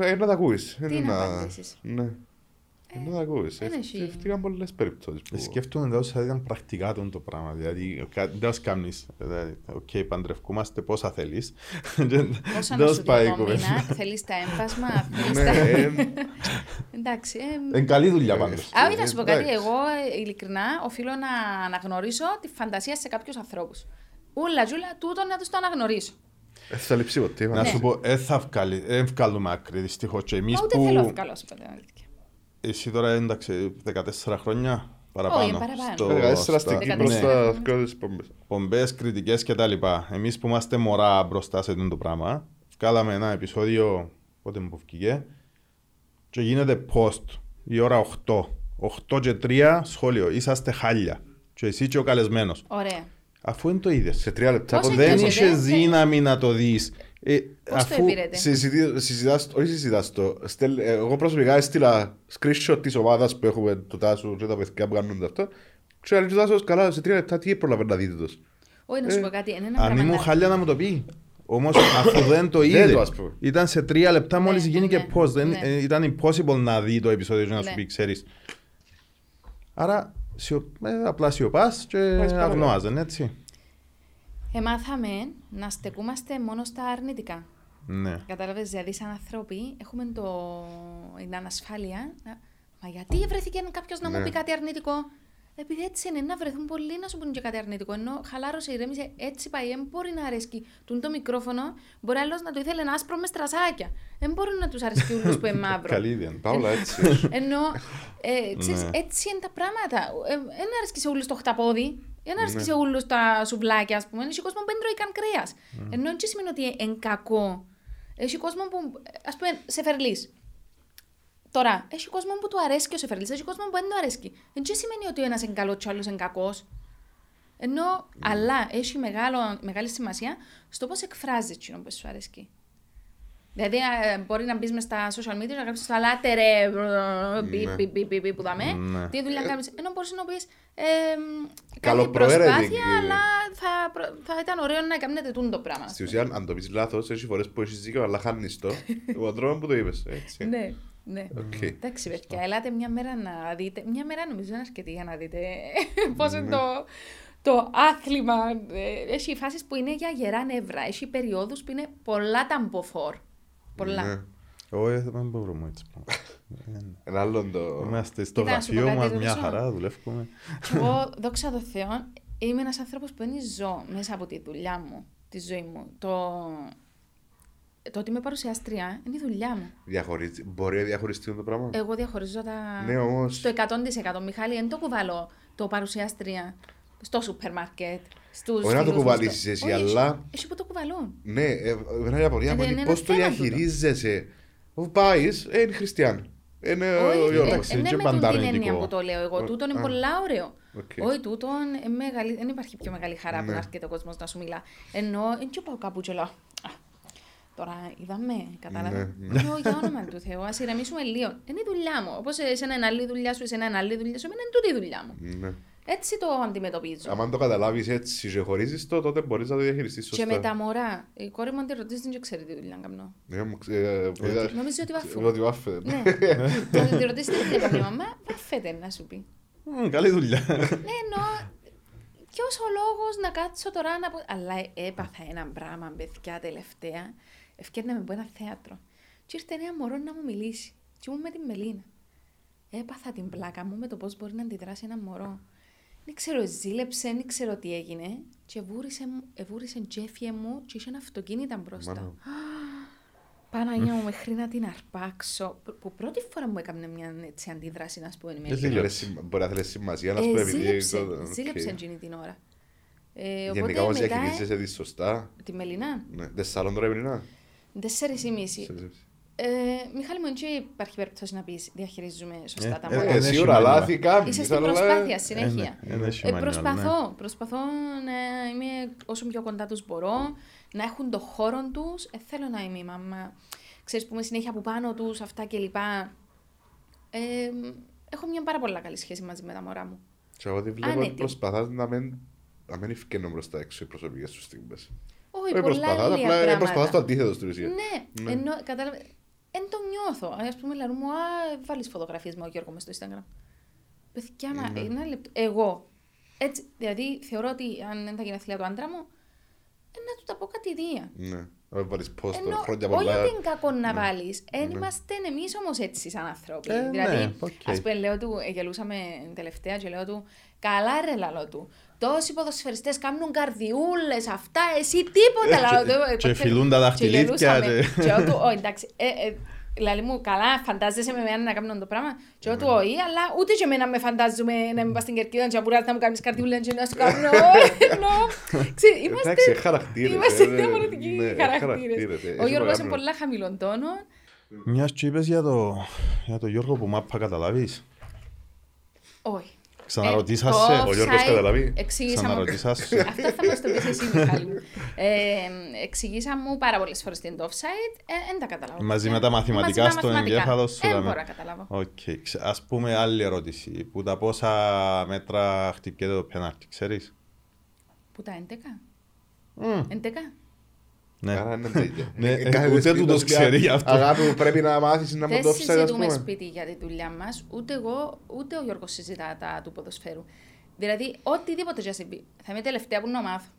ε, να τα ακούεις. Τι να απαντήσεις; Ναι. Δεν τα ακούεις. Ευτυχαν πολλές περιπτώσεις. Σκέφτομαι ότι θα ήταν πρακτικά το πράγμα. Δηλαδή, δεν θα κάνεις. Οκ, παντρευκούμαστε πόσα θέλεις. Πόσα να σου πω μήνα, θέλεις τα έμφασμα, θέλεις τα... Εντάξει. Είναι καλή δουλειά πάντως. Α, να σου πω κάτι. Εγώ, ειλικρινά, οφείλω να αναγνωρίσω τη φαντασία σε κάποιους ανθρώπους. Ούλα, τζούλα, τούτο να τους το αναγνωρίσω. Ε, θα λείψει ποτέ. Να σου πω, δεν θα βγάλουμε άκρη δυστυχώς. Ούτε θέλω να βγάλω, σου πω. Εσύ τώρα εντάξει 14 χρόνια παραπάνω. Όχι, παραπάνω. Στο, 14 στην Κύπρο στα πομπές. Πομπές, κριτικές και τα λοιπά. Εμείς που είμαστε μωρά μπροστά σε αυτό το πράγμα, βγάλαμε ένα επεισόδιο, πότε μου βγήκε, και γίνεται post η ώρα 8. 8 και 3 σχόλιο, είσαστε χάλια. Και εσύ και ο καλεσμένος. Ωραία. Αφού είναι το ίδιο. Σε τρία λεπτά. Δεν είχε δύναμη να το δεις. Ε, Πώς αφού συζητάς, όχι συζητάς το, στέλ, ε, εγώ προσωπικά έστειλα screenshot της ομάδας που έχουμε το τάσο και τα παιδιά που κάνουν αυτό και λέει τάσος καλά σε τρία λεπτά τι προλαβαίνει να δείτε τους. Όχι να σου πω κάτι, Αν ήμουν χάλια να μου το πει. Όμως αφού δεν το είδε, ήταν σε τρία λεπτά μόλις ναι, γίνει και ναι, πώ. Ναι. Ε, ήταν impossible να δει το επεισόδιο να σου πει, ξέρεις. Άρα απλά σιωπάς και αγνώαζαν, έτσι. Εμάθαμε να στεκούμαστε μόνο στα αρνητικά. Ναι. Κατάλαβες, δηλαδή, σαν άνθρωποι έχουμε το... την ανασφάλεια. Μα γιατί βρέθηκε κάποιος να ναι. μου πει κάτι αρνητικό; Επειδή έτσι είναι, να βρεθούν πολλοί να σου πούν και κάτι αρνητικό. Ενώ χαλάρωσε, ηρέμησε, έτσι πάει. Δεν μπορεί να αρέσει Τούν το μικρόφωνο, μπορεί άλλος να το ήθελε ένα άσπρο με στρασάκια. Δεν μπορούν να τους αρέσει όλου που είναι μαύρο. Καλή ιδέα. Πάω έτσι. Ενώ ε, ξέρεις, ναι. έτσι είναι τα πράγματα. Δεν ε, αρέσει σε όλου το χταπόδι. Δεν αρέσει ναι. σε όλους τα σουβλάκια, ας πούμε. Έχει κόσμο που δεν τρώει καν κρέας. Mm. Ενώ έτσι σημαίνει ότι είναι κακό. Έχει κόσμο που, ας πούμε, σε φερλεί. Τώρα, έχει κόσμο που του αρέσει και ο Σεφερλή, έχει κόσμο που δεν του αρέσει. Δεν σημαίνει ότι ο ένας είναι καλός και ο άλλος είναι κακός. Ενώ, mm. αλλά έχει μεγάλο, μεγάλη σημασία στο πώς εκφράζεις το που σου αρέσει. Δηλαδή, ε, μπορεί να μπεις μες στα social media να γράψεις το αλάτερε, ναι. που δαμε. Ναι. Τι δουλειά κάνεις. Ενώ μπορείς να πεις. Καλή προσπάθεια, αλλά θα, θα ήταν ωραίο να κάνετε το πράγμα. Στη ουσία, αν το πεις λάθος, έχει φορές που έχεις δίκιο, αλλά χάνεις το. Ο τρόπο που το είπες. Ναι. Ναι. Okay. Εντάξει, παιδιά, ελάτε μια μέρα να δείτε. Μια μέρα νομίζω είναι αρκετή για να δείτε πώς είναι ναι. το, το άθλημα. Ε, έχει φάσεις που είναι για γερά νεύρα. Έχει περιόδους που είναι πολλά ταμποφόρ. Πολλά. Ναι. Όχι, δεν μπορούμε έτσι. Ένα άλλο το... Είμαστε στο γραφείο μας μια χαρά, δουλεύουμε. Εγώ, δόξα τω Θεώ, είμαι ένας άνθρωπος που δεν ζω μέσα από τη δουλειά μου, τη ζωή μου. Το, το ότι είμαι παρουσιάστρια είναι η δουλειά μου. Διαχωρίζει, μπορεί να διαχωριστεί το πράγμα. Εγώ διαχωρίζω τα. Ναι, όμως... Στο 100%. Μιχάλη, δεν το κουβαλώ το παρουσιάστρια στο σούπερ μάρκετ. Όχι να το κουβαλήσεις εσύ, αλλά. Εσύ που το κουβαλούν. Ναι, είναι μια απορία μου είναι πώς το διαχειρίζεσαι. Όπου πάει, είναι χριστιαν. Είναι ο Γιώργος. Δεν με την έννοια που το λέω εγώ. Τούτον είναι πολύ ωραίο. Όχι, τούτον δεν υπάρχει πιο μεγάλη χαρά που να έρχεται ο κόσμος να σου μιλά. Ενώ δεν πάω κάπου και λέω. Τώρα είδαμε, κατάλαβα. Ναι, ναι. για όνομα του Θεού, ας ηρεμήσουμε λίγο. Είναι η δουλειά μου. Όπως εσένα είναι άλλη δουλειά σου, εσένα είναι άλλη δουλειά σου, είναι τούτη η δουλειά μου. Ναι. Έτσι το αντιμετωπίζω. Αν το καταλάβεις έτσι και χωρίζεις το, τότε μπορείς να το διαχειριστείς σωστά. Και με τα μωρά. Η κόρη μου αν τη ρωτήσεις, δεν ξέρει τι δουλειά κάνω. Ναι, ε, Νομίζω ότι βάφω. Ότι βάφεται. Ναι. Αν τη ρωτήσεις, τι δουλειά κάνει, μαμά, βάφεται να σου πει. Καλή δουλειά. Ναι, εννοώ. Ποιος ο λόγος να κάτσω τώρα να πω. Αλλά έπαθα ένα πράγμα, παιδιά, τελευταία ευκαιρνάμε από ένα θέατρο. Και ήρθε ένα μωρό να μου μιλήσει. Και ήμουν με την Μελίνα. Έπαθα την πλάκα μου με το πώς μπορεί να αντιδράσει ένα μωρό. Δεν ξέρω, ζήλεψε, δεν ξέρω τι έγινε. Και εβούρισε, εβούρισε τζέφιε μου και είχε ένα αυτοκίνητο μπροστά. Παναγία μου, μέχρι να την αρπάξω. Που πρώτη φορά μου έκανε μια έτσι αντίδραση, να σου πω. Μπορεί να θέλει σημασία, να σου πει. Ζήλεψε, ζήλεψε εκείνη την ώρα. Ε, Γενικά όμως διαχειρίζεσαι τη σωστά. Τη Μελινά. Ναι. Τεσσάρων τώρα η Μελινά. Τέσσερις ή μισή. Ε, Μιχάλη μου, δεν υπάρχει περίπτωση να πεις διαχειρίζουμε σωστά τα μάτια. Εσύ ώρα λάθη κάποιοι. Είσαι στην προσπάθεια συνέχεια. Ε, προσπαθώ, ναι. προσπαθώ να είμαι όσο πιο κοντά τους μπορώ, να έχουν το χώρο τους. Ε, θέλω να είμαι η μαμά. Ξέρεις που είμαι συνέχεια από πάνω τους, αυτά κλπ. Ε, έχω μια πάρα πολύ καλή σχέση μαζί με τα μωρά μου. Και εγώ τη βλέπω προσπαθάς να μην, να μην ευκαινώ μπροστά έξω οι προσωπικές σου στιγμές. Όχι, πολλά άλλα πράγματα. Προσπαθάς το αντίθετο στην ουσία. Ναι, ναι. ενώ κατάλαβε. Εν το νιώθω. Α πούμε, λέω μου, α, βάλεις φωτογραφίε με ο Γιώργο μες στο Instagram. Παιδιά, μα, ναι. ένα λεπτό. Εγώ. Έτσι, δηλαδή, θεωρώ ότι αν δεν θα γενεθλία του άντρα μου, να του τα πω κατηδία. Ναι. Να βάλει πώ το χρόνια πολλά. Όχι ότι είναι κακό να ναι. βάλεις. Δεν ναι. είμαστε εμείς όμως έτσι σαν άνθρωποι. Ε, δηλαδή, ναι, okay. ας πούμε, λέω του, γελούσαμε τελευταία και λέω του, καλά ρε λαλό του. Τόσοι ποδοσφαιριστές κάνουν καρδιούλες, αυτά, εσύ τίποτα λαλό του. Και φιλούν τα δαχτυλίδια. Και εγώ του, εντάξει, ε, ε, Λαλή μου, καλά, φαντάζεσαι με εμένα να κάνω το πράγμα. Και εγώ του όχι, αλλά ούτε και εμένα με φαντάζομαι να μην πας στην κερκίδα και απουράς να μου κάνεις καρδιούλα και να σου κάνω. Είμαστε χαρακτήρες. Είμαστε διαφορετικοί χαρακτήρες. Ο Γιώργος είναι πολλά χαμηλών τόνων. Μιας και είπες για το Γιώργο που μάπα καταλάβεις; Όχι. Ξαναρωτήσασαι. Ο Γιώργος καταλαβεί. Εξήγησα μου. Αυτό θα μας το πεις εσύ Μιχάλη μου. Εξηγήσα μου πάρα πολλές φορές την offside, δεν τα καταλάβω. Μαζί με τα μαθηματικά στο εγκέφαλο σου. Δεν μπορώ να καταλάβω. Ας πούμε άλλη ερώτηση. Που τα πόσα μέτρα χτυπιέται το πέναρτι, ξέρεις; Που τα 11. 11. Ναι, ναι ούτε τούτος ξέρει γι' αυτό. Αγάπη μου πρέπει να μάθεις να μου το offside. Δεν συζητούμε σπίτι για τη δουλειά μας, ούτε εγώ, ούτε ο Γιώργος συζητά τα του ποδοσφαίρου. Δηλαδή, οτιδήποτε για συμβεί, θα είμαι τελευταία που να μάθω.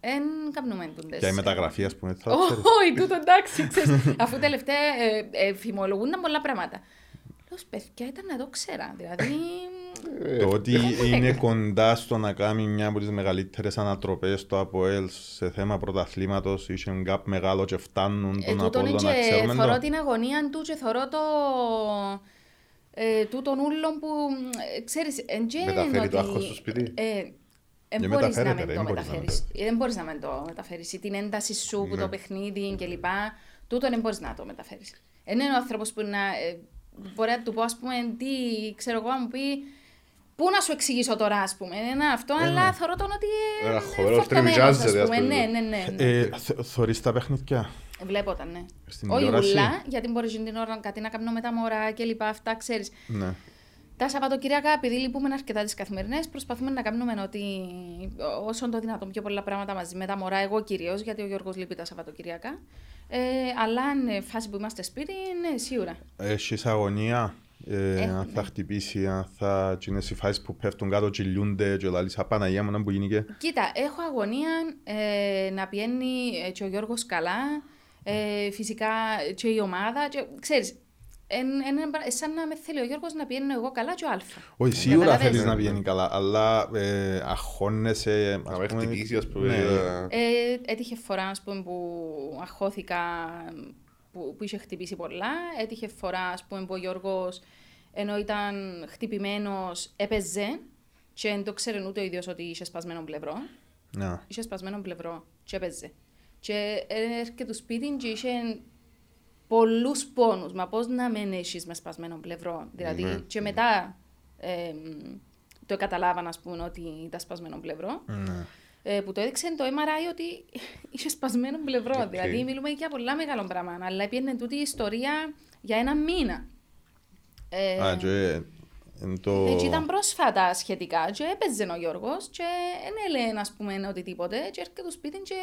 Εν καπνούμε τούντες. Και η μεταγραφή, ας πούμε, θα Όχι, τούτο εντάξει, ξέρεις. Αφού τελευταία φημολογούνταν πολλά πράγματα. Λέω, παιδιά, ήταν να το ξέρα. Δηλαδή, το ότι είναι κοντά στο να κάνει μια από τις μεγαλύτερες ανατροπές στο ΑΠΟΕΛ σε θέμα πρωταθλήματος, είχε γκάπ μεγάλο και φτάνουν τον Απόλλωνα να ξέρουμε. Θωρώ την αγωνία του και θωρώ το. Ε, τούτον ούλον που ξέρεις, Μεταφέρει το άγχος στο σπίτι. Ε, δεν μπορείς να με το μεταφέρεις. Δεν μπορείς να με το μεταφέρεις. Την ένταση σου που το ναι. παιχνίδι κλπ. Τούτο δεν μπορείς να το μεταφέρεις. Είναι ο άνθρωπος που να... Ε, μπορεί να του πω, ας πούμε, τι ξέρω εγώ, μου πει Πού να σου εξηγήσω τώρα, ας πούμε; Είναι αυτό, ε, αλλά ναι. θεωρώ τον ότι. Ένα χωρό τριμιτζάζεται, ας πούμε. Ναι, ναι, ναι. ναι. Ε, Θωρείς τα παιχνίδια; Βλέπω τα, ναι. Όχι ουλά, γιατί μπορεί την ώρα κάτι να κάνω με τα μωρά και λοιπά. Αυτά ξέρεις. Ναι. Τα Σαββατοκύριακα, επειδή λείπουμε αρκετά τις καθημερινές, προσπαθούμε να κάνουμε ότι όσο το δυνατόν πιο πολλά πράγματα μαζί με τα μωρά, εγώ κυρίως, γιατί ο Γιώργος λείπει τα Σαββατοκύριακα. Ε, αλλά αν φάση που είμαστε σπίτι, ναι, σίγουρα. Έχεις αγωνία; Ε, αν θα χτυπήσει, αν θα τσινές οι φάσεις που πέφτουν κάτω και λιούνται και λαλείς Παναγία μου να που γίνηκε. Κοίτα, έχω αγωνία ε, να πιένει ε, και ο Γιώργος καλά, ε, φυσικά και η ομάδα, και, ξέρεις, είναι σαν να με θέλει ο Γιώργος να πιένω εγώ καλά και ο Αλφα. Όχι, σίγουρα θέλεις να πιένει καλά, αλλά ε, αγχώνεσαι... Να με χτυπήσεις, ας πούμε. Ναι. Ε, έτυχε φορά, ας πούμε, που αγχώθηκα που, που είχε χτυπήσει πολλά. Έτυχε φορά, ας πούμε, που ο Γιώργος, ενώ ήταν χτυπημένος, έπαιζε και δεν το ξέρει ούτε ο ίδιος ότι είχε σπασμένο πλευρό. Ναι. Είχε σπασμένο πλευρό και έπαιζε. Και έρχεται το σπίτι και είχε πολλούς πόνους. Μα πώς να μην έχεις με σπασμένο πλευρό; Δηλαδή, ναι. και μετά ε, το καταλάβανα, ας πούμε, ότι ήταν σπασμένο πλευρό. Ναι ε, που το έδειξε το MRI ότι είχε σπασμένο πλευρό. Okay. Δηλαδή, μιλούμε για πολλά μεγάλο πράγμα. Αλλά έπαιρνε τούτη η ιστορία για ένα μήνα. Ε, Α, και, το... Έτσι ήταν πρόσφατα σχετικά και έπαιζε ο Γιώργος και δεν έλεγε να πούμε οτιδήποτε και έρχεται το σπίτι και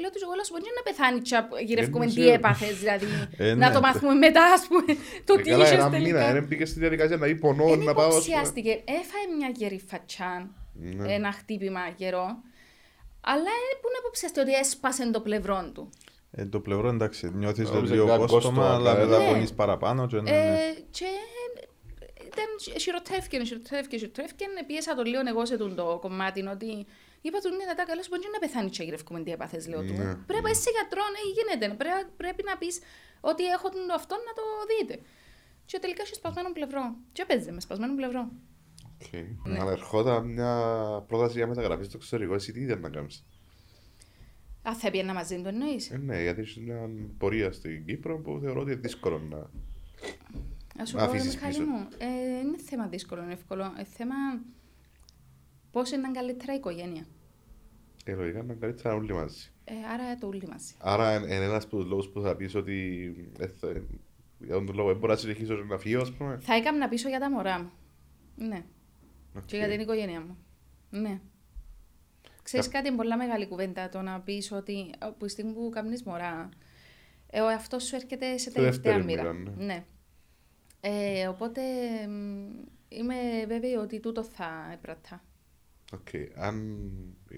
λέω του εγώ σου μπορεί να πεθάνει και γυρεύκουμε τι έπαθες δηλαδή ε, να ναι. το μάθουμε μετά ας πούμε το ε, τι είχες τελικά. Ένα μήνα, δεν πήγε στη διαδικασία να είπε πονώ να πάω. Υποψιάστηκε, έφαγε μια γερή φατσάν, ναι. ένα χτύπημα γερό αλλά που να υποψιαστεί ότι έσπασε το πλευρό του; Ε, το πλευρό εντάξει, νιώθεις το λίγο κόστομα, αλλά μετά ναι. πονείς παραπάνω. Και, ναι, ναι. Ε, και ήταν χειροτρέφηκε, χειροτρέφηκε, χειροτρέφηκε. Πίεσα το λίγο εγώ σε το κομμάτι ότι είπα του ναι, τα καλά σου μπορεί να πεθάνει και γυρεύκουμε τι έπαθες, λέω του. Ναι. Πρέπει να είσαι σε γιατρό, ναι, γίνεται. Πρέπει, πρέπει να πεις ότι έχω αυτό να το δείτε. Και τελικά έχει σπασμένο πλευρό. Και έπαιζε με σπασμένο πλευρό. Okay. Ναι. Αλλά ερχόταν μια πρόταση για μεταγραφή στο εξωτερικό, εσύ τι ήθελες να κάνεις; Α, θα πιένα μαζί του εννοείς; Ε, ναι, γιατί είσαι μια πορεία στην Κύπρο που θεωρώ ότι είναι δύσκολο να Α σου πω, Μιχάλη μου, ε, είναι θέμα δύσκολο, είναι εύκολο. Ε, θέμα πώς είναι καλύτερα η οικογένεια. Ε, λογικά είναι καλύτερα όλοι μαζί. Ε, άρα το όλοι μαζί. Άρα είναι ένας από τους λόγους που θα πεις ότι ε, για τον λόγο δεν μπορώ να συνεχίσω να φύγω, ας πούμε. Θα έκανα πίσω για τα μωρά μου. Ναι. Okay. Και για την οικογένειά μου. Ναι. Ξέρεις yeah. κάτι, είναι πολλά μεγάλη κουβέντα το να πεις ότι από τη στιγμή που κάνεις μωρά, ε, ο εαυτός σου έρχεται σε τελευταία μοίρα. Ναι. ναι. Ε, οπότε είμαι βέβαιη ότι τούτο θα έπρατα. OK. Okay. Αν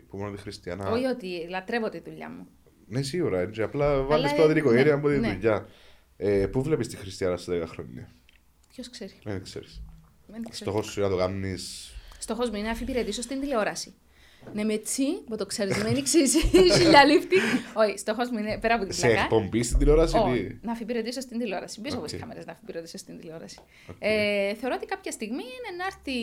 που μόνο τη Χριστιάνα... Όχι ότι λατρεύω τη δουλειά μου. Ναι, σίγουρα. Έτσι. Απλά βάλεις πρώτα την οικογένεια από τη ναι. δουλειά. Ε, πού βλέπεις τη Χριστιάνα σε 10 χρόνια; Ποιος ξέρει. Δεν ξέρεις. Στόχος σου να το κάνεις... Στόχος μου είναι να αφυπηρετήσω στην τηλεόραση. Ναι, με τσι, που το ξέρεις, με ανοίξεις χιλιαλίφτη. Όχι, στόχος μου είναι πέρα από την πλάκα. Σε εκπομπή στην τηλεόραση, Όχι, να αφιπηρετήσω στην τηλεόραση. Πίσω από τις κάμερες να αφιπηρετήσω στην τηλεόραση. Ε, θεωρώ ότι κάποια στιγμή είναι να έρθει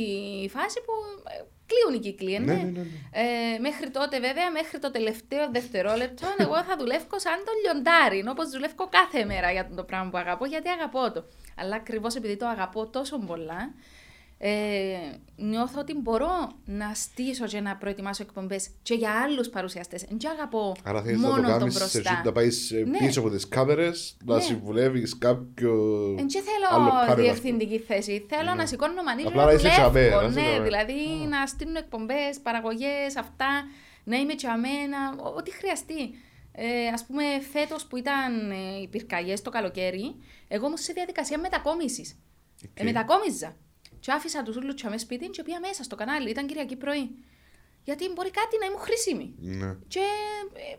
η φάση που ε, κλείουν οι κύκλοι, ναι, ναι, ναι, ναι. Ε, μέχρι τότε, βέβαια, μέχρι το τελευταίο δευτερόλεπτο, εγώ θα δουλεύω σαν το λιοντάρι, όπως δουλεύω κάθε μέρα για το πράγμα που αγαπώ, γιατί αγαπώ το. Αλλά ακριβώς επειδή το αγαπώ τόσο πολλά, ε, νιώθω ότι μπορώ να στήσω και να προετοιμάσω εκπομπές και για άλλους παρουσιαστές. Δεν αγαπώ Άρα θέλεις να το κάνεις να πάεις ναι. πίσω από τις κάμερες, να ναι. συμβουλεύεις κάποιο. Δεν θέλω διευθυντική θέση. Θέλω ναι. να σηκώνω μανίκι να δουλεύω. Ναι, δηλαδή να στείλουν εκπομπές, παραγωγές, αυτά, να είμαι τσαμένα, ό,τι χρειαστεί. Ε, Α πούμε, φέτος που ήταν ε, οι πυρκαγιές το καλοκαίρι, εγώ ήμουν σε διαδικασία μετακόμισης. Okay. Ε, μετακόμιζα. Και άφησα τους ούλους με σπίτι και πήγα μέσα στο κανάλι. Ήταν Κυριακή πρωί. Γιατί μπορεί κάτι να ήμουν χρήσιμη. Ναι. Και ε,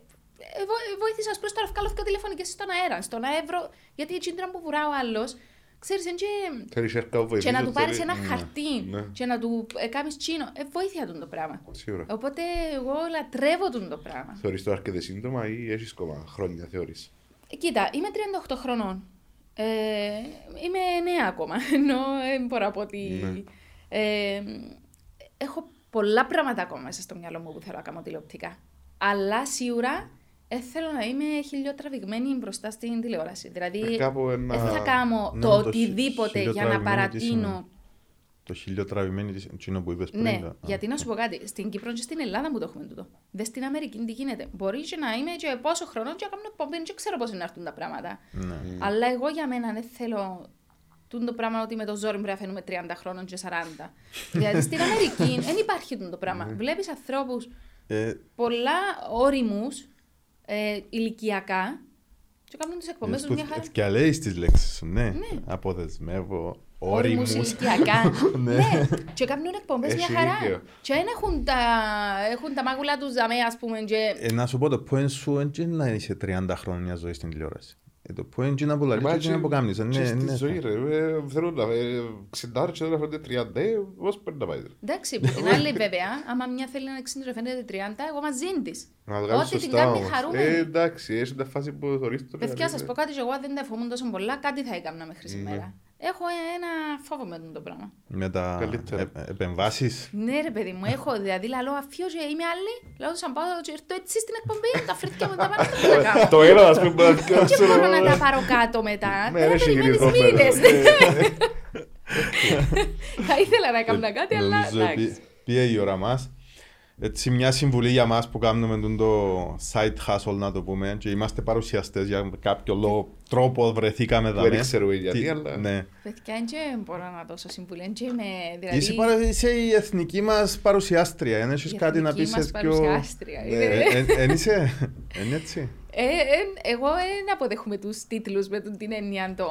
ε, ε βοήθησα προ το ραφκάλο και τηλέφωνο και στον αέρα. Στον αεύρο, γιατί έτσι ήταν που βουρά ο άλλος. Ξέρεις, και, και να του πάρεις ένα ναι. χαρτί ναι. και να του ε, κάνεις τσίνο. Ε, βοήθεια τον το πράγμα. Σίγουρα. Οπότε εγώ λατρεύω τον το πράγμα. Θεωρείς το αρκετά σύντομα ή έχεις ακόμα χρόνια θεωρείς; Ε, κοίτα, είμαι 38 χρονών. Ε, είμαι νέα ακόμα, ενώ δεν μπορώ να πω ότι... Ναι. Ε, έχω πολλά πράγματα ακόμα μέσα στο μυαλό μου που θέλω να κάνω τηλεοπτικά. Αλλά σίγουρα δεν θέλω να είμαι χιλιοτραβηγμένη μπροστά στην τηλεόραση. Δηλαδή, δεν ένα... θα κάνω ναι, το, οτιδήποτε για να παρατείνω το χίλιο τραβημένη της Τσίνο που είπες πριν. Ναι, γιατί να σου πω κάτι. Στην Κύπρο και στην Ελλάδα που το έχουμε τούτο. Δεν στην Αμερική τι γίνεται. Μπορεί και να είμαι και πόσο χρόνο και να κάνω εκπομπή, δεν ξέρω πώς να έρθουν τα πράγματα. Ναι. Αλλά εγώ για μένα δεν θέλω το πράγμα ότι με το ζόρι πρέπει να φαίνουμε 30 χρόνων και 40. δηλαδή στην Αμερική δεν υπάρχει το πράγμα. Ναι. Βλέπεις ανθρώπους ε... πολλά όριμους ε, ηλικιακά και κάνουν τις εκπομπές τους μια χαρά. Και λέει τις λέξεις ναι. ναι. Αποδεσμεύω όριμους. ηλικιακά. ναι. ναι. Και κάνουν εκπομπές μια χαρά. Και δεν έχουν τα, έχουν τα μάγουλα τους δαμέ, ας πούμε. Και... Ε, να σου πω το point σου είναι να είσαι 30 χρόνια ζωή στην τηλεόραση. Ε, το point είναι να πουλαλείς και να κάνεις. Ναι, ναι. Στη ζωή ρε, ε, θέλω να ξεντάρω και να φαίνεται 30, πώς πρέπει να πάει. Εντάξει, που την άλλη βέβαια, άμα μια θέλει να ξεντάρω 30, εγώ μαζί της. Ό,τι την κάνει χαρούμενη. Ε, εντάξει, έχεις μια φάση που θωρείς το. Παιδιά, σας πω κάτι, εγώ δεν τα φοβούμαι τόσο πολλά, κάτι θα έκανα μέχρι σήμερα. Έχω ένα φόβο με το πράγμα. Με τα ε, επεμβάσεις; Ναι, ρε παιδί μου, έχω δηλαδή λαλό αφιό και είμαι άλλη. Λέω σαν πάω και έρθω έτσι στην εκπομπή, τα φρύτια μου τα πάνω. Το ένα, ας πούμε, Και μπορώ να τα πάρω κάτω μετά. Ναι, ρε, μήνες. Θα ήθελα να κάνω κάτι, αλλά εντάξει. Πήγε η ώρα μας. Έτσι μια συμβουλή για μας που κάνουμε το site hustle να το πούμε και είμαστε παρουσιαστές για κάποιο λόγο τρόπο βρεθήκαμε εδώ. Δεν ξέρω γιατί, αλλά... Ναι. Παιδιά, δεν μπορώ να δώσω συμβουλή. Δηλαδή... Είσαι, παρα... είσαι η εθνική μας παρουσιάστρια, δεν έχεις κάτι να πεις πιο... Η παρουσιάστρια. Εν είσαι, εν έτσι. Ε, ε, εγώ δεν αποδέχομαι τους τίτλους με την έννοια το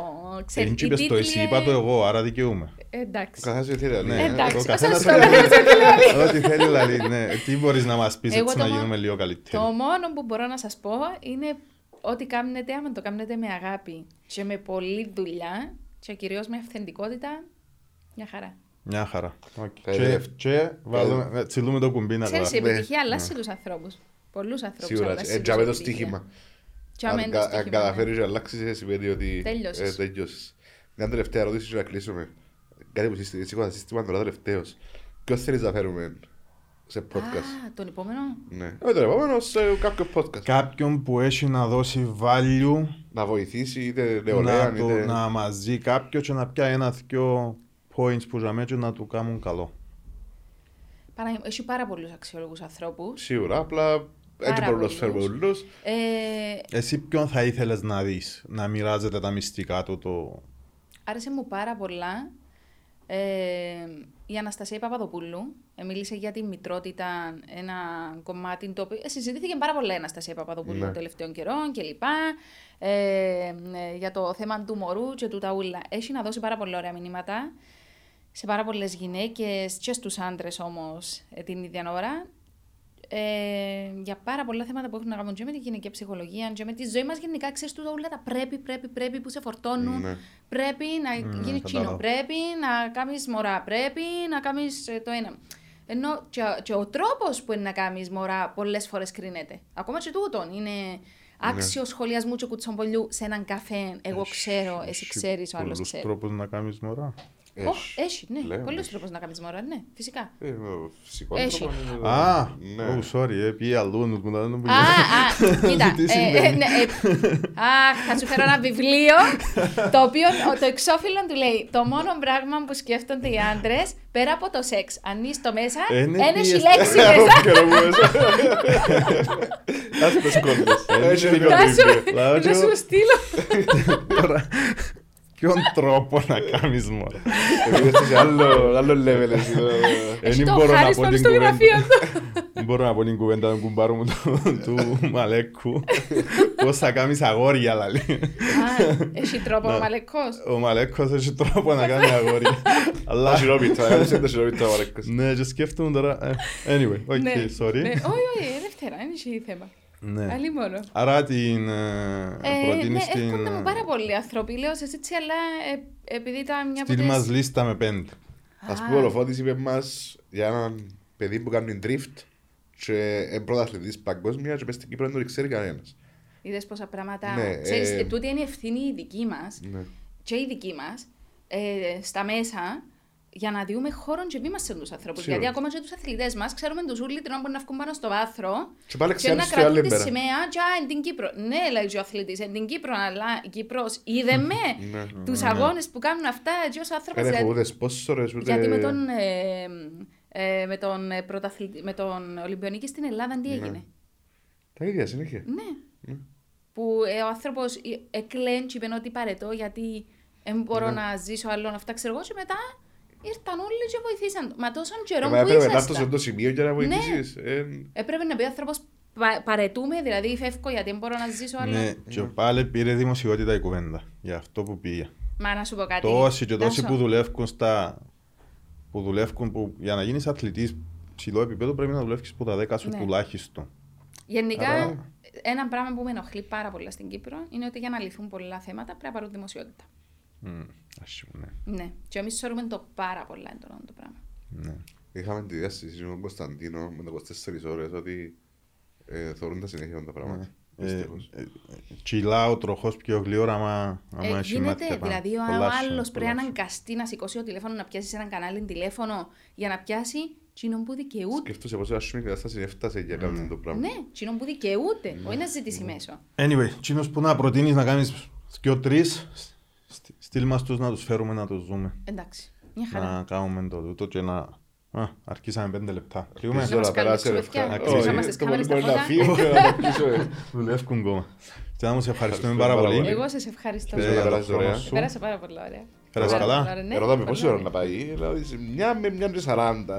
ξέρει. Δεν είπες το εσύ, είπα το εγώ, άρα δικαιούμαι. Εντάξει. Ο καθένας θέλει να Εντάξει, ο καθένας Ό,τι θέλει να λέει. Ναι. Τι μπορείς να μας πεις έτσι να γίνουμε λίγο καλύτεροι. Το μόνο που μπορώ να σας πω είναι ότι κάνετε, άμα το κάνετε με αγάπη και με πολλή δουλειά και κυρίως με αυθεντικότητα, μια χαρά. Μια χαρά. Και, και βάλουμε, τσιλούμε το κουμπί να το Ξέρεις, η επιτυχία αλλάζει τους ανθρώπους. Πολλούς ανθρώπους Σίγουρα, έτσι το στοίχημα. Αν καταφέρεις να αλλάξεις, σημαίνει ότι τέλειωσες. Μια τελευταία ερώτηση να κλείσουμε. Κάτι που σίγουρα σύστημα τώρα τελευταίος. Ποιος θέλεις να φέρουμε; Σε podcast. Α, τον επόμενο; Ναι. Όχι τον επόμενο, σε κάποιο podcast. Κάποιον που έχει να δώσει value. Να βοηθήσει, είτε νεολαία, είτε... Να μαζί κάποιο και να πιάει ένα-δυο points που για και να του κάνουν καλό. Έχει πάρα πολλούς αξιόλογους ανθρώπους. Σίγουρα, απλά έτσι μπορούμε να φέρουμε όλου. Ε... Εσύ ποιον θα ήθελες να δεις, να μοιράζεται τα μυστικά του το. Άρεσε μου πάρα πολλά ε, η Αναστασία Παπαδοπούλου. Ε, μίλησε για τη μητρότητα, ένα κομμάτι το οποίο. Ε, συζητήθηκε πάρα πολλά η Αναστασία Παπαδοπούλου ναι. των τελευταίων καιρών κλπ. Ε, ε, για το θέμα του μωρού και του ταούλα. Έχει να δώσει πάρα πολλά ωραία μηνύματα σε πάρα πολλές γυναίκες και στους άντρες όμως ε, την ίδια ώρα. Ε, για πάρα πολλά θέματα που έχουν να κάνουν και με τη γυναική ψυχολογία και με τη ζωή μας γενικά. Ξέρεις του όλα τα πρέπει, πρέπει, πρέπει που σε φορτώνουν. Ναι. Πρέπει να mm, γίνεις τσίνο. Πρέπει να κάνεις μωρά. Πρέπει να κάνεις ε, το ένα. Ενώ και, και ο τρόπος που είναι να κάνεις μωρά πολλές φορές κρίνεται. Ακόμα και τούτον είναι άξιο ναι. σχολιασμού και κουτσομπολιού σε έναν καφέ. Εγώ ξέρω, εσύ ξέρεις, ο άλλος ξέρει. τρόπο να κάνεις μωρά. Έχεις, ναι. Πολλούς τρόπους να κάνεις μωρά, ναι, φυσικά. Ε, φυσικό Έχει. Α, Ναι. oh, sorry, ε, πήγε αλλού, μου τα δεν Α, α, κοίτα. Τι ε, συμβαίνει; ε, ναι, ε, Αχ, θα σου φέρω ένα βιβλίο το οποίο ο- το εξώφυλλο του λέει το μόνο πράγμα που σκέφτονται οι άντρες πέρα από το σεξ. Ανοίγει το μέσα, Ε, ναι, ένα τι έχει εστί- λέξη μέσα. Ας πες κόντες. Έχει είναι δίκιο Να το σου, ίδιο. Λάω να και σου εγώ. στείλω. Τώρα, ποιον τρόπο να κάνεις μόνο. Επειδή είστε σε άλλο άλλο level εσύ τώρα. Έχει Δεν το μπορώ να χάρι πω πάνω την στο κουβέντα. γραφείο του. Δεν μπορώ να πω την κουβέντα του κουμπάρου μου του- του Μαλέκου. Πώς θα κάνεις αγόρια, λαλή. Α, Έχει τρόπο ο Μαλεκός. Ο Μαλέκος έχει τρόπο να κάνει αγόρια. Τα Αλλά... σιρόπιτα, έκανες τα σιρόπιτα ο Μαρέκος. Ναι, και σκέφτομαι τώρα... ε, Anyway, Ναι, ok, ναι. sorry. Όχι, όχι, Δευτέρα, δεν έχει θέμα. Ναι. Άλλη μόνο. Άρα την ε, Ε, ναι, προτείνεις έρχονται την... μου πάρα πολλοί άνθρωποι, λέω σε έτσι, αλλά ε, επειδή ήταν μια από Στείλ τις- μας λίστα με πέντε. Ας πούμε ο Λοφώτης είπε μας για έναν παιδί που κάνει drift και είναι πρωταθλητής παγκόσμια και μες στην Κύπρο δεν το ξέρει κανένας. Είδες πόσα πράγματα. Ναι, Ξέρεις, ε, ε, τούτη είναι η ευθύνη η δική μας Ναι. και η δική μας ε, στα μέσα για να διούμε χώρο και βήμα σε τους ανθρώπους. Σίγουρα. Γιατί ακόμα και τους αθλητές μας ξέρουμε τους ούλοι την ώρα που να βγουν πάνω στο βάθρο Και πάλι και ξέρεις να το άλλο κρατούν τη πέρα. σημαία και «Α, εν την Κύπρο. Ναι, λέει και ο αθλητής, εν την Κύπρο, αλλά η Κύπρος είδε με Ναι. τους αγώνες που κάνουν αυτά και ως άνθρωπος. Δεν έχω δηλαδή- ούτε σπόσορες ούτε... γιατί με τον, ε, ε, με τον, ε, πρωταθλητη- με τον Ολυμπιονίκη στην Ελλάδα τι έγινε; Τα ίδια συνέχεια. Ναι. Που ε, ο άνθρωπος εκλέν και είπε ότι παρετώ γιατί δεν μπορώ Ναι. να ζήσω άλλο αυτά, ξέρω εγώ, και μετά ήρθαν όλοι και βοηθήσαν. Μα τόσο καιρό Μα που έπρεπε να έρθω σε ήσασταν. το σημείο για να Ναι. βοηθήσεις. Ε, Έπρεπε να πει ο άνθρωπος παρετούμε, δηλαδή φεύγω γιατί δεν μπορώ να ζήσω άλλο. Ναι, και πάλι πήρε δημοσιότητα η κουβέντα για αυτό που πήγε. Μα να σου πω κάτι. Τόσοι και τόσοι Τάσο, που δουλεύουν στα... που δουλεύουν που για να γίνεις αθλητής ψηλό επίπεδο πρέπει να δουλεύεις που τα δέκα σου Ναι. τουλάχιστον. Γενικά, Άρα- ένα πράγμα που με ενοχλεί πάρα πολύ στην Κύπρο είναι ότι για να λυθούν πολλά θέματα πρέπει να πάρουν δημοσιότητα. Μμ, ας πούμε, ναι. Ναι. Και εμείς θεωρούμε το πάρα πολλά έντονο το πράγμα. ναι. Είχαμε τη διάστηση με τον Κωνσταντίνο με τα 24 ώρες ότι ε, θεωρούν τα συνέχεια τα πράγματα. Ε, Δυστυχώς. ε, Τσιλά ο τροχός πιο γλύωρα άμα άμα Ε, έχει γίνεται, μάτια πάνω. δηλαδή ο Πολλά άλλος σου, πρέπει πολλά να σου. αναγκαστεί να σηκώσει το τηλέφωνο να πιάσει σε έναν κανάλι τηλέφωνο για να πιάσει τσινόν που δικαιούται. Σκέφτομαι σε πόσο άσχημη κατάσταση έφτασε για κάνουν το πράγμα. Ναι, τσινόν που δικαιούται, όχι να ζητήσει μέσο. Anyway, τσίνος που να προτείνεις να κάνεις και ο τρεις, στ- στείλ μας τους να τους φέρουμε να τους δούμε. Εντάξει, μια χαρά. Να κάνουμε το τούτο και να... Α, αρχίσαμε πέντε λεπτά. Κλείουμε. Πες Να μας τώρα, περάσε καλύψουμε λεφτά. ευκαιρία. Να κλείσουμε. Όχι, μας τις το κάμερες μπορεί στα να φώτα. φύγω και να το κλείσω, ε. Δουλεύουν ακόμα. Και να μου σε ευχαριστούμε Ευχαριστούμε πάρα πάρα πολύ. πολύ. Εγώ σας ευχαριστώ. Ε, Και για το πέρασες χρόνο ωραία. σου. Πέρασα πάρα πολύ ωραία. Πέρασε Πάρα καλά. πολύ ωραία, ναι, Ερώτα με πολύ πόση ώρα ωραία. να πάει. Δηλαδή, σε μια με μια και σαράντα.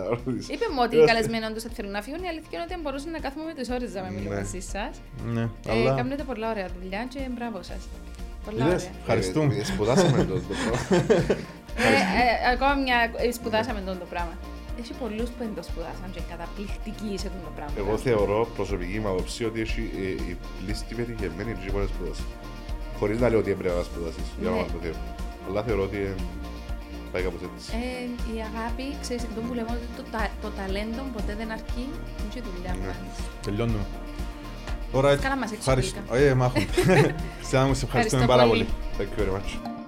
Είπε μου ότι οι καλεσμένοι όντως θα θέλουν να φύγουν. Η αλήθεια είναι ότι μπορούσαν να κάθομαι με τις ώρες να μιλούμε Ναι. μαζί σας. Ναι, Ε, αλλά... Κάνετε πολλά ωραία δουλειά και μπράβο σας. Πολλά Είδες, ωραία. ευχαριστούμε. Ε, Σπουδάσαμε το το πράγμα. Ε, ε, ακόμα μια. ε, Σπουδάσαμε τον το πράγμα. Έχει πολλούς που δεν το σπουδάσαν και είναι καταπληκτικοί σε αυτό το πράγμα. Εγώ θεωρώ προσωπική μου άποψη ότι έχει ε, η λίστη πετυχημένη και μπορεί να σπουδάσει. Χωρίς να λέω ότι έπρεπε να σπουδάσεις. Για Ναι. όνομα του Θεού. Αλλά θεωρώ ότι ε, πάει κάπως έτσι. Ε, η αγάπη, ξέρεις, αυτό που λέμε ότι το, τα, το ταλέντο ποτέ δεν αρκεί, είναι και η δουλειά που Ναι. κάνεις. Τελειώνουμε. Alright. Καλά μας έξω Ευχαριστώ. τελικά. Ε, μάχομαι. Σε να μου σε ευχαριστούμε Ευχαριστώ πάρα πολύ. πολύ. Thank you very much.